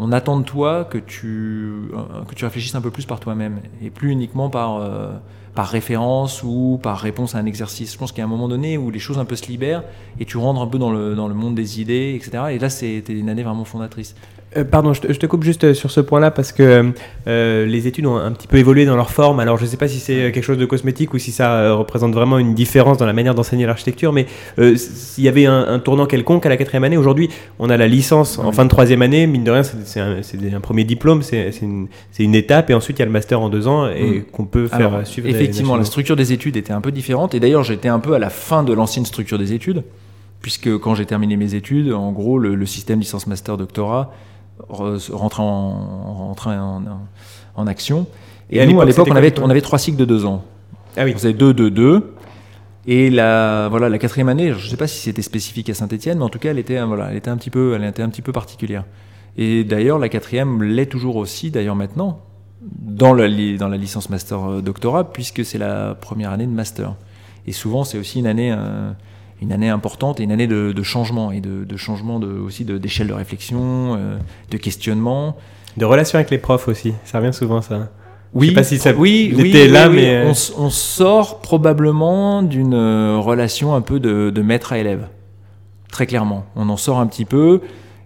on attend de toi que tu, euh, que tu réfléchisses un peu plus par toi-même et plus uniquement par, euh, par référence ou par réponse à un exercice. Je pense qu'il y a un moment donné où les choses un peu se libèrent et tu rentres un peu dans le, dans le monde des idées, etc. Et là, c'était une année vraiment fondatrice. Euh, pardon, je te, je te coupe juste euh, sur ce point-là parce que euh, les études ont un petit peu évolué dans leur forme. Alors, je ne sais pas si c'est quelque chose de cosmétique ou si ça euh, représente vraiment une différence dans la manière d'enseigner l'architecture, mais s'il y avait un, un tournant quelconque à la quatrième année, aujourd'hui, on a la licence en fin de troisième année. Mine de rien, c'est un, premier diplôme, c'est une, étape, et ensuite il y a le master en deux ans et Mm. qu'on peut faire Alors, suivre. Effectivement, la structure des études était un peu différente. Et d'ailleurs, j'étais un peu à la fin de l'ancienne structure des études, puisque quand j'ai terminé mes études, en gros, le, le système licence, master, doctorat re- rentrait en, action. Et, Et à nous, à l'époque, on avait, on avait trois cycles de deux ans. Ah oui. On faisait deux, deux, deux. Et la, voilà, la quatrième année, je ne sais pas si c'était spécifique à Saint-Etienne, mais en tout cas, elle était, voilà, elle était un petit peu, elle était un petit peu particulière. Et d'ailleurs, la quatrième l'est toujours aussi, d'ailleurs maintenant, dans la, li- dans la licence master euh, puisque c'est la première année de master. Et souvent, c'est aussi une année, euh, une année importante et une année de, de changement et de, de changement de, aussi d'échelle de, réflexion, euh, de questionnement. De relation avec les profs aussi, ça revient souvent ça. Oui, Je sais pas si ça oui, là, oui. mais euh, on, on sort probablement d'une euh, relation un peu de, de maître à élève. Très clairement. On en sort un petit peu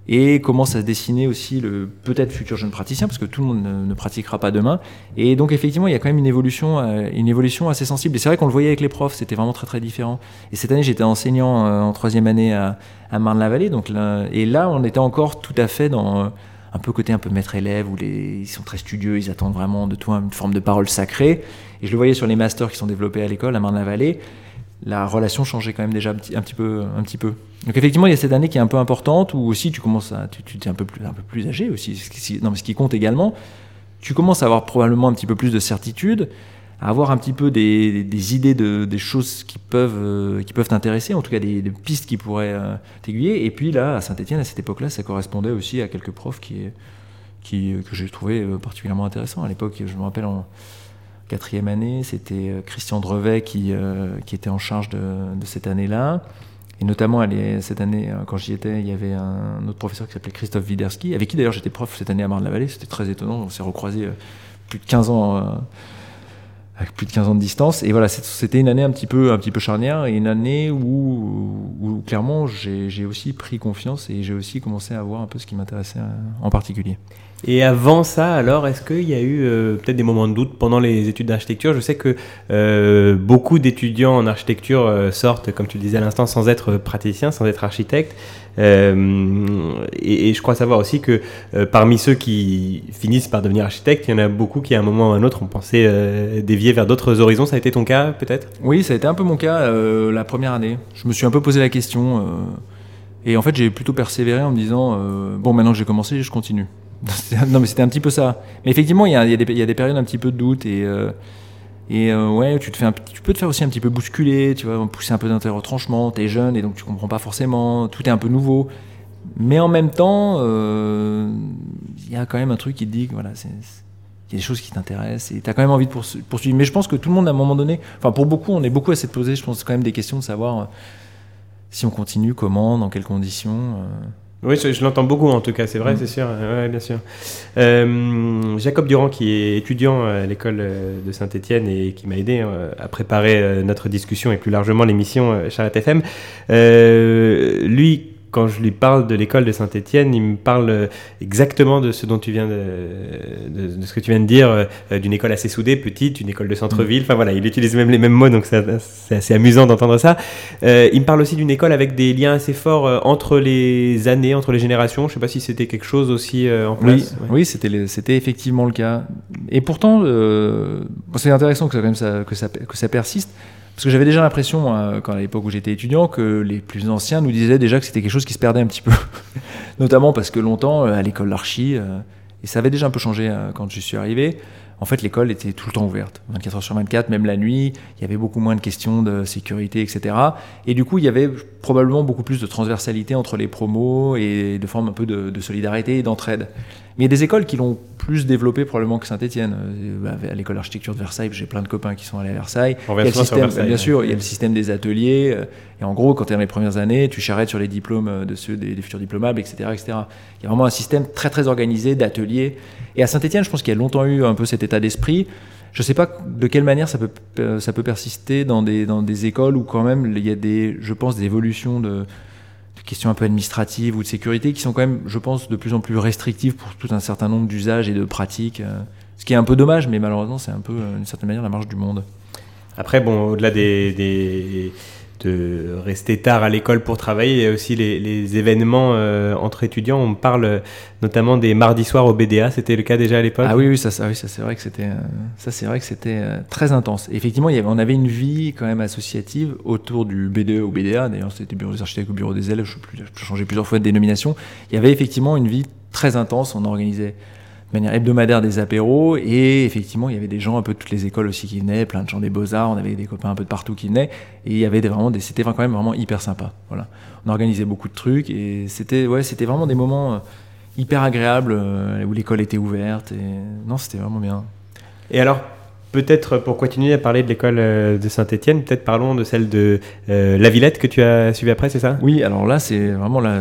et commence à se dessiner aussi le peut-être futur jeune praticien, parce que tout le monde ne, pratiquera pas demain. Et donc effectivement, il y a quand même une évolution, euh, une évolution assez sensible. Et c'est vrai qu'on le voyait avec les profs, c'était vraiment très très différent. Et cette année, j'étais enseignant euh, en troisième année à, à Marne-la-Vallée, donc et là, on était encore tout à fait dans euh, un peu côté un peu maître-élève, où les, ils sont très studieux, ils attendent vraiment de toi une forme de parole sacrée. Et je le voyais sur les masters qui sont développés à l'école à Marne-la-Vallée la relation changeait quand même déjà un petit, peu, un petit peu. Donc effectivement, il y a cette année qui est un peu importante où aussi tu commences à, tu, un peu plus, âgé aussi. Ce qui, non, mais ce qui compte également, tu commences à avoir probablement un petit peu plus de certitude, à avoir un petit peu des, idées de, des choses qui peuvent, euh, qui peuvent t'intéresser, en tout cas des, pistes qui pourraient euh, t'aiguiller. Et puis là, à Saint-Etienne, à cette époque-là, ça correspondait aussi à quelques profs qui, qui, que j'ai trouvé euh, particulièrement intéressants. À l'époque, je me rappelle en quatrième année, c'était euh, Christian Drevet qui, euh, qui était en charge de, cette année-là. Et notamment, cette année, euh, quand j'y étais, il y avait un autre professeur qui s'appelait Christophe Widerski, avec qui d'ailleurs j'étais prof cette année à Marne-la-Vallée. C'était très étonnant, on s'est recroisés plus de 15 ans, avec plus de 15 ans de distance. Et voilà, c'était une année un petit peu, un petit peu charnière et une année où, où clairement j'ai aussi pris confiance et j'ai aussi commencé à voir un peu ce qui m'intéressait en particulier. Et avant ça, alors, est-ce qu'il y a eu euh, peut-être des moments de doute pendant les études d'architecture? Je sais que euh, beaucoup d'étudiants en architecture euh, sortent, comme tu le disais à l'instant, sans être praticiens, sans être architectes. Euh, et, je crois savoir aussi que parmi ceux qui finissent par devenir architectes, il y en a beaucoup qui, à un moment ou à un autre, ont pensé dévier vers d'autres horizons. Ça a été ton cas, peut-être? Oui, ça a été un peu mon cas la première année. Je me suis un peu posé la question. et en fait, j'ai plutôt persévéré en me disant bon, maintenant que j'ai commencé, je continue. non, mais c'était un petit peu ça. Mais effectivement, il y a, des- périodes un petit peu de doute et. euh, euh, ouais, tu, peux te faire aussi un petit peu bousculer, tu vois, pousser un peu dans tes retranchements, t'es jeune et donc tu comprends pas forcément, tout est un peu nouveau. Mais en même temps, euh, il y a quand même un truc qui te dit que voilà, il y a des choses qui t'intéressent et tu as quand même envie de poursu- poursuivre. Mais je pense que tout le monde, à un moment donné, enfin pour beaucoup, on est beaucoup à s'être posé, je pense, quand même des questions de savoir si on continue, comment, dans quelles conditions. Oui, je, je l'entends beaucoup en tout cas, c'est vrai, Mm. c'est sûr. Ouais, bien sûr. Euh, Jacob Durand, qui est étudiant à l'école euh, de Saint-Etienne et qui m'a aidé euh, à préparer euh, notre discussion et plus largement l'émission euh, Charlotte FM, euh, lui, quand je lui parle de l'école de Saint-Etienne, il me parle euh, exactement de ce dont tu viens de, de, de ce que tu viens de dire, euh, d'une école assez soudée, petite, une école de centre-ville. Enfin voilà, il utilise même les mêmes mots, donc c'est assez amusant d'entendre ça. Euh, il me parle aussi d'une école avec des liens assez forts euh, entre les années, entre les générations. Je sais pas si c'était quelque chose aussi euh, en Oui, place. Ouais. oui c'était c'était effectivement le cas. Et pourtant, euh, c'est intéressant que ça, quand même, ça, que, ça, que ça persiste. Parce que j'avais déjà l'impression, moi, quand à l'époque où j'étais étudiant, que les plus anciens nous disaient déjà que c'était quelque chose qui se perdait un petit peu. Notamment parce que longtemps, euh, à l'école d'archi, euh, et ça avait déjà un peu changé euh, quand je suis arrivé, en fait, l'école était tout le temps ouverte, 24 heures sur 24, même la nuit. Il y avait beaucoup moins de questions de sécurité, etc. Et du coup, il y avait probablement beaucoup plus de transversalité entre les promos et de forme un peu de solidarité et d'entraide. Mais il y a des écoles qui l'ont plus développé probablement que Saint-Etienne. À l'école d'architecture de Versailles, j'ai plein de copains qui sont allés à Versailles. On Il y a le système, Versailles, bien ouais. sûr, il y a le système des ateliers. euh, Et en gros, quand tu es dans les premières années, tu charrettes sur les diplômes euh, de ceux des, des futurs diplomables, etc., etc. Il y a vraiment un système très très organisé d'ateliers. Et à Saint-Etienne, je pense qu'il y a longtemps eu un peu cet état d'esprit. Je ne sais pas de quelle manière ça peut, euh, ça peut persister dans des, dans des écoles où quand même il y a des, je pense, des évolutions de questions un peu administratives ou de sécurité qui sont quand même, je pense, de plus en plus restrictives pour tout un certain nombre d'usages et de pratiques. euh, Ce qui est un peu dommage, mais malheureusement, c'est un peu, euh, d'une certaine manière, la marche du monde. Après, bon, au-delà des, des- de rester tard à l'école pour travailler, il y a aussi les, événements euh, entre étudiants. On parle euh, notamment des mardis soirs au BDA. C'était le cas déjà à l'époque. Ah oui, oui, ça, oui, ça c'est vrai que c'était, euh, ça c'est vrai que c'était très intense. Effectivement, on avait une vie quand même associative autour du BDE ou BDA. D'ailleurs, c'était bureau des architectes ou bureau des élèves. Je j'ai changé plusieurs fois de dénomination. Il y avait effectivement une vie très intense. On organisait de manière hebdomadaire des apéros et effectivement, il y avait des gens un peu de toutes les écoles aussi qui venaient, plein de gens des beaux arts. On avait des copains un peu de partout qui venaient et il y avait vraiment des, c'était quand même vraiment hyper sympa. Voilà, on organisait beaucoup de trucs et c'était, ouais, c'était vraiment des moments euh, hyper agréables euh, où l'école était ouverte et non, c'était vraiment bien. Et alors, Peut-être pour continuer à parler de l'école euh, de Saint-Etienne, peut-être parlons de celle de euh, La Villette que tu as suivi après, c'est ça? Oui, alors là, c'est vraiment là,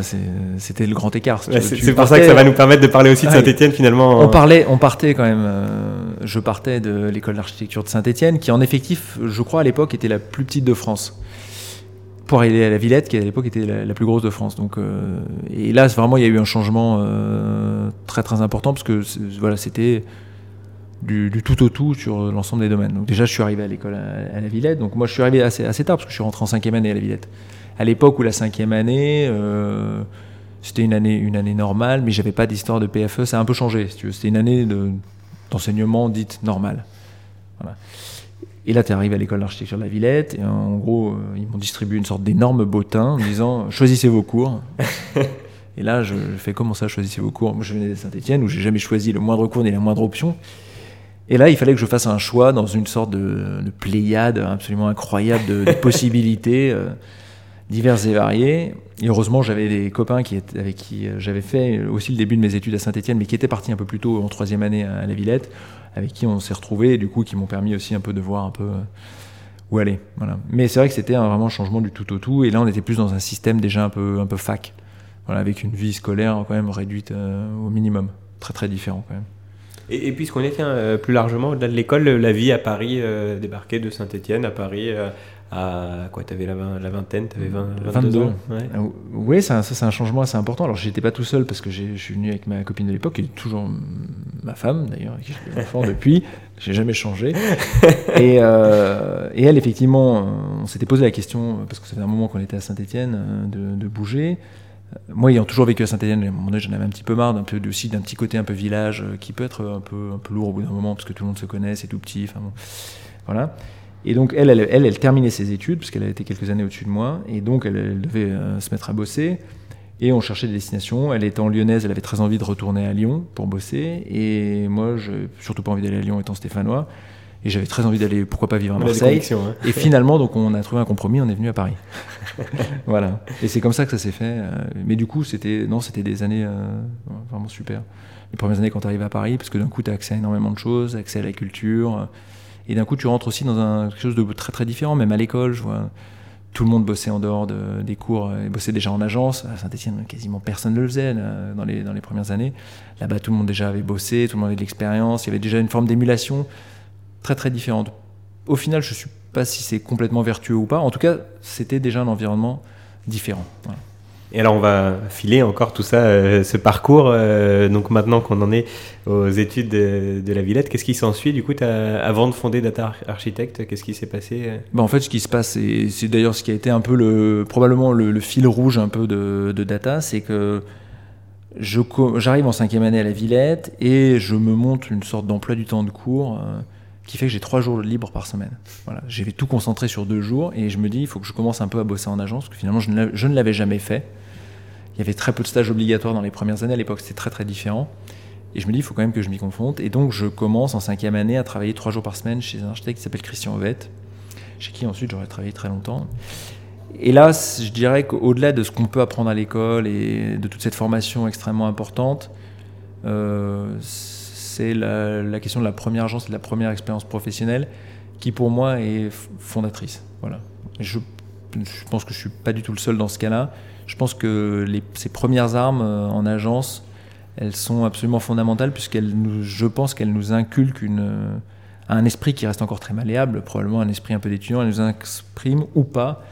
c'était le grand écart. si Ouais, c'est- pour ça que ça va nous permettre de parler aussi de Ouais. Saint-Étienne, finalement, On parlait, on partait quand même. euh, je partais de l'école d'architecture de Saint-Etienne, qui en effectif, je crois à l'époque, était la plus petite de France. Pour aller à la Villette, qui à l'époque était la, la plus grosse de France. Donc, euh, et là, vraiment, il y a eu un changement euh, très très important parce que voilà, c'était du, du tout au tout sur l'ensemble des domaines. Donc déjà, je suis arrivé à l'école à, à la Villette. Donc moi, je suis arrivé assez, assez tard parce que je suis rentré en cinquième année à la Villette. À l'époque où la cinquième année, euh, c'était une année, une année normale, mais j'avais pas d'histoire de PFE. Ça a un peu changé, si. C'était une année de- d'enseignement dite normale. Voilà. Et là, tu arrives à l'école d'architecture de la Villette, et en gros, euh, ils m'ont distribué une sorte d'énorme bottin en me disant choisissez vos cours. et là, je, je fais comment ça, choisissez vos cours? Moi, je venais de Saint-Etienne où j'ai jamais choisi le moindre cours ni la moindre option. Et là, il fallait que je fasse un choix dans une sorte de, de pléiade absolument incroyable de, de possibilités euh, diverses et variées. Et heureusement, j'avais des copains qui étaient, avec qui euh, j'avais fait aussi le début de mes études à Saint-Etienne, mais qui étaient partis un peu plus tôt en troisième année à, à la Villette, avec qui on s'est retrouvés, et du coup, qui m'ont permis aussi un peu de voir un peu euh, où aller. Voilà. Mais c'est vrai que c'était un vraiment changement du tout au tout, et là, on était plus dans un système déjà un peu, un peu fac, voilà, avec une vie scolaire quand même réduite euh, au minimum, très très différent quand même. Et, et puisqu'on est tiens, euh, plus largement au-delà de l'école, la vie à Paris, euh, débarqué de Saint-Etienne à Paris, euh, à quoi T'avais la, la vingtaine, t'avais 20, 22, ans ouais. Ah, Oui, ça, ça, c'est un changement assez important. Alors, j'étais pas tout seul parce que j'ai- je suis venu avec ma copine de l'époque, qui est toujours ma femme d'ailleurs, avec qui suis enfant depuis. J'ai jamais changé. Et, euh, et elle, effectivement, on s'était posé la question, parce que ça fait un moment qu'on était à Saint-Etienne, de, de bouger. Euh, Moi, ayant toujours vécu à Saint-Etienne, à un moment donné, j'en avais un petit peu marre d'un peu aussi d'un petit côté un peu village euh, qui peut être un peu, un peu lourd au bout d'un moment parce que tout le monde se connaît, c'est tout petit. Voilà. Et donc elle, elle, elle, terminait ses études parce qu'elle a été quelques années au-dessus de moi et donc elle, devait euh, se mettre à bosser. Et on cherchait des destinations. Elle étant lyonnaise, elle avait très envie de retourner à Lyon pour bosser. Et moi, je surtout pas envie d'aller à Lyon étant stéphanois. Et j'avais très envie d'aller, pourquoi pas vivre à Marseille. hein. Et finalement, donc on a trouvé un compromis, on est venu à Paris. voilà. Et c'est comme ça que ça s'est fait. euh, Mais du coup, c'était non, c'était des années euh, vraiment super. Les premières années quand tu arrives à Paris, parce que d'un coup, tu as accès à énormément de choses, accès à la culture. euh, Et d'un coup, tu rentres aussi dans un, quelque chose de très très différent, même à l'école. Je vois tout le monde bossait en dehors de- des cours et bossait déjà en agence. À Saint-Etienne, quasiment personne ne le faisait là, dans, les, dans les premières années. Là-bas, tout le monde déjà avait bossé, tout le monde avait de l'expérience. Il y avait déjà une forme d'émulation très très différente. Au final, je ne sais pas si c'est complètement vertueux ou pas. En tout cas, c'était déjà un environnement différent. Voilà. Et alors on va filer encore tout ça, euh, ce parcours. euh, donc maintenant qu'on en est aux études de, de la Villette, qu'est-ce qui s'ensuit Du coup, avant de fonder Data Arch- Architect, qu'est-ce qui s'est passé Bah, en fait, ce qui se passe, et c'est d'ailleurs ce qui a été un peu le, probablement le, le fil rouge un peu de, de data, c'est que j'arrive en cinquième année à la Villette et je me monte une sorte d'emploi du temps de cours euh, qui fait que j'ai trois jours libres par semaine. Voilà, j'ai tout concentré sur deux jours et je me dis il faut que je commence un peu à bosser en agence parce que finalement je ne l'avais jamais fait. Il y avait très peu de stages obligatoires dans les premières années. À l'époque, c'était très très différent. Et je me dis, il faut quand même que je m'y confronte. Et donc, je commence en cinquième année à travailler trois jours par semaine chez un architecte qui s'appelle Christian Ovette, chez qui ensuite j'aurais travaillé très longtemps. Et là, je dirais qu'au-delà de ce qu'on peut apprendre à l'école et de toute cette formation extrêmement importante, euh, c'est la, question de la première agence et de la première expérience professionnelle qui, pour moi, est fondatrice. Voilà. Je, pense que je suis pas du tout le seul dans ce cas-là. Je pense que ces premières armes euh, en agence, elles sont absolument fondamentales puisqu'elles nous, je pense qu'elles nous inculquent euh, un esprit qui reste encore très malléable, probablement un esprit un peu d'étudiant. Elles nous expriment ou pas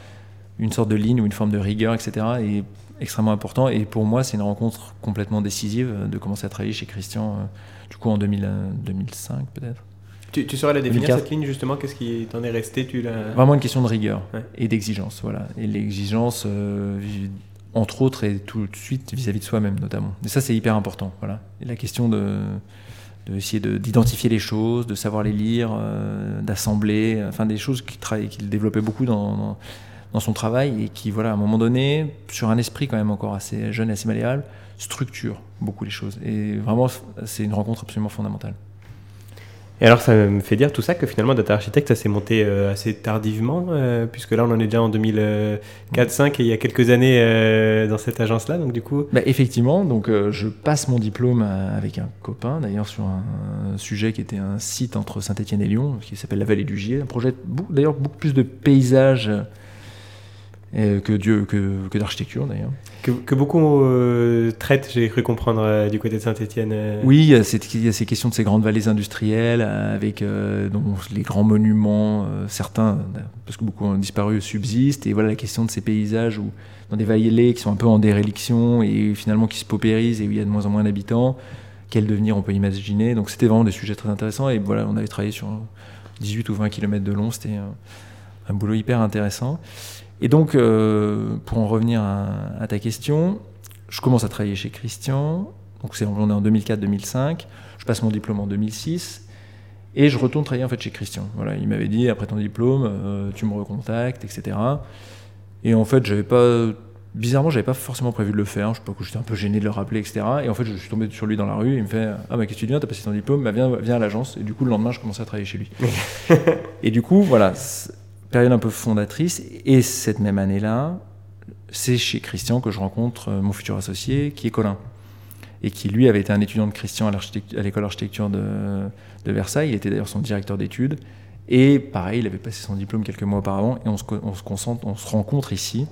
une sorte de ligne ou une forme de rigueur, etc. Et extrêmement important. Et pour moi, c'est une rencontre complètement décisive euh, de commencer à travailler chez Christian, du coup en 2000, euh, 2005 peut-être. tu, tu saurais la définir 2004. cette ligne justement Qu'est-ce qui t'en est resté Tu Vraiment une question de rigueur Ouais. et d'exigence, voilà. Et l'exigence, euh, entre autres, et tout de suite vis-à-vis de soi-même notamment. Et ça, c'est hyper important, voilà. Et la question de de essayer de- d'identifier les choses, de savoir les lire, euh, d'assembler, enfin des choses qu'il qu'il développait beaucoup dans, dans, dans son travail et qui, voilà, à un moment donné, sur un esprit quand même encore assez jeune et assez malléable, structure beaucoup les choses. Et vraiment, c'est une rencontre absolument fondamentale. Et alors, ça me fait dire tout ça que finalement, Data Architect, ça s'est monté euh, assez tardivement, euh, puisque là, on en est déjà en 2004-2005 et il y a quelques années euh, dans cette agence-là. Donc, du coup. Bah, effectivement, donc je passe mon diplôme avec un copain, d'ailleurs sur un, un sujet qui était un site entre Saint-Étienne et Lyon, qui s'appelle la Vallée du Gier, un projet d'ailleurs beaucoup plus de paysage euh, que, Dieu, que, que d'architecture d'ailleurs. Que, que beaucoup euh, traitent, j'ai cru comprendre, euh, du côté de Saint-Etienne. Oui, il y, a cette- il y a ces questions de ces grandes vallées industrielles euh, avec euh, dont les grands monuments, euh, certains, euh, parce que beaucoup ont disparu, subsistent. Et voilà la question de ces paysages où, dans des vallées qui sont un peu en déréliction et finalement qui se paupérisent et où il y a de moins en moins d'habitants. Quel devenir on peut imaginer Donc c'était vraiment des sujets très intéressants. Et voilà, on avait travaillé sur 18 ou 20 km de long. C'était un, un boulot hyper intéressant. Et donc, euh, pour en revenir à, à ta question, je commence à travailler chez Christian. Donc, c'est, on est en 2004-2005. Je passe mon diplôme en 2006. Et je retourne travailler en fait chez Christian. Voilà, il m'avait dit après ton diplôme, euh, tu me recontactes, etc. Et en fait, j'avais pas, bizarrement, j'avais pas forcément prévu de le faire. Je sais pas que j'étais un peu gêné de le rappeler, etc. Et en fait, je suis tombé sur lui dans la rue. Et il me fait, ah bah qu'est-ce que tu deviens T'as passé ton diplôme? Bah viens, viens à l'agence. Et du coup, le lendemain, je commençais à travailler chez lui. et du coup, voilà, période un peu fondatrice. Et cette même année-là, c'est chez Christian que je rencontre euh, mon futur associé, qui est Colin. Et qui, lui, avait été un étudiant de Christian à l'école d'architecture de, de Versailles. Il était d'ailleurs son directeur d'études. Et pareil, il avait passé son diplôme quelques mois auparavant. Et on se, on se rencontre ici.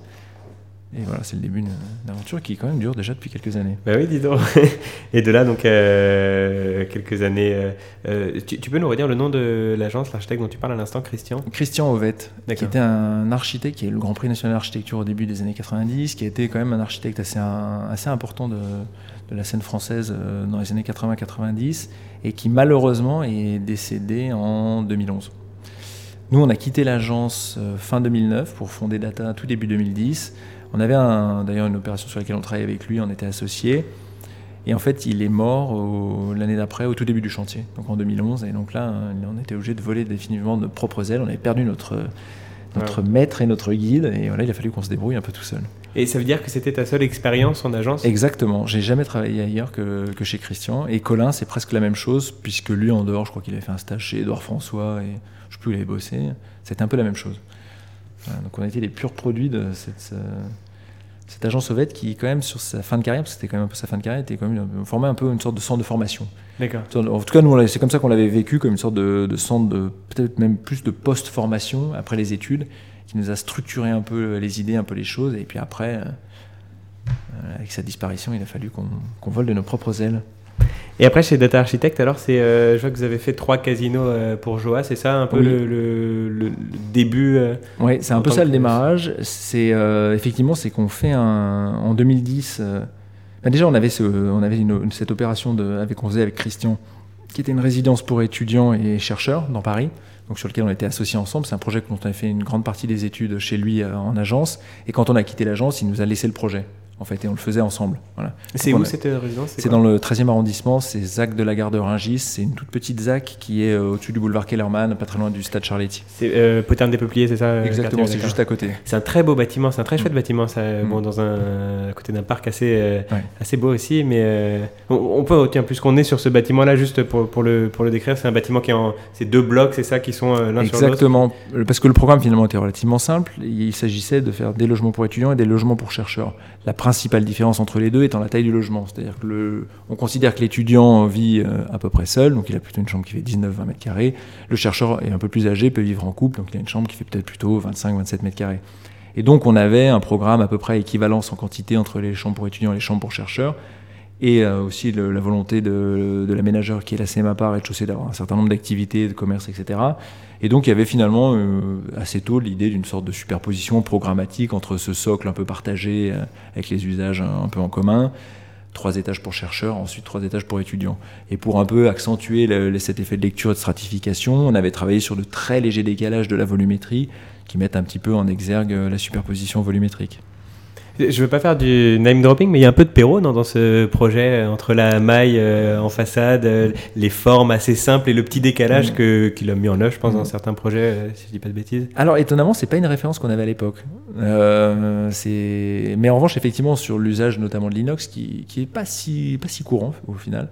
Et voilà, c'est le début d'une aventure qui, quand même, dure déjà depuis quelques années. Bah oui, dis donc. Et de là, donc, euh, quelques années. euh, euh, tu, tu peux nous redire le nom de l'agence, l'architecte dont tu parles à l'instant, Christian? Christian Ovette, qui était un architecte qui a eu le Grand Prix national d'architecture au début des années 90, qui a été quand même un architecte assez, un- assez important de, de la scène française dans les années 80-90, et qui malheureusement est décédé en 2011. Nous, on a quitté l'agence fin 2009 pour fonder Data tout début 2010. On avait un- d'ailleurs une opération sur laquelle on travaillait avec lui, on était associés. Et en fait, il est mort au- l'année d'après, au tout début du chantier, donc en 2011. Et donc là, euh, on était obligé de voler définitivement de nos propres ailes. On avait perdu notre, notre Ouais. maître et notre guide. Et voilà, il a fallu qu'on se débrouille un peu tout seul. Et ça veut dire que c'était ta seule expérience en agence? Exactement. J'ai jamais travaillé ailleurs que, que chez Christian. Et Colin, c'est presque la même chose, puisque lui, en dehors, je crois qu'il avait fait un stage chez Edouard François et je sais plus où il avait bossé. C'était un peu la même chose. Voilà, donc on a été les purs produits de cette, euh, cette agence Ovette qui, quand même, sur sa fin de carrière, parce que c'était quand même un peu sa fin de carrière, était quand même formait un peu une sorte de centre de formation. D'accord. En tout cas, nous, c'est comme ça qu'on l'avait vécu, comme une sorte de, de centre de, peut-être même plus de post-formation après les études, qui nous a structuré un peu les idées, un peu les choses, et puis après, euh, avec sa disparition, il a fallu qu'on qu'on vole de nos propres ailes. Et après, chez Data Architect, alors, c'est, euh, je vois que vous avez fait trois casinos euh, pour Joa, c'est ça un peu Oui. le, le- le- le début euh, Oui, c'est un peu ça le démarrage. C'est effectivement, c'est qu'on fait un en 2010. euh, bah déjà, on avait ce, on avait une- cette opération de, avec qu'on faisait avec Christian, qui était une résidence pour étudiants et chercheurs dans Paris. Donc sur lequel on était associés ensemble. C'est un projet dont on a fait une grande partie des études chez lui en agence. Et quand on a quitté l'agence, il nous a laissé le projet. En fait, et on le faisait ensemble. Voilà. C'est où a- cette résidence C'est dans le 13e arrondissement, c'est ZAC de la gare de Rungis. C'est une toute petite ZAC qui est euh, au-dessus du boulevard Kellerman, pas très loin du stade Charletti. C'est euh, Poterne des Peupliers, c'est ça euh, Exactement, c'est juste à côté. C'est un très beau bâtiment, c'est un très chouette Mm. bâtiment, ça, Mm. bon, dans un, à côté d'un parc assez, euh, Ouais. assez beau aussi. Mais on, on peut, tiens, puisqu'on est sur ce bâtiment-là, juste pour, pour, le, pour le décrire, c'est un bâtiment qui est en. C'est deux blocs, c'est ça, qui sont l'un sur l'autre? Exactement, parce que le programme finalement était relativement simple. Il s'agissait de faire des logements pour étudiants et des logements pour chercheurs. La principale différence entre les deux étant la taille du logement. C'est-à-dire que on considère que l'étudiant vit euh, à peu près seul, donc il a plutôt une chambre qui fait 19-20 mètres carrés. Le chercheur est un peu plus âgé, peut vivre en couple, donc il a une chambre qui fait peut-être plutôt 25-27 mètres carrés. Et donc on avait un programme à peu près équivalence en quantité entre les chambres pour étudiants et les chambres pour chercheurs. Et euh, aussi la volonté de, de l'aménageur qui est la CMA par rez-de-chaussée d'avoir un certain nombre d'activités, de commerce, etc. Et donc il y avait finalement euh, assez tôt l'idée d'une sorte de superposition programmatique entre ce socle un peu partagé euh, avec les usages un, peu en commun, trois étages pour chercheurs, ensuite trois étages pour étudiants. Et pour un peu accentuer cet effet de lecture et de stratification, on avait travaillé sur de très légers décalages de la volumétrie qui mettent un petit peu en exergue euh, la superposition volumétrique. Je veux pas faire du name dropping, mais il y a un peu de Perrault dans ce projet, euh, entre la maille euh, en façade, euh, les formes assez simples et le petit décalage Mm. que qu'il a mis en œuvre, je pense, dans Mm. certains projets, euh, si je dis pas de bêtises. Alors étonnamment, c'est pas une référence qu'on avait à l'époque. Mais en revanche, effectivement, sur l'usage notamment de l'inox, qui, qui est pas si pas si courant au final.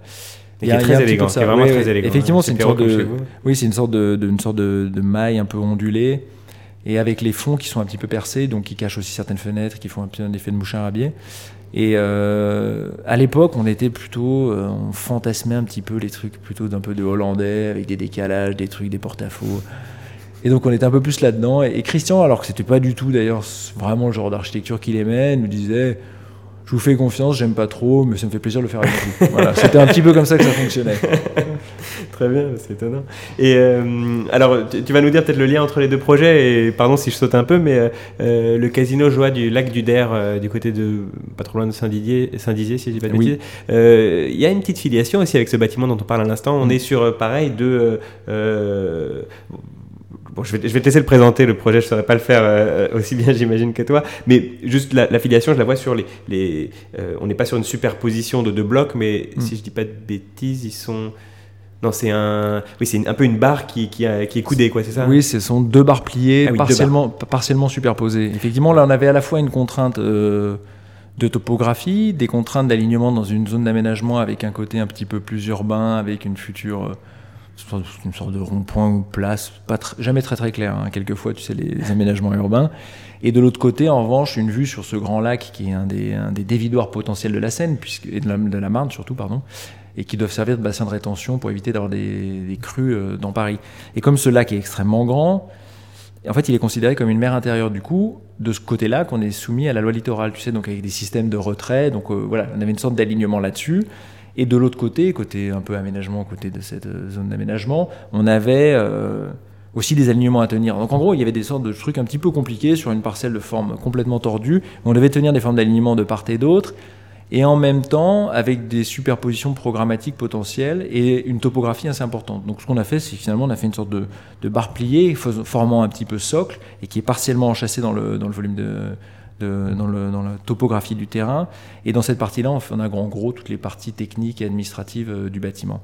Et qui est très élégant, qui est vraiment très élégant. Effectivement, C'est c'est une sorte de, oui, une sorte de, de- une sorte de, de maille un peu ondulée et avec les fonds qui sont un petit peu percés, donc qui cachent aussi certaines fenêtres, qui font un peu un effet de mouchin à biais. Et euh, à l'époque, on était plutôt, euh, on fantasmait un petit peu les trucs plutôt d'un peu de hollandais, avec des décalages, des trucs, des porte-à-faux. Et donc on était un peu plus là-dedans. Et, et Christian, alors que c'était pas du tout d'ailleurs vraiment le genre d'architecture qu'il aimait, nous disait Je vous fais confiance, j'aime pas trop, mais ça me fait plaisir de le faire avec vous. voilà, c'était un petit peu comme ça que ça fonctionnait. Très bien, c'est étonnant. Et euh, alors, tu, tu vas nous dire peut-être le lien entre les deux projets, et pardon si je saute un peu, mais euh, euh, le casino Joie du lac du Der, euh, du côté de, pas trop loin de Saint-Dizier si je dis pas de Oui. bêtises, il y a une petite filiation aussi avec ce bâtiment dont on parle à l'instant. Mm. On est sur, pareil, de... Bon, je vais, je vais te laisser le présenter, le projet, je ne saurais pas le faire euh, aussi bien, j'imagine, que toi. Mais juste la, la filiation, je la vois sur les. les euh, on n'est pas sur une superposition de deux blocs, mais Mm. si je dis pas de bêtises, ils sont. Non, c'est un. Oui, c'est un peu une barre qui, qui, est coudée, quoi, c'est ça Oui, ce sont deux barres pliées, Ah oui, partiellement, partiellement superposées. Effectivement, là, on avait à la fois une contrainte euh, de topographie, des contraintes d'alignement dans une zone d'aménagement avec un côté un petit peu plus urbain, avec une future. euh, une sorte de rond-point ou place, pas tr- jamais très très clair, hein, quelquefois, tu sais, les aménagements urbains. Et de l'autre côté, en revanche, une vue sur ce grand lac qui est un des, un des dévidoirs potentiels de la Seine, puisque, et de la, de la Marne surtout, pardon, et qui doivent servir de bassin de rétention pour éviter d'avoir des, crues euh, dans Paris. Et comme ce lac est extrêmement grand, en fait, il est considéré comme une mer intérieure. Du coup, de ce côté-là, qu'on est soumis à la loi littorale, tu sais, donc avec des systèmes de retrait. Donc euh, voilà, on avait une sorte d'alignement là-dessus. Et de l'autre côté, côté un peu aménagement, côté de cette euh, zone d'aménagement, on avait aussi des alignements à tenir. Donc en gros, il y avait des sortes de trucs un petit peu compliqués sur une parcelle de forme complètement tordue. On devait tenir des formes d'alignement de part et d'autre. Et en même temps, avec des superpositions programmatiques potentielles et une topographie assez importante. Donc ce qu'on a fait, c'est finalement, on a fait une sorte de, barre pliée formant un petit peu socle et qui est partiellement enchâssé dans le, dans le volume de, dans, la topographie du terrain. Et dans cette partie-là, on, a en gros toutes les parties techniques et administratives euh, du bâtiment.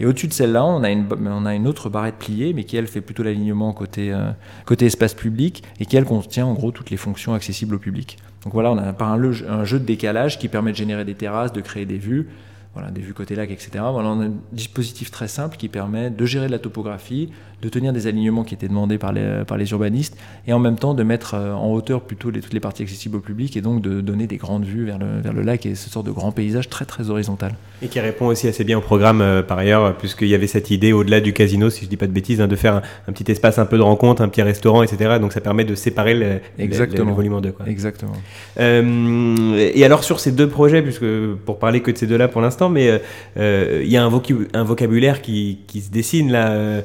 Et au-dessus de celle-là, on, a une on a une autre barrette pliée, mais qui elle fait plutôt l'alignement côté, euh, côté espace public et qui elle contient en gros toutes les fonctions accessibles au public. Donc voilà, on a par un, jeu de décalage qui permet de générer des terrasses, de créer des vues, voilà, des vues côté lac, etc. Voilà, on a un dispositif très simple qui permet de gérer de la topographie, de tenir des alignements qui étaient demandés par les, par les urbanistes, et en même temps de mettre euh, en hauteur plutôt les, toutes les parties accessibles au public, et donc de donner des grandes vues vers le, vers le lac et ce sort de grand paysage très très horizontal. Et qui répond aussi assez bien au programme euh, par ailleurs, puisqu'il y avait cette idée au-delà du casino, si je dis pas de bêtises, hein, de faire un, un petit espace un peu de rencontre, un petit restaurant, etc. Donc ça permet de séparer le, le- Exactement. le volume en deux. Quoi. Exactement. Euh, et alors sur ces deux projets, puisque pour parler que de ces deux-là pour l'instant, mais euh, il y a un, vocabulaire qui, qui se dessine là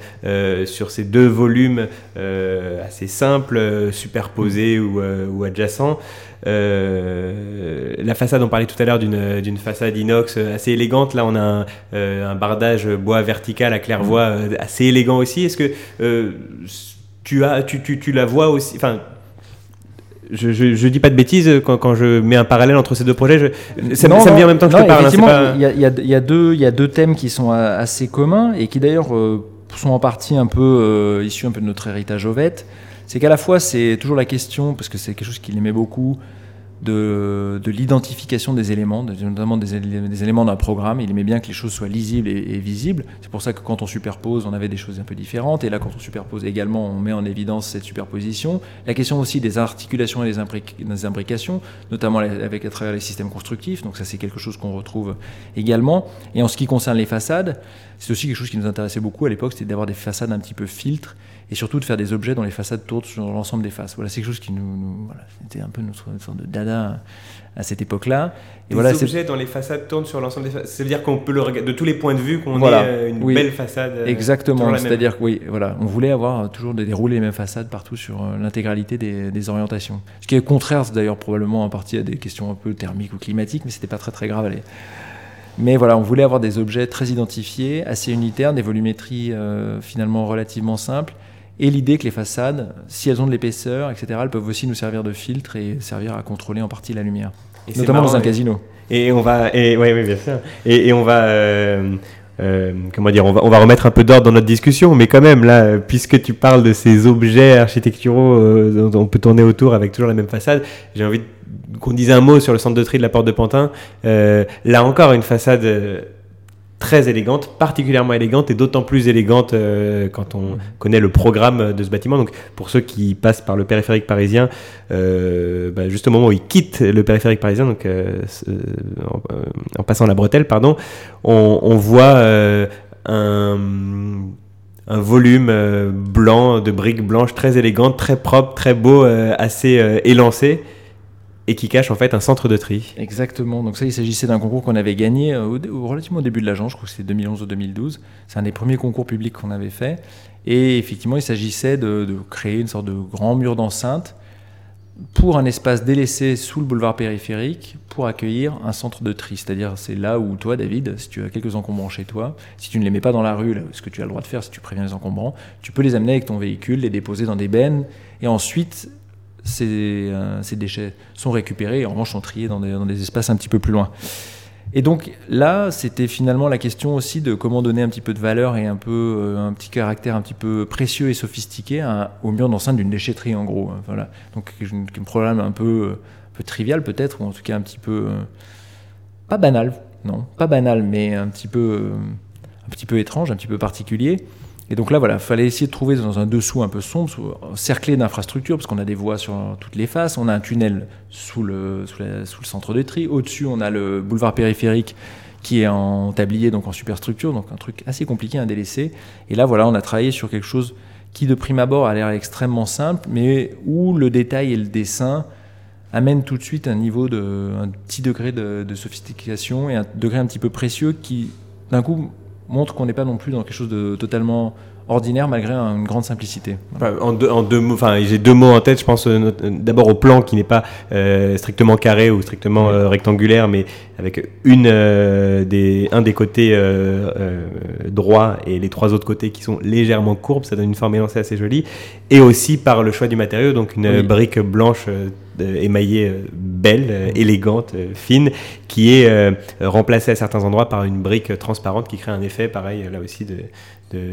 sur ces deux volumes euh, assez simples, euh, superposés ou, euh, ou adjacents. Euh, la façade, on parlait tout à l'heure d'une façade inox assez élégante. Là, on a un, euh, un bardage bois vertical à claire-voie euh, assez élégant aussi. Est-ce que euh, tu, as, tu, tu, tu la vois aussi enfin, je, je, je dis pas de bêtises quand, quand je mets un parallèle entre ces deux projets. Je, ça, me- Non, ça me non, vient en même temps que je non, te parle. hein, pas- il y, a, il y a- il y a deux, thèmes qui sont euh, assez communs et qui d'ailleurs euh, sont en partie un peu euh, issus un peu de notre héritage ovette. C'est qu'à la fois c'est toujours la question parce que c'est quelque chose qu'il aimait beaucoup de, de l'identification des éléments, notamment des, des éléments d'un programme. Il aimait bien que les choses soient lisibles et, visibles. C'est pour ça que quand on superpose, on avait des choses un peu différentes. Et là, quand on superpose également, on met en évidence cette superposition. La question aussi des articulations et des, imbric- des imbrications, notamment avec à travers les systèmes constructifs. Donc ça, c'est quelque chose qu'on retrouve également. Et en ce qui concerne les façades, c'est aussi quelque chose qui nous intéressait beaucoup à l'époque, c'était d'avoir des façades un petit peu filtres et surtout de faire des objets dont les façades tournent sur l'ensemble des faces. Voilà, c'est quelque chose qui nous, nous- voilà, c'était un peu notre sorte de dada à cette époque-là. Et Des voilà, objets dont les façades tournent sur l'ensemble des façades. Ça veut dire qu'on peut le regarder de tous les points de vue qu'on Voilà. ait euh, une Oui. belle façade. euh, Exactement. C'est-à-dire que oui, voilà, on voulait avoir euh, toujours des- dérouler les mêmes façades partout sur l'intégralité des, des orientations. Ce qui est contraire, c'est d'ailleurs probablement en partie à des questions un peu thermiques ou climatiques, mais c'était pas très très grave. Allez. Mais voilà, on voulait avoir des objets très identifiés, assez unitaires, des volumétries euh, finalement relativement simples. Et l'idée que les façades, si elles ont de l'épaisseur, etc., elles peuvent aussi nous servir de filtre et servir à contrôler en partie la lumière. Et Notamment dans un casino. Et on va, et ouais, ouais, bien sûr. Et, et on va, euh, euh, comment dire, on va, on va remettre un peu d'ordre dans notre discussion, mais quand même là, puisque tu parles de ces objets architecturaux euh, dont on peut tourner autour avec toujours la même façade, j'ai envie de- qu'on dise un mot sur le centre de tri de la Porte de Pantin. Euh, là encore, une façade. euh, très élégante, particulièrement élégante et d'autant plus élégante euh, quand on connaît le programme de ce bâtiment. Donc pour ceux qui passent par le périphérique parisien, bah, juste au moment où ils quittent le périphérique parisien, donc en, passant la bretelle, pardon, on, voit un, volume blanc de briques blanches très élégantes, très propre, très beau, assez élancé et qui cache en fait un centre de tri. Exactement. Donc ça, il s'agissait d'un concours qu'on avait gagné euh, au, relativement au début de l'agence. Je crois que c'était 2011 ou 2012. C'est un des premiers concours publics qu'on avait fait. Et effectivement, il s'agissait de, créer une sorte de grand mur d'enceinte pour un espace délaissé sous le boulevard périphérique pour accueillir un centre de tri. C'est-à-dire, c'est là où toi, David, si tu as quelques encombrants chez toi, si tu ne les mets pas dans la rue, ce que tu as le droit de faire si tu préviens les encombrants, tu peux les amener avec ton véhicule, les déposer dans des bennes, et ensuite, ces, euh, ces déchets sont récupérés et en revanche sont triés dans des, espaces un petit peu plus loin. Et donc là, c'était finalement la question aussi de comment donner un petit peu de valeur et un peu euh, un petit caractère un petit peu précieux et sophistiqué à- au mur d'enceinte d'une déchetterie en gros. hein, Voilà. Donc un problème un peu, un peu trivial peut-être ou en tout cas un petit peu euh, pas banal, non, pas banal, mais un petit peu euh, un petit peu étrange, un petit peu particulier. Et donc là, voilà, fallait essayer de trouver dans un dessous un peu sombre, cerclé d'infrastructures, parce qu'on a des voies sur toutes les faces, on a un tunnel sous le, centre de tri, au-dessus on a le boulevard périphérique qui est en tablier, donc en superstructure, donc un truc assez compliqué à délaisser. Et là, voilà, on a travaillé sur quelque chose qui, de prime abord, a l'air extrêmement simple, mais où le détail et le dessin amènent tout de suite un niveau un petit degré de, de sophistication et un degré un petit peu précieux qui, d'un coup, montre qu'on n'est pas non plus dans quelque chose de totalement ordinaire malgré une grande simplicité. En, deux, en deux mots, enfin j'ai deux mots en tête. Je pense euh, euh, d'abord au plan qui n'est pas euh, strictement carré ou strictement euh, rectangulaire, mais avec une des un des côtés droits et les trois autres côtés qui sont légèrement courbes. Ça donne une forme élancée assez jolie. Et aussi par le choix du matériau, donc une Oui. brique blanche émaillée euh, belle, euh, élégante, euh, fine, qui est euh, remplacée à certains endroits par une brique euh, transparente qui crée un effet pareil euh, là aussi de,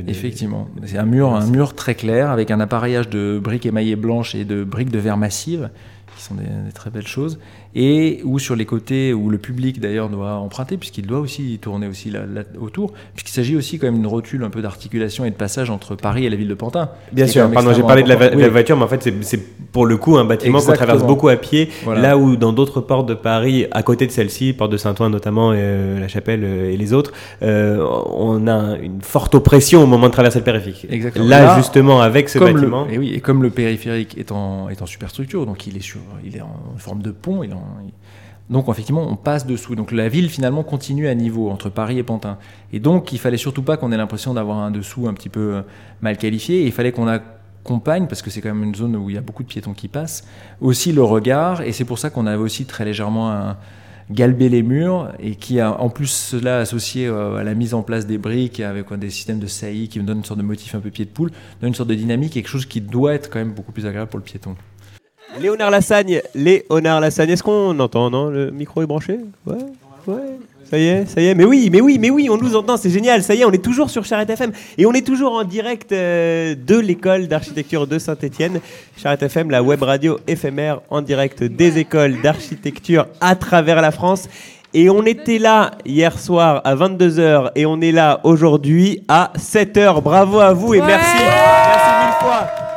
Effectivement, c'est un mur, un mur très clair avec un appareillage de briques émaillées blanches et de briques de verre massive, qui sont des très belles choses, et où sur les côtés où le public d'ailleurs doit emprunter, puisqu'il doit aussi tourner aussi là, là- autour, puisqu'il s'agit aussi quand même d'une rotule un peu d'articulation et de passage entre Paris et la ville de Pantin. Bien sûr, pardon, j'ai parlé de la, de voiture, mais en fait, c'est- pour le coup un bâtiment qu'on traverse beaucoup à pied. Voilà. Là où dans d'autres portes de Paris, à côté de celle-ci, porte de Saint-Ouen notamment, euh, la Chapelle euh, et les autres, euh, on a une forte oppression au moment de traverser le périphérique. Exactement. Là, justement, avec ce comme le- bâtiment. et oui, et comme le périphérique est en, est en superstructure, donc il est, sur, il est en forme de pont, il est en- donc effectivement on passe dessous. Donc la ville finalement continue à niveau entre Paris et Pantin. Et donc il fallait surtout pas qu'on ait l'impression d'avoir un dessous un petit peu euh, mal qualifié. Il fallait qu'on accompagne, parce que c'est quand même une zone où il y a beaucoup de piétons qui passent, aussi le regard. Et c'est pour ça qu'on avait aussi très légèrement un, galber les murs et qui a en plus cela associé euh, à la mise en place des briques avec des systèmes de saillies qui me donnent une sorte de motif un peu pied de poule, donne une sorte de dynamique, quelque chose qui doit être quand même beaucoup plus agréable pour le piéton. Léonard Lassagne, Léonard Lassagne, est-ce qu'on entend, non Le micro est branché? Ouais, ouais. Ça y est, ça y est. Mais oui, mais oui, mais oui, on nous entend, c'est génial. Ça y est, on est toujours sur Charrette FM et on est toujours en direct euh, de l'école d'architecture de Saint-Étienne. Charrette FM, la web radio éphémère en direct des écoles d'architecture à travers la France. Et on était là hier soir à 22h et on est là aujourd'hui à 7h. Bravo à vous et merci. Merci mille fois.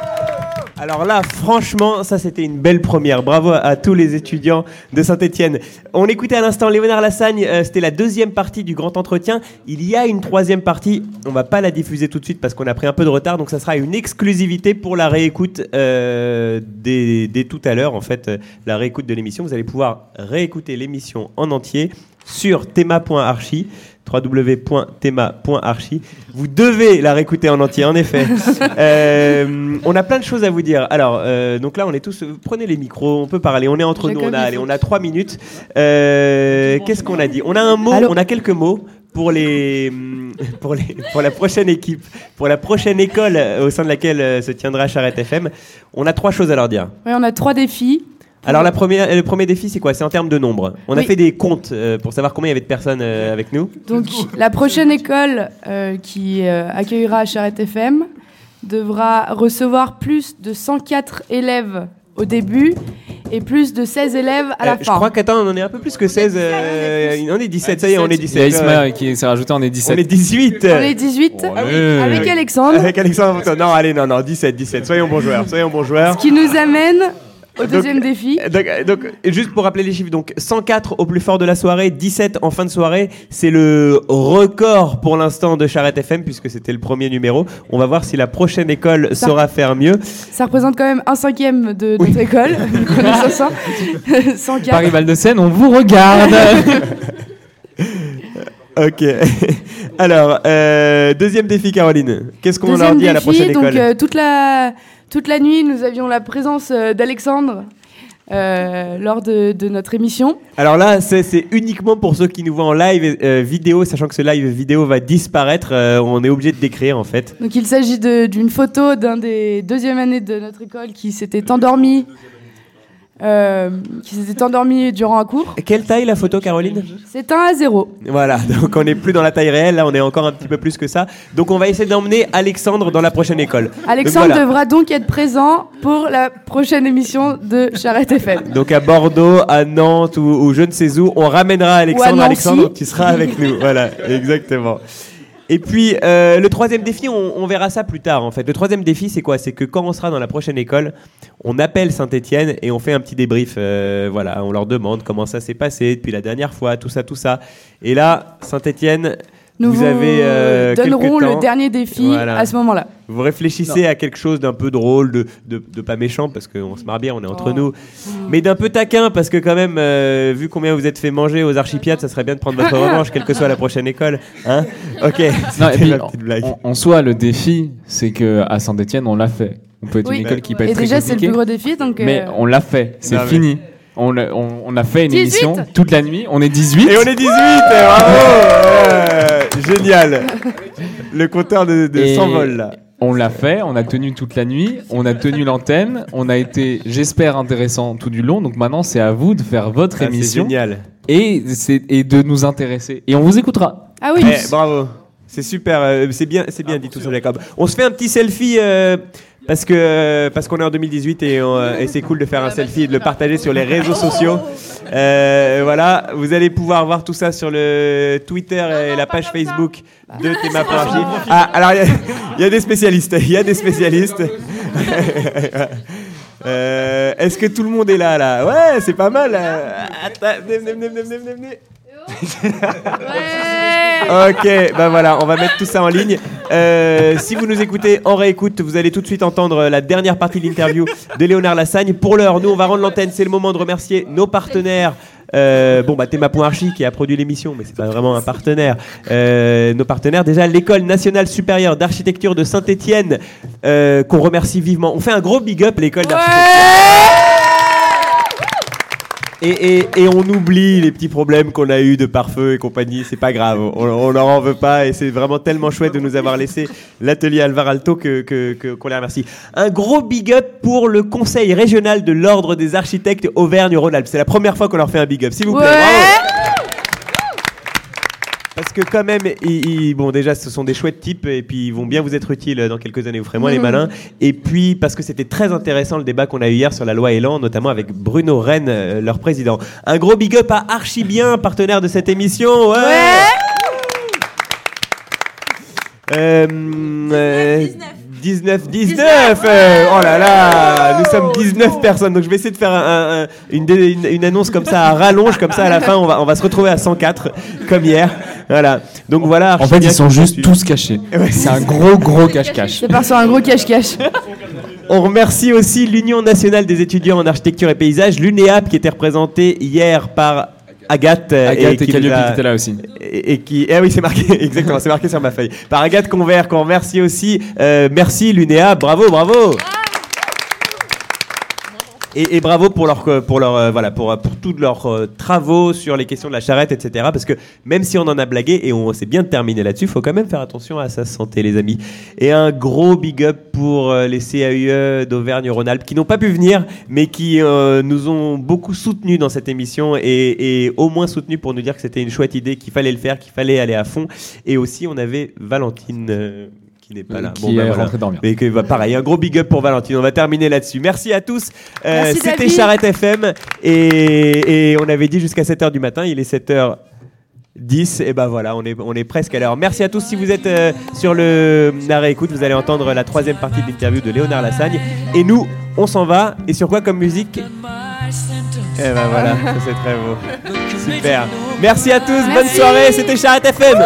Alors là, franchement, ça c'était une belle première. Bravo à tous les étudiants de Saint-Etienne. On écoutait à l'instant Léonard Lassagne, euh, c'était la deuxième partie du grand entretien. Il y a une troisième partie, on va pas la diffuser tout de suite parce qu'on a pris un peu de retard, donc ça sera une exclusivité pour la réécoute euh, dès, tout à l'heure, en fait, euh, la réécoute de l'émission. Vous allez pouvoir réécouter l'émission en entier sur thema.archi www.thema.archi. Vous devez la réécouter en entier, en effet. Euh, on a plein de choses à vous dire. Alors, euh, donc là, on est tous. Prenez les micros, on peut parler. On est entre nous. On a, allez, on a trois minutes. Euh, Qu'est-ce qu'on a dit? On a un mot. On a quelques mots pour les pour les pour la prochaine équipe, pour la prochaine école au sein de laquelle se tiendra Charrette FM. On a trois choses à leur dire. Ouais, on a trois défis. Alors la première, le premier défi, c'est quoi? C'est en termes de nombre. On a fait des comptes euh, pour savoir combien il y avait de personnes euh, avec nous. Donc, la prochaine école euh, qui euh, accueillera Charrette FM devra recevoir plus de 104 élèves au début et plus de 16 élèves à la Euh, je fin. crois qu'attends, on en est un peu plus que 16. euh, on est 17, ça y est, on est Il y a 17. Isma qui s'est rajouté, on est 17. On est 18. On est 18 Allez. avec Alexandre. Avec Alexandre. Non, allez, non, non, 17, 17. Soyons bons joueurs. Soyons bons joueurs. Ce qui nous amène au Donc- deuxième défi. Donc, donc, juste pour rappeler les chiffres, donc 104 au plus fort de la soirée, 17 en fin de soirée. C'est le record pour l'instant de Charrette FM puisque c'était le premier numéro. On va voir si la prochaine école Ça- saura faire mieux. Ça représente quand même un cinquième de notre école. vu qu'on est 500. 104. Paris Val de Seine, on vous regarde. Ok. Alors, euh, deuxième défi, Caroline. Qu'est-ce qu'on leur dit à la prochaine donc, école euh, toute, la, toute la nuit, nous avions la présence euh, d'Alexandre euh, lors de, de notre émission. Alors là, c'est uniquement pour ceux qui nous voient en live euh, vidéo, sachant que ce live vidéo va disparaître. euh, on est obligé de décrire en fait. Donc il s'agit d'une photo d'un des deuxième années de notre école qui s'était endormi, euh, qui s'était endormi durant un cours. Quelle taille la photo, Caroline? C'est un à zéro. Voilà, donc on n'est plus dans la taille réelle, là on est encore un petit peu plus que ça. Donc on va essayer d'emmener Alexandre dans la prochaine école. Alexandre donc, voilà. devra donc être présent pour la prochaine émission de Charrette FM. Donc à Bordeaux, à Nantes ou, ou je ne sais où, on ramènera Alexandre. Alexandre, tu seras avec nous. Voilà, exactement. Et puis euh, le troisième défi, on, verra ça plus tard en fait. Le troisième défi, c'est quoi? C'est que quand on sera dans la prochaine école, on appelle Saint-Étienne et on fait un petit débrief. euh, voilà, on leur demande comment ça s'est passé depuis la dernière fois, tout ça, tout ça. Et là, Saint-Étienne, Nous vous avez euh, donnerons le dernier défi Voilà. à ce moment-là. Vous réfléchissez à quelque chose d'un peu drôle, de, de, de pas méchant, parce qu'on se marre bien, on est entre nous, mais d'un peu taquin, parce que quand même, euh, vu combien vous êtes fait manger aux archipiades, ça serait bien de prendre votre revanche, quelle que soit la prochaine école. Hein ok, Non, et c'était puis, ma petite blague. en, en soi, le défi, c'est que à Saint-Etienne, on l'a fait. On peut être Oui. une école qui peut être Et très déjà, c'est le plus gros défi. Donc, Mais euh, on l'a fait, c'est mais- fini. On a, on- on a fait une 18. émission toute la nuit, on est 18. Et on est 18, eh, bravo ouais, Génial Le compteur de, de Et s'envole là. On l'a fait, on a tenu toute la nuit, on a tenu l'antenne, on a été, j'espère, intéressant tout du long. Donc maintenant, c'est à vous de faire votre Ah, c'est émission génial. et, c'est- et de nous intéresser. Et on vous écoutera. Ah oui. Eh, bravo. C'est super, euh, c'est bien, c'est bien dit tout ça, Jacob. On se fait un petit selfie euh, parce que parce qu'on est en 2018 et, on- et c'est cool de faire un selfie et de le partager sur les réseaux sociaux. Euh, voilà, vous allez pouvoir voir tout ça sur le Twitter et la page Facebook de Théma. Ah, alors il y y, a des spécialistes, il y a des spécialistes. Euh, Est-ce que tout le monde est là là? Ouais, c'est pas mal. euh. Attends, venez, venez, venez, venez, venez, Ok, bah voilà, on va mettre tout ça en ligne. Euh, si vous nous écoutez en réécoute, vous allez tout de suite entendre la dernière partie de l'interview de Léonard Lassagne. Pour l'heure, nous, on va rendre l'antenne. C'est le moment de remercier nos partenaires. Euh, bon, bah, Théma.archi qui a produit l'émission, mais c'est pas vraiment un partenaire. Euh, nos partenaires, déjà, l'École nationale supérieure d'architecture de Saint-Étienne, euh, qu'on remercie vivement. On fait un gros big up, l'école d'architecture. Et, et- et on oublie les petits problèmes qu'on a eu de pare-feu et compagnie, c'est pas grave, on, leur en veut pas et c'est vraiment tellement chouette de nous avoir laissé l'atelier Alvar Alto que, que- que- qu'on les remercie. Un gros big up pour le conseil régional de l'ordre des architectes Auvergne-Rhône-Alpes. C'est la première fois qu'on leur fait un big up, s'il vous plaît. Parce que quand même, ils, ils- bon déjà ce sont des chouettes types et puis ils vont bien vous être utiles dans quelques années, vous ferez moins les Mhm. malins. Et puis parce que c'était très intéressant le débat qu'on a eu hier sur la loi Elan, notamment avec Bruno Rennes, euh, leur président. Un gros big up à Archibien, partenaire de cette émission. Ouais. Euh, euh, 19, 19, euh, Oh là là Nous sommes 19 personnes, donc je vais essayer de faire un- un- une, une- une annonce comme ça à rallonge, comme ça à la fin on va, on va se retrouver à 104, comme hier. Voilà. Donc voilà. En fait, ils sont juste tous cachés. Ouais, C'est un gros, gros cache-cache. C'est part sur un gros cache-cache. On remercie aussi l'Union nationale des étudiants en architecture et paysage, l'UNEAP, qui était représentée hier par Agathe. euh, Agathe et qui Calliope a- qui étaient là aussi. Et, et qui, eh oui, c'est marqué, exactement, c'est marqué sur ma feuille. Par Agathe Convert, qu'on remercie aussi. Euh, merci l'UNEAP, bravo, bravo. Et, et bravo pour leur, pour leur, euh, voilà, pour, pour tous leurs euh, travaux sur les questions de la charrette, etc. Parce que même si on en a blagué et on s'est bien terminé là-dessus, faut quand même faire attention à sa santé, les amis. Et un gros big up pour euh, les CAUE d'Auvergne-Rhône-Alpes qui n'ont pas pu venir, mais qui euh, nous ont beaucoup soutenus dans cette émission et, et au moins soutenus pour nous dire que c'était une chouette idée, qu'il fallait le faire, qu'il fallait aller à fond. Et aussi, on avait Valentine. Qui n'est pas là. qui est rentré dormir. Mais que, bah, pareil, un gros big up pour Valentine. On va terminer là-dessus. Merci à tous. Euh, C'était. Charrette FM et, et on avait dit jusqu'à 7h du matin. Il est 7h. 10 et ben voilà on est, on est presque à l'heure merci à tous si vous êtes euh, sur le arrêt écoute vous allez entendre la troisième partie de l'interview de Léonard Lassagne et nous on s'en va et sur quoi comme musique? Et ben voilà ça c'est très beau super merci à tous bonne soirée c'était Charrette FM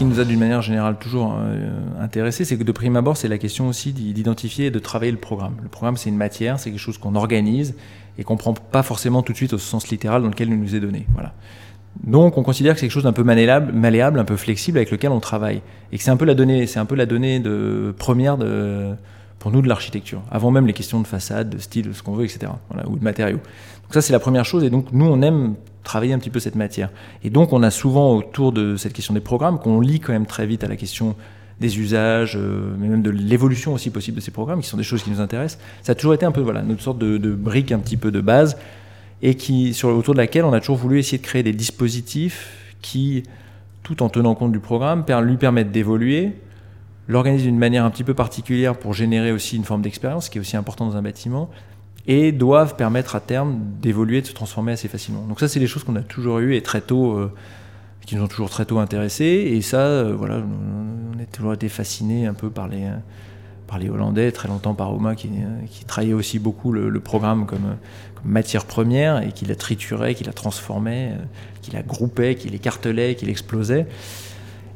qui nous a d'une manière générale toujours euh, intéressé, c'est que de prime abord, c'est la question aussi d'i- d'identifier et de travailler le programme. Le programme, c'est une matière, c'est quelque chose qu'on organise et qu'on prend pas forcément tout de suite au sens littéral dans lequel il nous est donné. Voilà. Donc, on considère que c'est quelque chose d'un peu malléable, malléable, un peu flexible avec lequel on travaille, et que c'est un peu la donnée, c'est un peu la donnée de première de pour nous de l'architecture, avant même les questions de façade, de style, de ce qu'on veut, etc. Voilà, ou de matériaux. Donc ça, c'est la première chose, et donc nous, on aime travailler un petit peu cette matière. Et donc, on a souvent autour de cette question des programmes qu'on lit quand même très vite à la question des usages, euh, mais même de l'évolution aussi possible de ces programmes, qui sont des choses qui nous intéressent. Ça a toujours été un peu voilà notre sorte de, brique un petit peu de base, et qui autour de laquelle on a toujours voulu essayer de créer des dispositifs qui, tout en tenant compte du programme, lui permettent d'évoluer, l'organiser d'une manière un petit peu particulière pour générer aussi une forme d'expérience, ce qui est aussi important dans un bâtiment, et doivent permettre à terme d'évoluer, de se transformer assez facilement. Donc ça, c'est des choses qu'on a toujours eues et très tôt, euh, qui nous ont toujours très tôt intéressés. Et ça, euh, voilà, on a toujours été fascinés un peu par les, par les Hollandais, très longtemps par Oma, qui, qui travaillait aussi beaucoup le, programme comme, matière première et qui la triturait, qui la transformait, euh, qui la groupait, qui l'écartelait, qui l'explosait.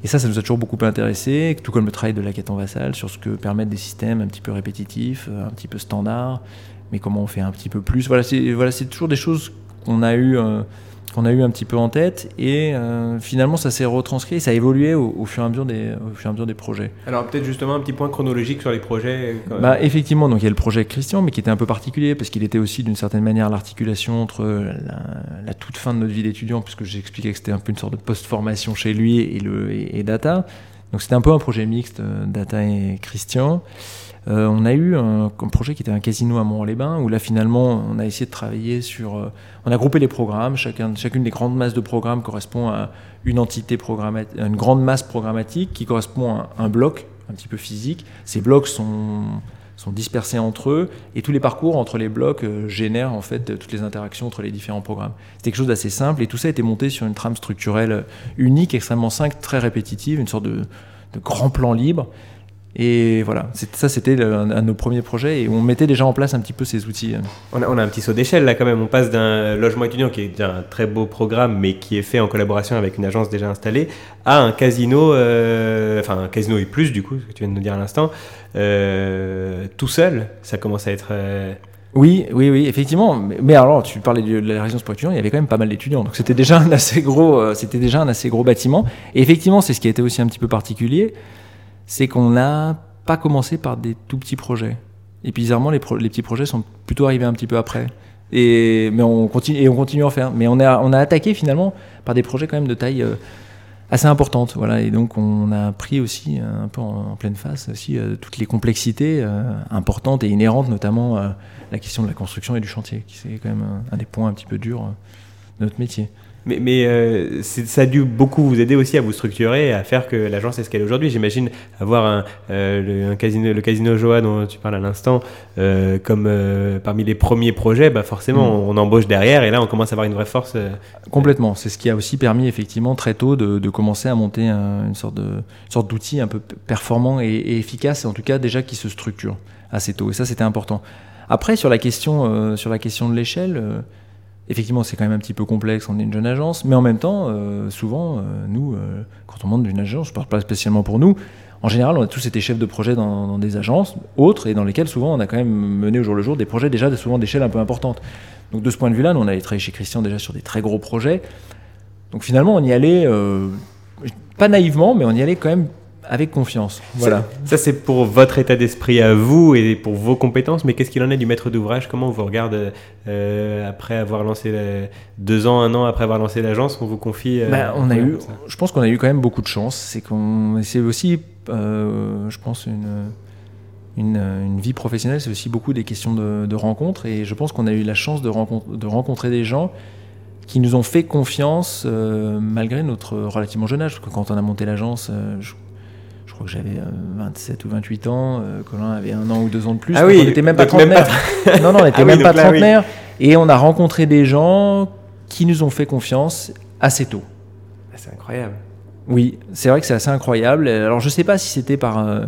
Et ça, ça nous a toujours beaucoup intéressé, tout comme le travail de la Caton Vassal sur ce que permettent des systèmes un petit peu répétitifs, un petit peu standards, mais comment on fait un petit peu plus. Voilà, c'est voilà, toujours des choses qu'on a eu euh, qu'on a eu un petit peu en tête et euh, finalement ça s'est retranscrit, ça a évolué au, au fur et à mesure des au fur et à mesure des projets. alors peut-être justement un petit point chronologique sur les projets quand même. Bah, effectivement, donc il y a le projet Christian, mais qui était un peu particulier parce qu'il était aussi d'une certaine manière l'articulation entre la, la toute fin de notre vie d'étudiant, puisque j'expliquais que c'était un peu une sorte de post-formation chez lui et, le, et, et data. Donc c'était un peu un projet mixte, euh, data et Christian. Euh, on a eu un, projet qui était un casino à Mont-les-Bains, où là finalement on a essayé de travailler sur... euh, on a groupé les programmes, chacun, chacune des grandes masses de programmes correspond à une entité programmatique, une grande masse programmatique qui correspond à un, bloc un petit peu physique. Ces blocs sont, sont dispersés entre eux et tous les parcours entre les blocs euh, génèrent en fait toutes les interactions entre les différents programmes. C'est quelque chose d'assez simple et tout ça a été monté sur une trame structurelle unique, extrêmement simple, très répétitive, une sorte de, de grand plan libre. Et voilà, ça c'était un, un de nos premiers projets et on mettait déjà en place un petit peu ces outils. euh. On a, on a un petit saut d'échelle là quand même. On passe d'un logement étudiant qui est déjà un très beau programme, mais qui est fait en collaboration avec une agence déjà installée, à un casino, euh, enfin un casino et plus du coup, ce que tu viens de nous dire à l'instant, euh, tout seul. Ça commence à être. euh, Oui, oui, oui, effectivement. Mais, alors, tu parlais de la résidence pour étudiants, il y avait quand même pas mal d'étudiants. Donc c'était déjà un assez gros, c'était déjà un assez gros bâtiment. Et effectivement, c'est ce qui a été aussi un petit peu particulier, c'est qu'on n'a pas commencé par des tout petits projets. Et bizarrement, les, petits projets sont plutôt arrivés un petit peu après. Et mais on continue et on continue à en faire. Mais on a attaqué finalement par des projets quand même de taille. euh, assez importante. Voilà. Et donc, on a pris aussi euh, un peu en, pleine face euh, toutes les complexités importantes et inhérentes, notamment la question de la construction et du chantier, qui c'est quand même un, des points un petit peu durs de notre métier. Mais, mais euh, ça a dû beaucoup vous aider aussi à vous structurer et à faire que l'agence est ce qu'elle est aujourd'hui. J'imagine avoir un, euh, le, un casino, le casino Joa dont tu parles à l'instant euh, comme parmi les premiers projets, bah forcément Mm. on embauche derrière et là on commence à avoir une vraie force. Complètement. C'est ce qui a aussi permis effectivement très tôt de, de commencer à monter un- une sorte d'outil un peu performant et, et efficace, en tout cas déjà qui se structure assez tôt. Et ça, c'était important. Après, sur la question, sur la question de l'échelle, effectivement, c'est quand même un petit peu complexe. On est une jeune agence, mais en même temps, euh, souvent, euh, nous, euh, quand on monte d'une agence, je parle pas spécialement pour nous. En général, on a tous été chefs de projet dans, des agences autres et dans lesquelles souvent on a quand même mené au jour le jour des projets déjà souvent d'échelle un peu importante. Donc de ce point de vue-là, nous on avait travaillé chez Christian déjà sur des très gros projets. Donc finalement, on y allait, pas naïvement, mais on y allait quand même avec confiance. Voilà. Ça, c'est pour votre état d'esprit à vous et pour vos compétences, mais qu'est-ce qu'il en est du maître d'ouvrage? Comment on vous regarde euh, après avoir lancé la- deux ans, un an après avoir lancé l'agence On vous confie euh, Bah, on a eu, je pense qu'on a eu quand même beaucoup de chance. C'est qu'on, c'est aussi, euh, je pense, une, une, une vie professionnelle, c'est aussi beaucoup des questions de, de rencontres. Et je pense qu'on a eu la chance de, rencontre- de rencontrer des gens qui nous ont fait confiance euh, malgré notre relativement jeune âge. Parce que quand on a monté l'agence, euh, je, je crois que j'avais euh, 27 ou 28 ans, euh, Colin avait un an ou deux ans de plus. Ah oui, on n'était même pas même pas- trentenaire. non, non, on n'était Ah même pas là, oui. trentenaire. Et on a rencontré des gens qui nous ont fait confiance assez tôt. Ah, C'est incroyable. Oui, c'est vrai que c'est assez incroyable. Alors je sais pas si c'était par euh,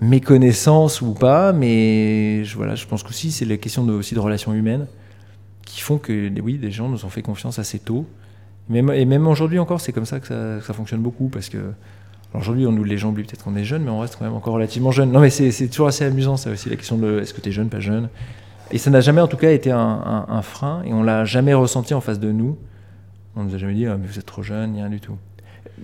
méconnaissance ou pas, mais je, voilà, je pense qu'aussi c'est la question de, aussi de relations humaines qui font que oui, des gens nous ont fait confiance assez tôt. Même, et même aujourd'hui encore, c'est comme ça que, ça que ça fonctionne beaucoup parce que aujourd'hui, on nous les oublient peut-être qu'on est jeune, mais on reste quand même encore relativement jeune. Non, mais c'est toujours assez amusant ça aussi la question de est-ce que tu es jeune, pas jeune? Et ça n'a jamais en tout cas été un, frein et on l'a jamais ressenti en face de nous. On nous a jamais dit Ah, mais vous êtes trop jeune, rien du tout.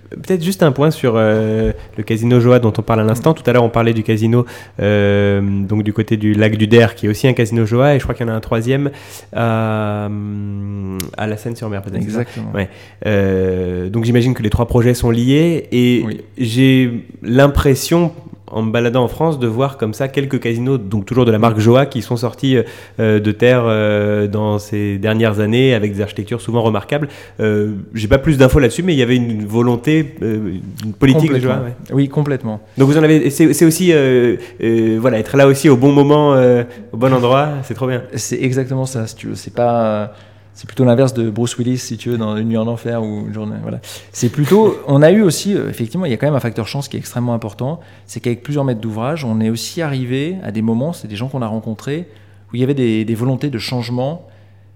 Peut-être juste un point sur euh, le casino Joa dont on parle à l'instant. Tout à l'heure, on parlait du casino euh, donc du côté du lac du Der, qui est aussi un casino Joa, et je crois qu'il y en a un troisième à, hum, à la Seine-sur-Mer, peut-être. Exactement. Ouais. Euh, donc j'imagine que les trois projets sont liés, et j'ai l'impression, en me baladant en France, de voir comme ça quelques casinos, donc toujours de la marque Joa, qui sont sortis euh, de terre euh, dans ces dernières années avec des architectures souvent remarquables. Euh, J'ai pas plus d'infos là-dessus, mais il y avait une volonté, euh, une politique de Joa. Ouais. Oui, complètement. Donc vous en avez, c'est aussi, euh, euh, voilà, être là aussi au bon moment, euh, au bon endroit, c'est trop bien. C'est exactement ça, si tu veux. C'est pas. C'est plutôt l'inverse de Bruce Willis, si tu veux, dans Une nuit en enfer ou une journée. Voilà. C'est plutôt. On a eu aussi, euh, effectivement, il y a quand même un facteur chance qui est extrêmement important. C'est qu'avec plusieurs maîtres d'ouvrage, on est aussi arrivé à des moments, c'est des gens qu'on a rencontrés, où il y avait des, volontés de changement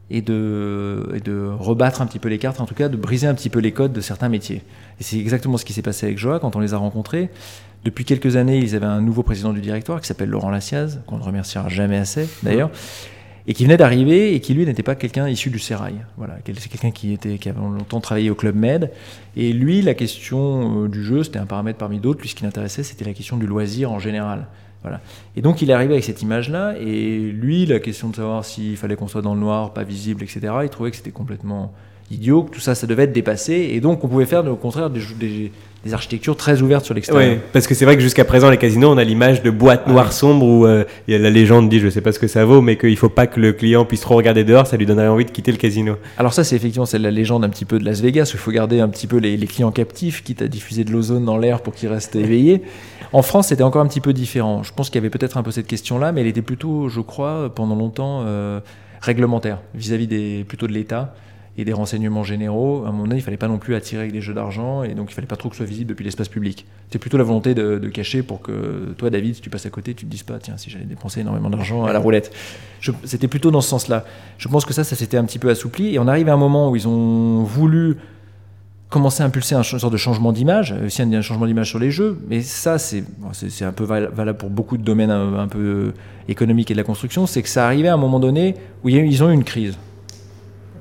et de, de rebattre un petit peu les cartes, en tout cas de briser un petit peu les codes de certains métiers. Et c'est exactement ce qui s'est passé avec Joa quand on les a rencontrés. Depuis quelques années, ils avaient un nouveau président du directoire qui s'appelle Laurent Lassiaz, qu'on ne remerciera jamais assez d'ailleurs, et qui venait d'arriver et qui lui n'était pas quelqu'un issu du sérail. Voilà, c'est quelqu'un qui était qui avait longtemps travaillé au club Med. Et lui, la question euh, du jeu, c'était un paramètre parmi d'autres. Lui, ce qui l'intéressait, c'était la question du loisir en général. Voilà. Et donc il est arrivé avec cette image-là, et lui, la question de savoir s'il fallait qu'on soit dans le noir, pas visible, etc., il trouvait que c'était complètement idiot, que tout ça, ça devait être dépassé, et donc on pouvait faire au contraire des, des- des architectures très ouvertes sur l'extérieur. Ouais, parce que c'est vrai que jusqu'à présent, les casinos, on a l'image de boîtes noires sombres où euh, il y a la légende dit, je sais pas ce que ça vaut, mais qu'il faut pas que le client puisse trop regarder dehors, ça lui donnerait envie de quitter le casino. Alors ça, c'est effectivement c'est la légende un petit peu de Las Vegas, où il faut garder un petit peu les, les clients captifs, quitte à diffuser de l'ozone dans l'air pour qu'ils restent éveillés. En France, c'était encore un petit peu différent. Je pense qu'il y avait peut-être un peu cette question-là, mais elle était plutôt, je crois, pendant longtemps euh, réglementaire, vis-à-vis des, plutôt de l'État et des renseignements généraux. À un moment donné, il fallait pas non plus attirer avec des jeux d'argent, et donc il fallait pas trop que ce soit visible depuis l'espace public. C'est plutôt la volonté de, cacher pour que toi, David, si tu passes à côté, tu te dises pas, tiens, si j'allais dépenser énormément d'argent à la roulette. C'était plutôt dans ce sens-là. Je pense que ça, ça s'était un petit peu assoupli, et on arrive à un moment où ils ont voulu commencer à impulser un sorte de changement d'image, euh, aussi un, un changement d'image sur les jeux, mais ça, c'est un peu val- valable pour beaucoup de domaines un, un peu euh, économiques et de la construction, c'est que ça arrivait à un moment donné où ils ont eu une crise.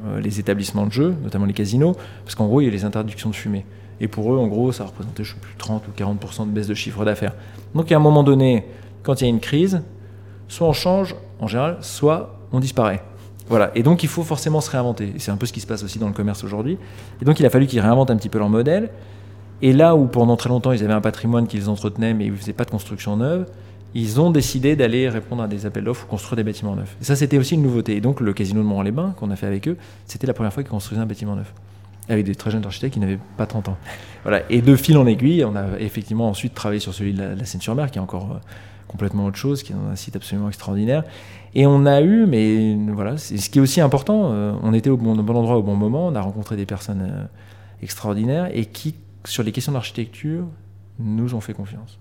Euh, les établissements de jeux, notamment les casinos, parce qu'en gros, il y a les interdictions de fumer. Et pour eux, en gros, ça représentait, je sais plus, 30 ou 40% de baisse de chiffre d'affaires. Donc, à un moment donné, quand il y a une crise, soit on change, en général, soit on disparaît. Voilà. Et donc, il faut forcément se réinventer. C'est un peu ce qui se passe aussi dans le commerce aujourd'hui. Et donc, il a fallu qu'ils réinventent un petit peu leur modèle. Et là où pendant très longtemps, ils avaient un patrimoine qu'ils entretenaient, mais ils ne faisaient pas de construction neuve, ils ont décidé d'aller répondre à des appels d'offres ou construire des bâtiments neufs. Et ça, c'était aussi une nouveauté. Et donc, le casino de Mont-les-Bains, qu'on a fait avec eux, c'était la première fois qu'ils construisaient un bâtiment neuf. Avec des très jeunes architectes qui n'avaient pas 30 ans. Voilà. Et de fil en aiguille, on a effectivement ensuite travaillé sur celui de la, la Seine-sur-Mer, qui est encore euh, complètement autre chose, qui est un site absolument extraordinaire. Et on a eu, mais voilà, ce qui est aussi important, euh, on était au bon, au bon endroit au bon moment, on a rencontré des personnes euh, extraordinaires et qui, sur les questions d'architecture, nous ont fait confiance.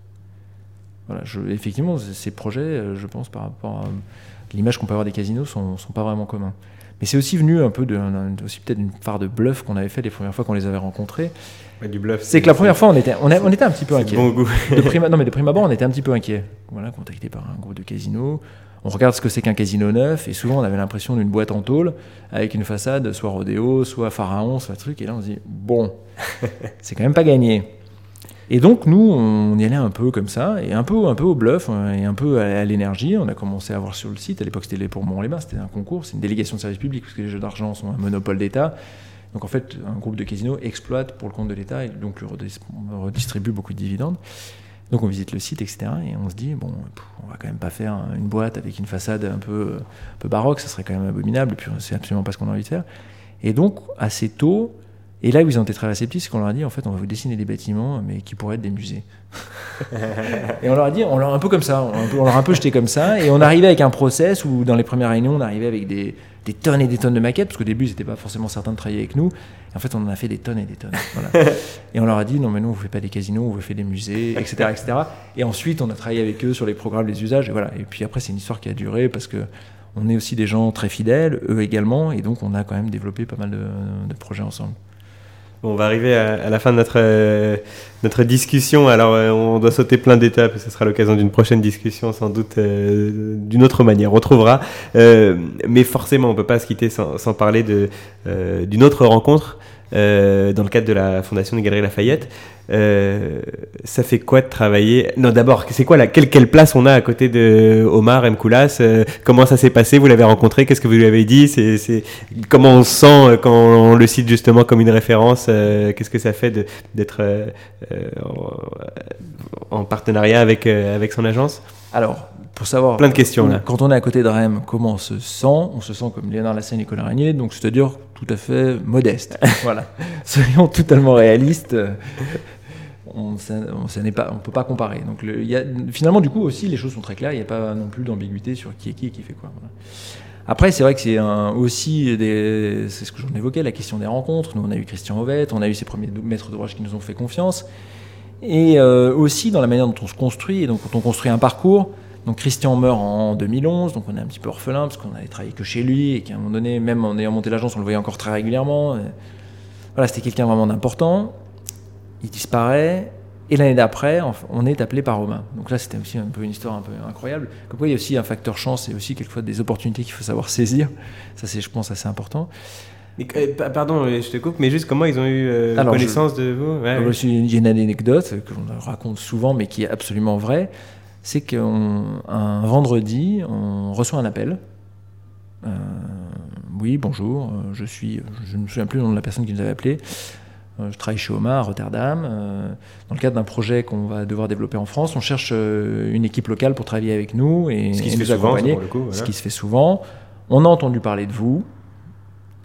Voilà, je, effectivement, ces projets, euh, je pense, par rapport à l'image qu'on peut avoir des casinos, sont, sont pas vraiment communs. Mais c'est aussi venu un peu de, aussi peut-être une part de bluff qu'on avait fait les premières fois qu'on les avait rencontrés. Ouais, du bluff, C'est que la première fois, on était, on, a- on était un petit peu inquiet. bon goût. De non, mais de prime abord, on était un petit peu inquiet. Voilà, contacté par un groupe de casinos. On regarde ce que c'est qu'un casino neuf, et souvent on avait l'impression d'une boîte en tôle avec une façade soit rodéo, soit pharaon, soit truc. Et là, on se dit bon, c'est quand même pas gagné. Et donc nous, on y allait un peu comme ça, et un peu, un peu au bluff, euh, et un peu à, l'énergie. On a commencé à voir sur le site, à l'époque c'était pour Mont-les-Bains, c'était un concours, c'est une délégation de service public, parce que les jeux d'argent sont un monopole d'État. Donc en fait, un groupe de casinos exploite pour le compte de l'État, et donc lui redis- redistribue beaucoup de dividendes. Donc on visite le site, etc. Et on se dit, bon, on va quand même pas faire une boîte avec une façade un peu baroque, ça serait quand même abominable, et puis c'est absolument pas ce qu'on a envie de faire. Et donc, assez tôt, et là où ils ont été très réceptifs, c'est qu'on leur a dit, en fait, on va vous dessiner des bâtiments, mais qui pourraient être des musées. et on leur a dit, on leur a un peu comme ça, on, peu- leur a un peu jeté comme ça, et on arrivait avec un process où, dans les premières réunions, on arrivait avec des, des tonnes et des tonnes de maquettes, parce qu'au début, ils n'étaient pas forcément certains de travailler avec nous. Et en fait, on en a fait des tonnes et des tonnes. Voilà. et on leur a dit, non, mais nous, on ne fait pas des casinos, on faire des musées, etc., etc. Et ensuite, on a travaillé avec eux sur les programmes, les usages, et voilà. Et puis après, c'est une histoire qui a duré, parce que on est aussi des gens très fidèles, eux également, et donc on a quand même développé pas mal de, de projets ensemble. On va arriver à, la fin de notre, euh, discussion. Alors, euh, on doit sauter plein d'étapes ce sera l'occasion d'une prochaine discussion, sans doute euh, d'une autre manière. On trouvera. Euh, mais forcément, on peut pas se quitter sans, parler d'une autre rencontre euh, dans le cadre de la fondation des Galeries Lafayette. Euh, ça fait quoi de travailler? Non, d'abord, c'est quoi la quelle, quelle place on a à côté de Omar M. Koulas? Euh, Comment ça s'est passé? Vous l'avez rencontré? Qu'est-ce que vous lui avez dit? C'est comment on se sent euh, quand on le cite justement comme une référence euh, Qu'est-ce que ça fait d'être euh, en, en partenariat avec avec son agence? Alors, pour savoir. Plein de questions là. Quand on est à côté de REM, comment on se sent On se sent comme Léonard Lassagne et Nicolas Régnier, donc c'est-à-dire tout à fait modeste. voilà. Soyons totalement réalistes. On ça- on- ça n'est pas, on peut pas comparer. Donc le- il y a, finalement, du coup aussi, les choses sont très claires. Il n'y a pas non plus d'ambiguïté sur qui est qui et qui fait quoi. voilà. Après, c'est vrai que c'est aussi c'est ce que j'en évoquais, la question des rencontres. Nous, on a eu Christian Ovette, on a eu ses premiers maîtres d'ouvrage qui nous ont fait confiance. Et euh, aussi dans la manière dont on se construit, et donc quand on construit un parcours. Donc Christian meurt en 2011, donc on est un petit peu orphelin parce qu'on avait travaillé que chez lui et qu'à un moment donné, même en ayant monté l'agence, on le voyait encore très régulièrement. Et voilà, c'était quelqu'un vraiment d'important. Il disparaît. Et l'année d'après, on est appelé par Romain. Donc là, c'était aussi un peu une histoire un peu incroyable. Comme quoi, il y a aussi un facteur chance et aussi quelquefois des opportunités qu'il faut savoir saisir. Ça, c'est, je pense, assez important. Euh, pa- pardon, euh, je te coupe, mais juste comment ils ont eu euh, Alors, connaissance je- de vous? Ouais, y a une anecdote que l'on raconte souvent, mais qui est absolument vraie. C'est qu'un vendredi, on reçoit un appel. Euh, oui, bonjour, euh, je suis, je ne me souviens plus le nom de la personne qui nous avait appelé. Euh, Je travaille chez Oma à Rotterdam. Dans le cadre d'un projet qu'on va devoir développer en France, on cherche une équipe locale pour travailler avec nous et, Ce qui et se nous fait accompagner. coup, voilà. Ce qui se fait souvent. On a entendu parler de vous.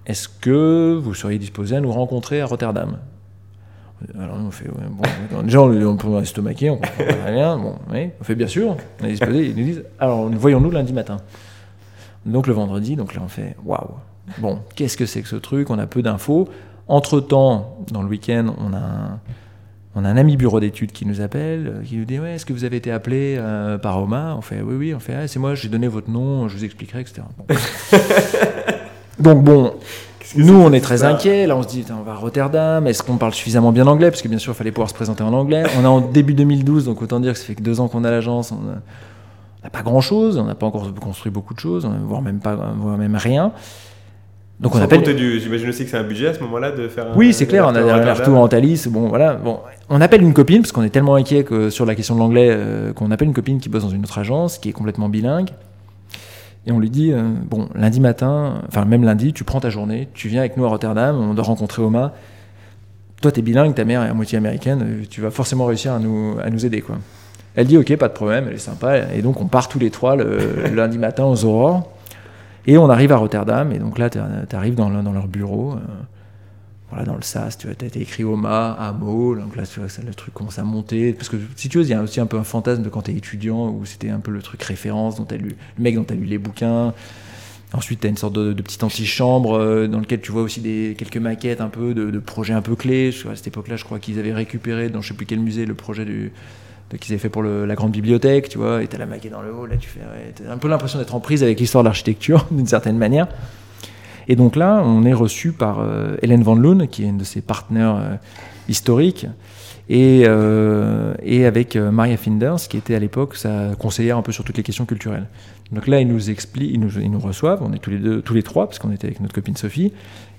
Est-ce que vous seriez disposé à nous rencontrer à Rotterdam? Alors nous, on fait, ouais, bon, déjà on, on peut estomaquer, on comprend rien, bon, oui, on fait bien sûr, on est disposé, ils nous disent, alors voyons-nous lundi matin. Donc le vendredi, donc là on fait, waouh, bon, qu'est-ce que c'est que ce truc, on a peu d'infos. Entre-temps, dans le week-end, on a un, on a un ami bureau d'études qui nous appelle, euh, qui nous dit, ouais, est-ce que vous avez été appelé euh, par Oma? On fait, oui, oui, on fait, ah, c'est moi, j'ai donné votre nom, je vous expliquerai, etc. Bon. Donc bon, nous on est très inquiets. Là on se dit on va à Rotterdam. Est-ce qu'on parle suffisamment bien anglais? Parce que bien sûr il fallait pouvoir se présenter en anglais. On est en début 2012, donc autant dire que ça fait que deux ans qu'on a l'agence. On n'a pas grand chose. On n'a pas encore construit beaucoup de choses, voire même pas, voire même rien. Donc on Sans appelle. J'imagine aussi que c'est un budget à ce moment-là de faire. un- Oui, c'est clair, on a un retours en Thalys. Bon, voilà. Bon, on appelle une copine parce qu'on est tellement inquiet que sur la question de l'anglais euh, qu'on appelle une copine qui bosse dans une autre agence, qui est complètement bilingue. Et on lui dit euh, bon, lundi matin, enfin même lundi, tu prends ta journée, tu viens avec nous à Rotterdam, on doit rencontrer Oma. Toi, t'es bilingue, ta mère est à moitié américaine, euh, tu vas forcément réussir à nous, à nous aider, quoi. Elle dit ok, pas de problème, elle est sympa. Et donc on part tous les trois le, le lundi matin aux aurores. Et on arrive à Rotterdam, et donc là, tu arrives dans, dans leur bureau, euh, dans le SAS, tu vois, été écrit Oma, Amo, donc là, tu le truc commence à monter. Parce que si tu veux, il y a aussi un peu un fantasme de quand t'es étudiant, où c'était un peu le truc référence, dont t'as lu, le mec dont t'as lu les bouquins. Ensuite, tu as une sorte de, petite antichambre euh, dans lequel tu vois aussi des, quelques maquettes un peu de, projets un peu clés. À cette époque-là, je crois qu'ils avaient récupéré dans je sais plus quel musée le projet du, qu'ils avaient fait pour la grande bibliothèque, tu vois, et t'as la maquette dans le haut, là tu fais, t'as un peu l'impression d'être en prise avec l'histoire de l'architecture, d'une certaine manière. Et donc là, on est reçu par euh, Hélène Van Loon, qui est une de ses partenaires euh, historiques, et, euh, avec Maria Finders, qui était à l'époque sa conseillère un peu sur toutes les questions culturelles. Donc là, ils nous expliquent, ils nous, ils reçoivent, on est tous les deux, tous les trois, parce qu'on était avec notre copine Sophie,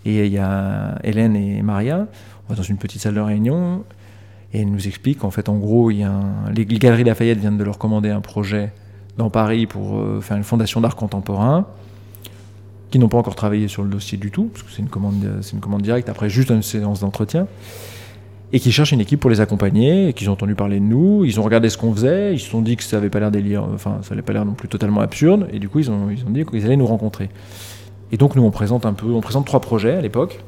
et il y a Hélène et Maria, on va dans une petite salle de réunion, Et elle nous explique qu'en fait, en gros, il y a les Galeries Lafayette viennent de leur commander un projet dans Paris pour faire une fondation d'art contemporain, qui n'ont pas encore travaillé sur le dossier du tout, parce que c'est une commande, c'est une commande directe après juste une séance d'entretien, et qui cherchent une équipe pour les accompagner, et qu'ils ont entendu parler de nous, ils ont regardé ce qu'on faisait, ils se sont dit que ça avait pas l'air délire, enfin ça n'avait pas l'air non plus totalement absurde, et du coup ils ont, ils ont dit qu'ils allaient nous rencontrer. Et donc nous on présente un peu, on présente trois projets à l'époque,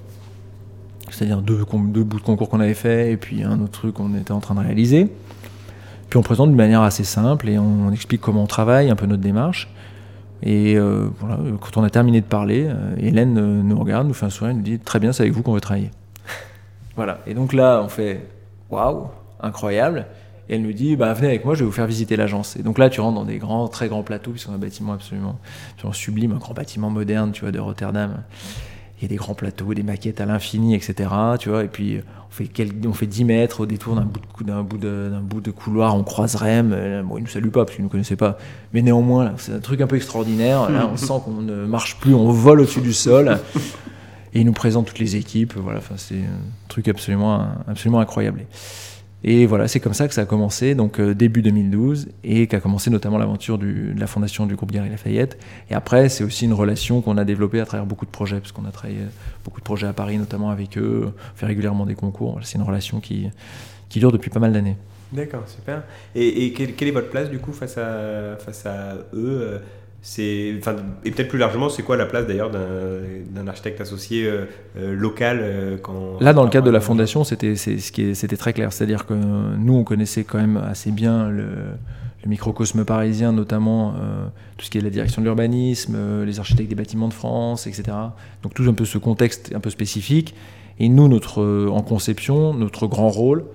c'est-à-dire deux bouts de concours qu'on avait fait et puis un autre truc qu'on était en train de réaliser. Puis on présente d'une manière assez simple et on, explique comment on travaille, un peu notre démarche. Et euh, voilà, quand on a terminé de parler, euh, Hélène euh, nous regarde, nous fait un sourire, nous dit très bien, c'est avec vous qu'on veut travailler. voilà. Et donc là, on fait waouh, incroyable. Et elle nous dit bah, venez avec moi, je vais vous faire visiter l'agence. Et donc là, tu rentres dans des grands, très grands plateaux, qui sont un bâtiment absolument, absolument sublime, un grand bâtiment moderne, tu vois, de Rotterdam. Il y a des grands plateaux, des maquettes à l'infini, etc. Tu vois, et puis on fait, on fait 10 mètres au détour d'un bout, d'un bout, de, d'un bout de couloir, on croise Rem. Euh, Bon, il ne nous salue pas parce qu'il ne nous connaissait pas. Mais néanmoins, c'est un truc un peu extraordinaire. Là, on sent qu'on ne marche plus, on vole au-dessus du sol. Et il nous présente toutes les équipes. Voilà, c'est un truc absolument, absolument incroyable. Et voilà, c'est comme ça que ça a commencé, donc euh, début 2012, et qu'a commencé notamment l'aventure de la fondation du groupe Galerie Lafayette. Et après, c'est aussi une relation qu'on a développée à travers beaucoup de projets, parce qu'on a travaillé euh, beaucoup de projets à Paris, notamment avec eux, on fait régulièrement des concours. C'est une relation qui, qui dure depuis pas mal d'années. D'accord, super. Et, quelle, quelle est votre place du coup face à, face à eux euh, Et peut-être plus largement, c'est quoi la place d'ailleurs d'un, architecte associé euh, euh, local euh, quand, Là, dans le cadre de la fondation, c'était c'était très clair. C'est-à-dire que nous, on connaissait quand même assez bien le, le microcosme parisien, notamment tout ce qui est la direction de l'urbanisme, les architectes des bâtiments de France, etc. Donc tout un peu ce contexte un peu spécifique. Et nous, notre, en conception, notre grand rôle,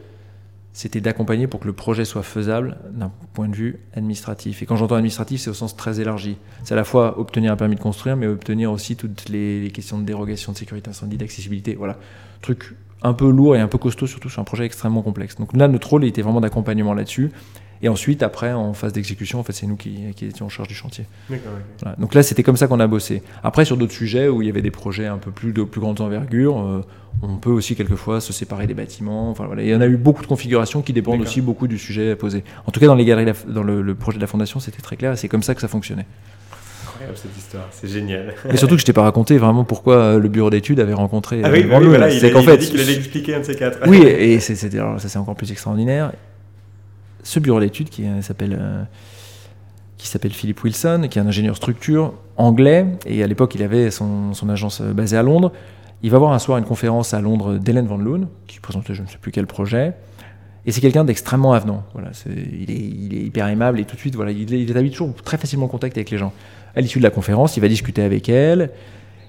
c'était d'accompagner pour que le projet soit faisable d'un point de vue administratif. Et quand j'entends administratif, c'est au sens très élargi. C'est à la fois obtenir un permis de construire, mais obtenir aussi toutes les, les questions de dérogation de sécurité incendie, d'accessibilité. Voilà. Truc un peu lourd et un peu costaud, surtout sur un projet extrêmement complexe. Donc là, notre rôle était vraiment d'accompagnement là-dessus. Et ensuite, après, en phase d'exécution, en fait, c'est nous qui, qui étions en charge du chantier. Voilà. Donc là, c'était comme ça qu'on a bossé. Après, sur d'autres sujets où il y avait des projets un peu plus de plus grande envergure, euh, on peut aussi quelquefois se séparer des bâtiments. Enfin, voilà. Il y en a eu beaucoup de configurations qui dépendent aussi beaucoup du sujet posé. En tout cas, dans les galeries, dans le, le projet de la fondation, c'était très clair et c'est comme ça que ça fonctionnait. Incroyable cette histoire, c'est génial. Mais surtout que je t'ai pas raconté vraiment pourquoi euh, le bureau d'études avait rencontré. Ah euh, oui, bah Van oui, voilà, il C'est a- qu'en fait, dit qu'il allait expliquer un de ces quatre. Oui, et c'est ça c'est encore plus extraordinaire. Ce bureau d'études qui euh, s'appelle euh, qui s'appelle Philip Wilson, qui est un ingénieur structure anglais, et à l'époque il avait son, son agence euh, basée à Londres. Il va voir un soir une conférence à Londres d'Hélène Van Loon, qui présentait je ne sais plus quel projet. Et c'est quelqu'un d'extrêmement avenant. Voilà, il, est, hyper aimable et tout de suite, voilà, il, il établit toujours très facilement en contact avec les gens. À l'issue de la conférence, il va discuter avec elle.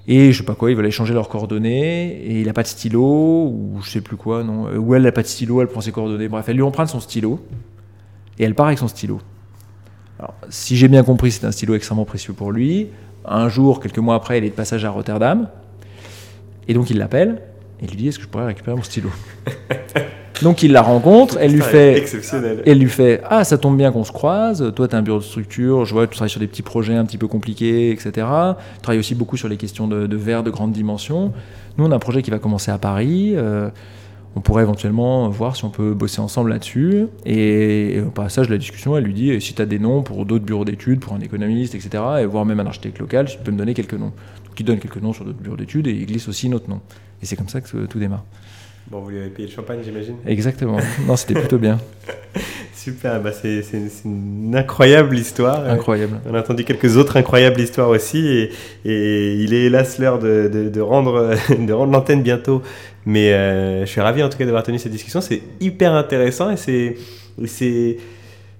Et je sais pas quoi, ils veulent échanger leurs coordonnées, et il a pas de stylo, ou je sais plus quoi, non. euh, Ou elle n'a pas de stylo, elle prend ses coordonnées. Bref, elle lui emprunte son stylo, et elle part avec son stylo. Alors, si j'ai bien compris, c'est un stylo extrêmement précieux pour lui. Un jour, quelques mois après, il est de passage à Rotterdam, et donc il l'appelle, et lui dit Est-ce que je pourrais récupérer mon stylo? Donc il la rencontre, elle lui fait, elle lui fait ah ça tombe bien qu'on se croise. Toi tu as un bureau de structure, je vois que tu travailles sur des petits projets un petit peu compliqués, etc. Tu travailles aussi beaucoup sur les questions de, de verre de grande dimension. Nous on a un projet qui va commencer à Paris. euh, on pourrait éventuellement voir si on peut bosser ensemble là-dessus. Et, et au passage de la discussion, elle lui dit si tu as des noms pour d'autres bureaux d'études, pour un économiste, etc., et voire même un architecte local, tu peux me donner quelques noms. Il donne quelques noms sur d'autres bureaux d'études et il glisse aussi notre nom. Et c'est comme ça que tout démarre. Bon, vous lui avez payé le champagne, j'imagine Exactement. Non, c'était plutôt bien. Super, bah c'est une incroyable histoire. Incroyable. On a entendu quelques autres incroyables histoires aussi, et, et il est hélas l'heure de, de- de rendre, de rendre l'antenne bientôt. Mais euh, je suis ravi en tout cas d'avoir tenu cette discussion, c'est hyper intéressant et c'est.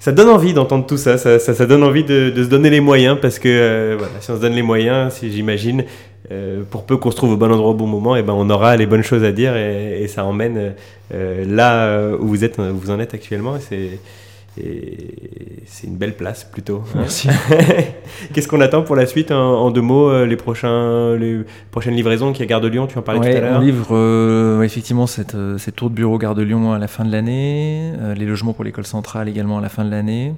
Ça donne envie d'entendre tout ça, ça, ça, ça donne envie de, de se donner les moyens parce que euh, voilà, si on se donne les moyens, si j'imagine, euh, pour peu qu'on se trouve au bon endroit au bon moment, et ben on aura les bonnes choses à dire et, et ça emmène euh, là où vous êtes, où vous en êtes actuellement. Et c'est et c'est une belle place plutôt. hein. Merci. Qu'est-ce qu'on attend pour la suite en, en deux mots euh, les prochains les prochaines livraisons qui est Gare de Lyon, tu en parlais Ouais, tout à l'heure. On livre euh, effectivement cette, euh, cette tour de bureau Gare de Lyon à la fin de l'année, les logements pour l'école centrale également à la fin de l'année.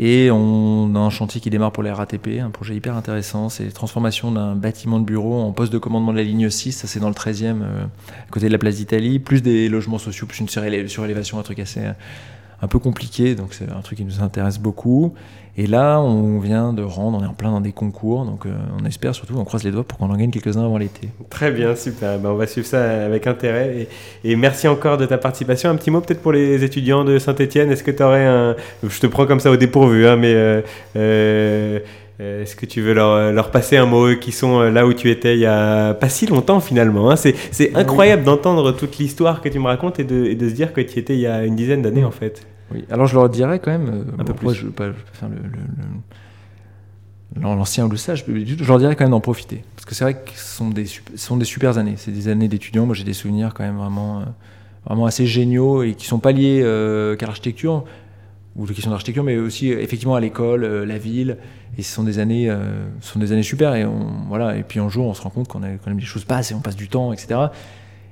Et on a un chantier qui démarre pour les RATP, un projet hyper intéressant. C'est la transformation d'un bâtiment de bureau en poste de commandement de la ligne 6. Ça, c'est dans le 13e, euh, à côté de la place d'Italie. Plus des logements sociaux, plus une surélé- surélévation, un truc assez un peu compliqué. Donc, c'est un truc qui nous intéresse beaucoup. Et là, on vient de rendre, on est en plein dans des concours. Donc, euh, on espère surtout, on croise les doigts pour qu'on en gagne quelques-uns avant l'été. Très bien, super. Ben, on va suivre ça avec intérêt. Et, et merci encore de ta participation. Un petit mot peut-être pour les étudiants de Saint-Etienne. Est-ce que tu aurais un... Je te prends comme ça au dépourvu, hein, mais euh, euh, euh, est-ce que tu veux leur, leur passer un mot, eux qui sont là où tu étais il y a pas si longtemps finalement hein? C'est c'est incroyable d'entendre toute l'histoire que tu me racontes et de, et de se dire que tu étais il y a une dizaine d'années en fait. Oui, alors je leur dirais quand même, euh, Un peu moi, je je veux pas faire le, le- le- l'ancien ou le sage, je leur dirais quand même d'en profiter. Parce que c'est vrai que ce sont des, sup- ce sont des super années. C'est des années d'étudiants. Moi, j'ai des souvenirs quand même vraiment, euh, vraiment assez géniaux et qui sont pas liés euh, qu'à l'architecture ou les questions d'architecture, mais aussi effectivement à l'école, euh, la ville. Et ce sont des années, euh, ce sont des années super. Et on, voilà. Et puis un jour, on se rend compte qu'on a quand même des choses passent et on passe du temps, etc.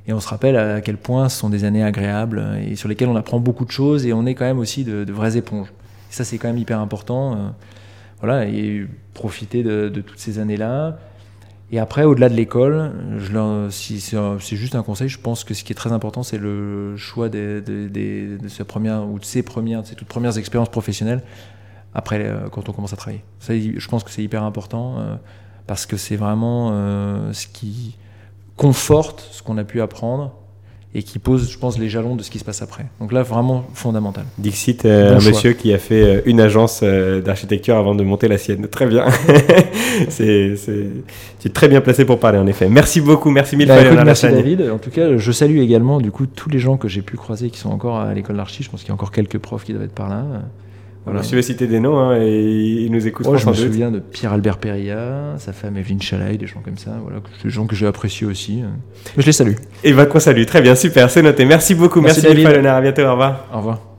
Et on se rappelle à quel point ce sont des années agréables et sur lesquelles on apprend beaucoup de choses et on est quand même aussi de, vraies éponges. Et ça, c'est quand même hyper important. euh, voilà, et profiter de, toutes ces années-là. Et après, au-delà de l'école, si c'est juste un conseil, je pense que ce qui est très important, c'est le choix de, sa première ou de ses premières, de ses toutes premières expériences professionnelles après, euh, quand on commence à travailler. Ça, je pense que c'est hyper important euh, parce que c'est vraiment ce qui conforte ce qu'on a pu apprendre et qui pose, je pense, les jalons de ce qui se passe après. Donc là, vraiment fondamental. Dixit, euh, Bon un choix. monsieur qui a fait euh, une agence euh, d'architecture avant de monter la sienne. Très bien. c'est, tu es très bien placé pour parler, en effet. Merci beaucoup, merci mille Bah, fois. merci. David. En tout cas, je salue également du coup tous les gens que j'ai pu croiser qui sont encore à l'école d'archi. Je pense qu'il y a encore quelques profs qui doivent être par là. Voilà. Je vais citer des noms hein, et ils nous écoutent. Moi, je me souviens de Pierre-Albert Perilla, sa femme Evelyne Chalaï, des gens comme ça, voilà, des gens que j'ai appréciés aussi. euh. Je les salue. Et ben qu'on salue. Très bien, super, c'est noté. Merci beaucoup. Merci, Merci, David. Léonard. À bientôt. Au revoir. Au revoir.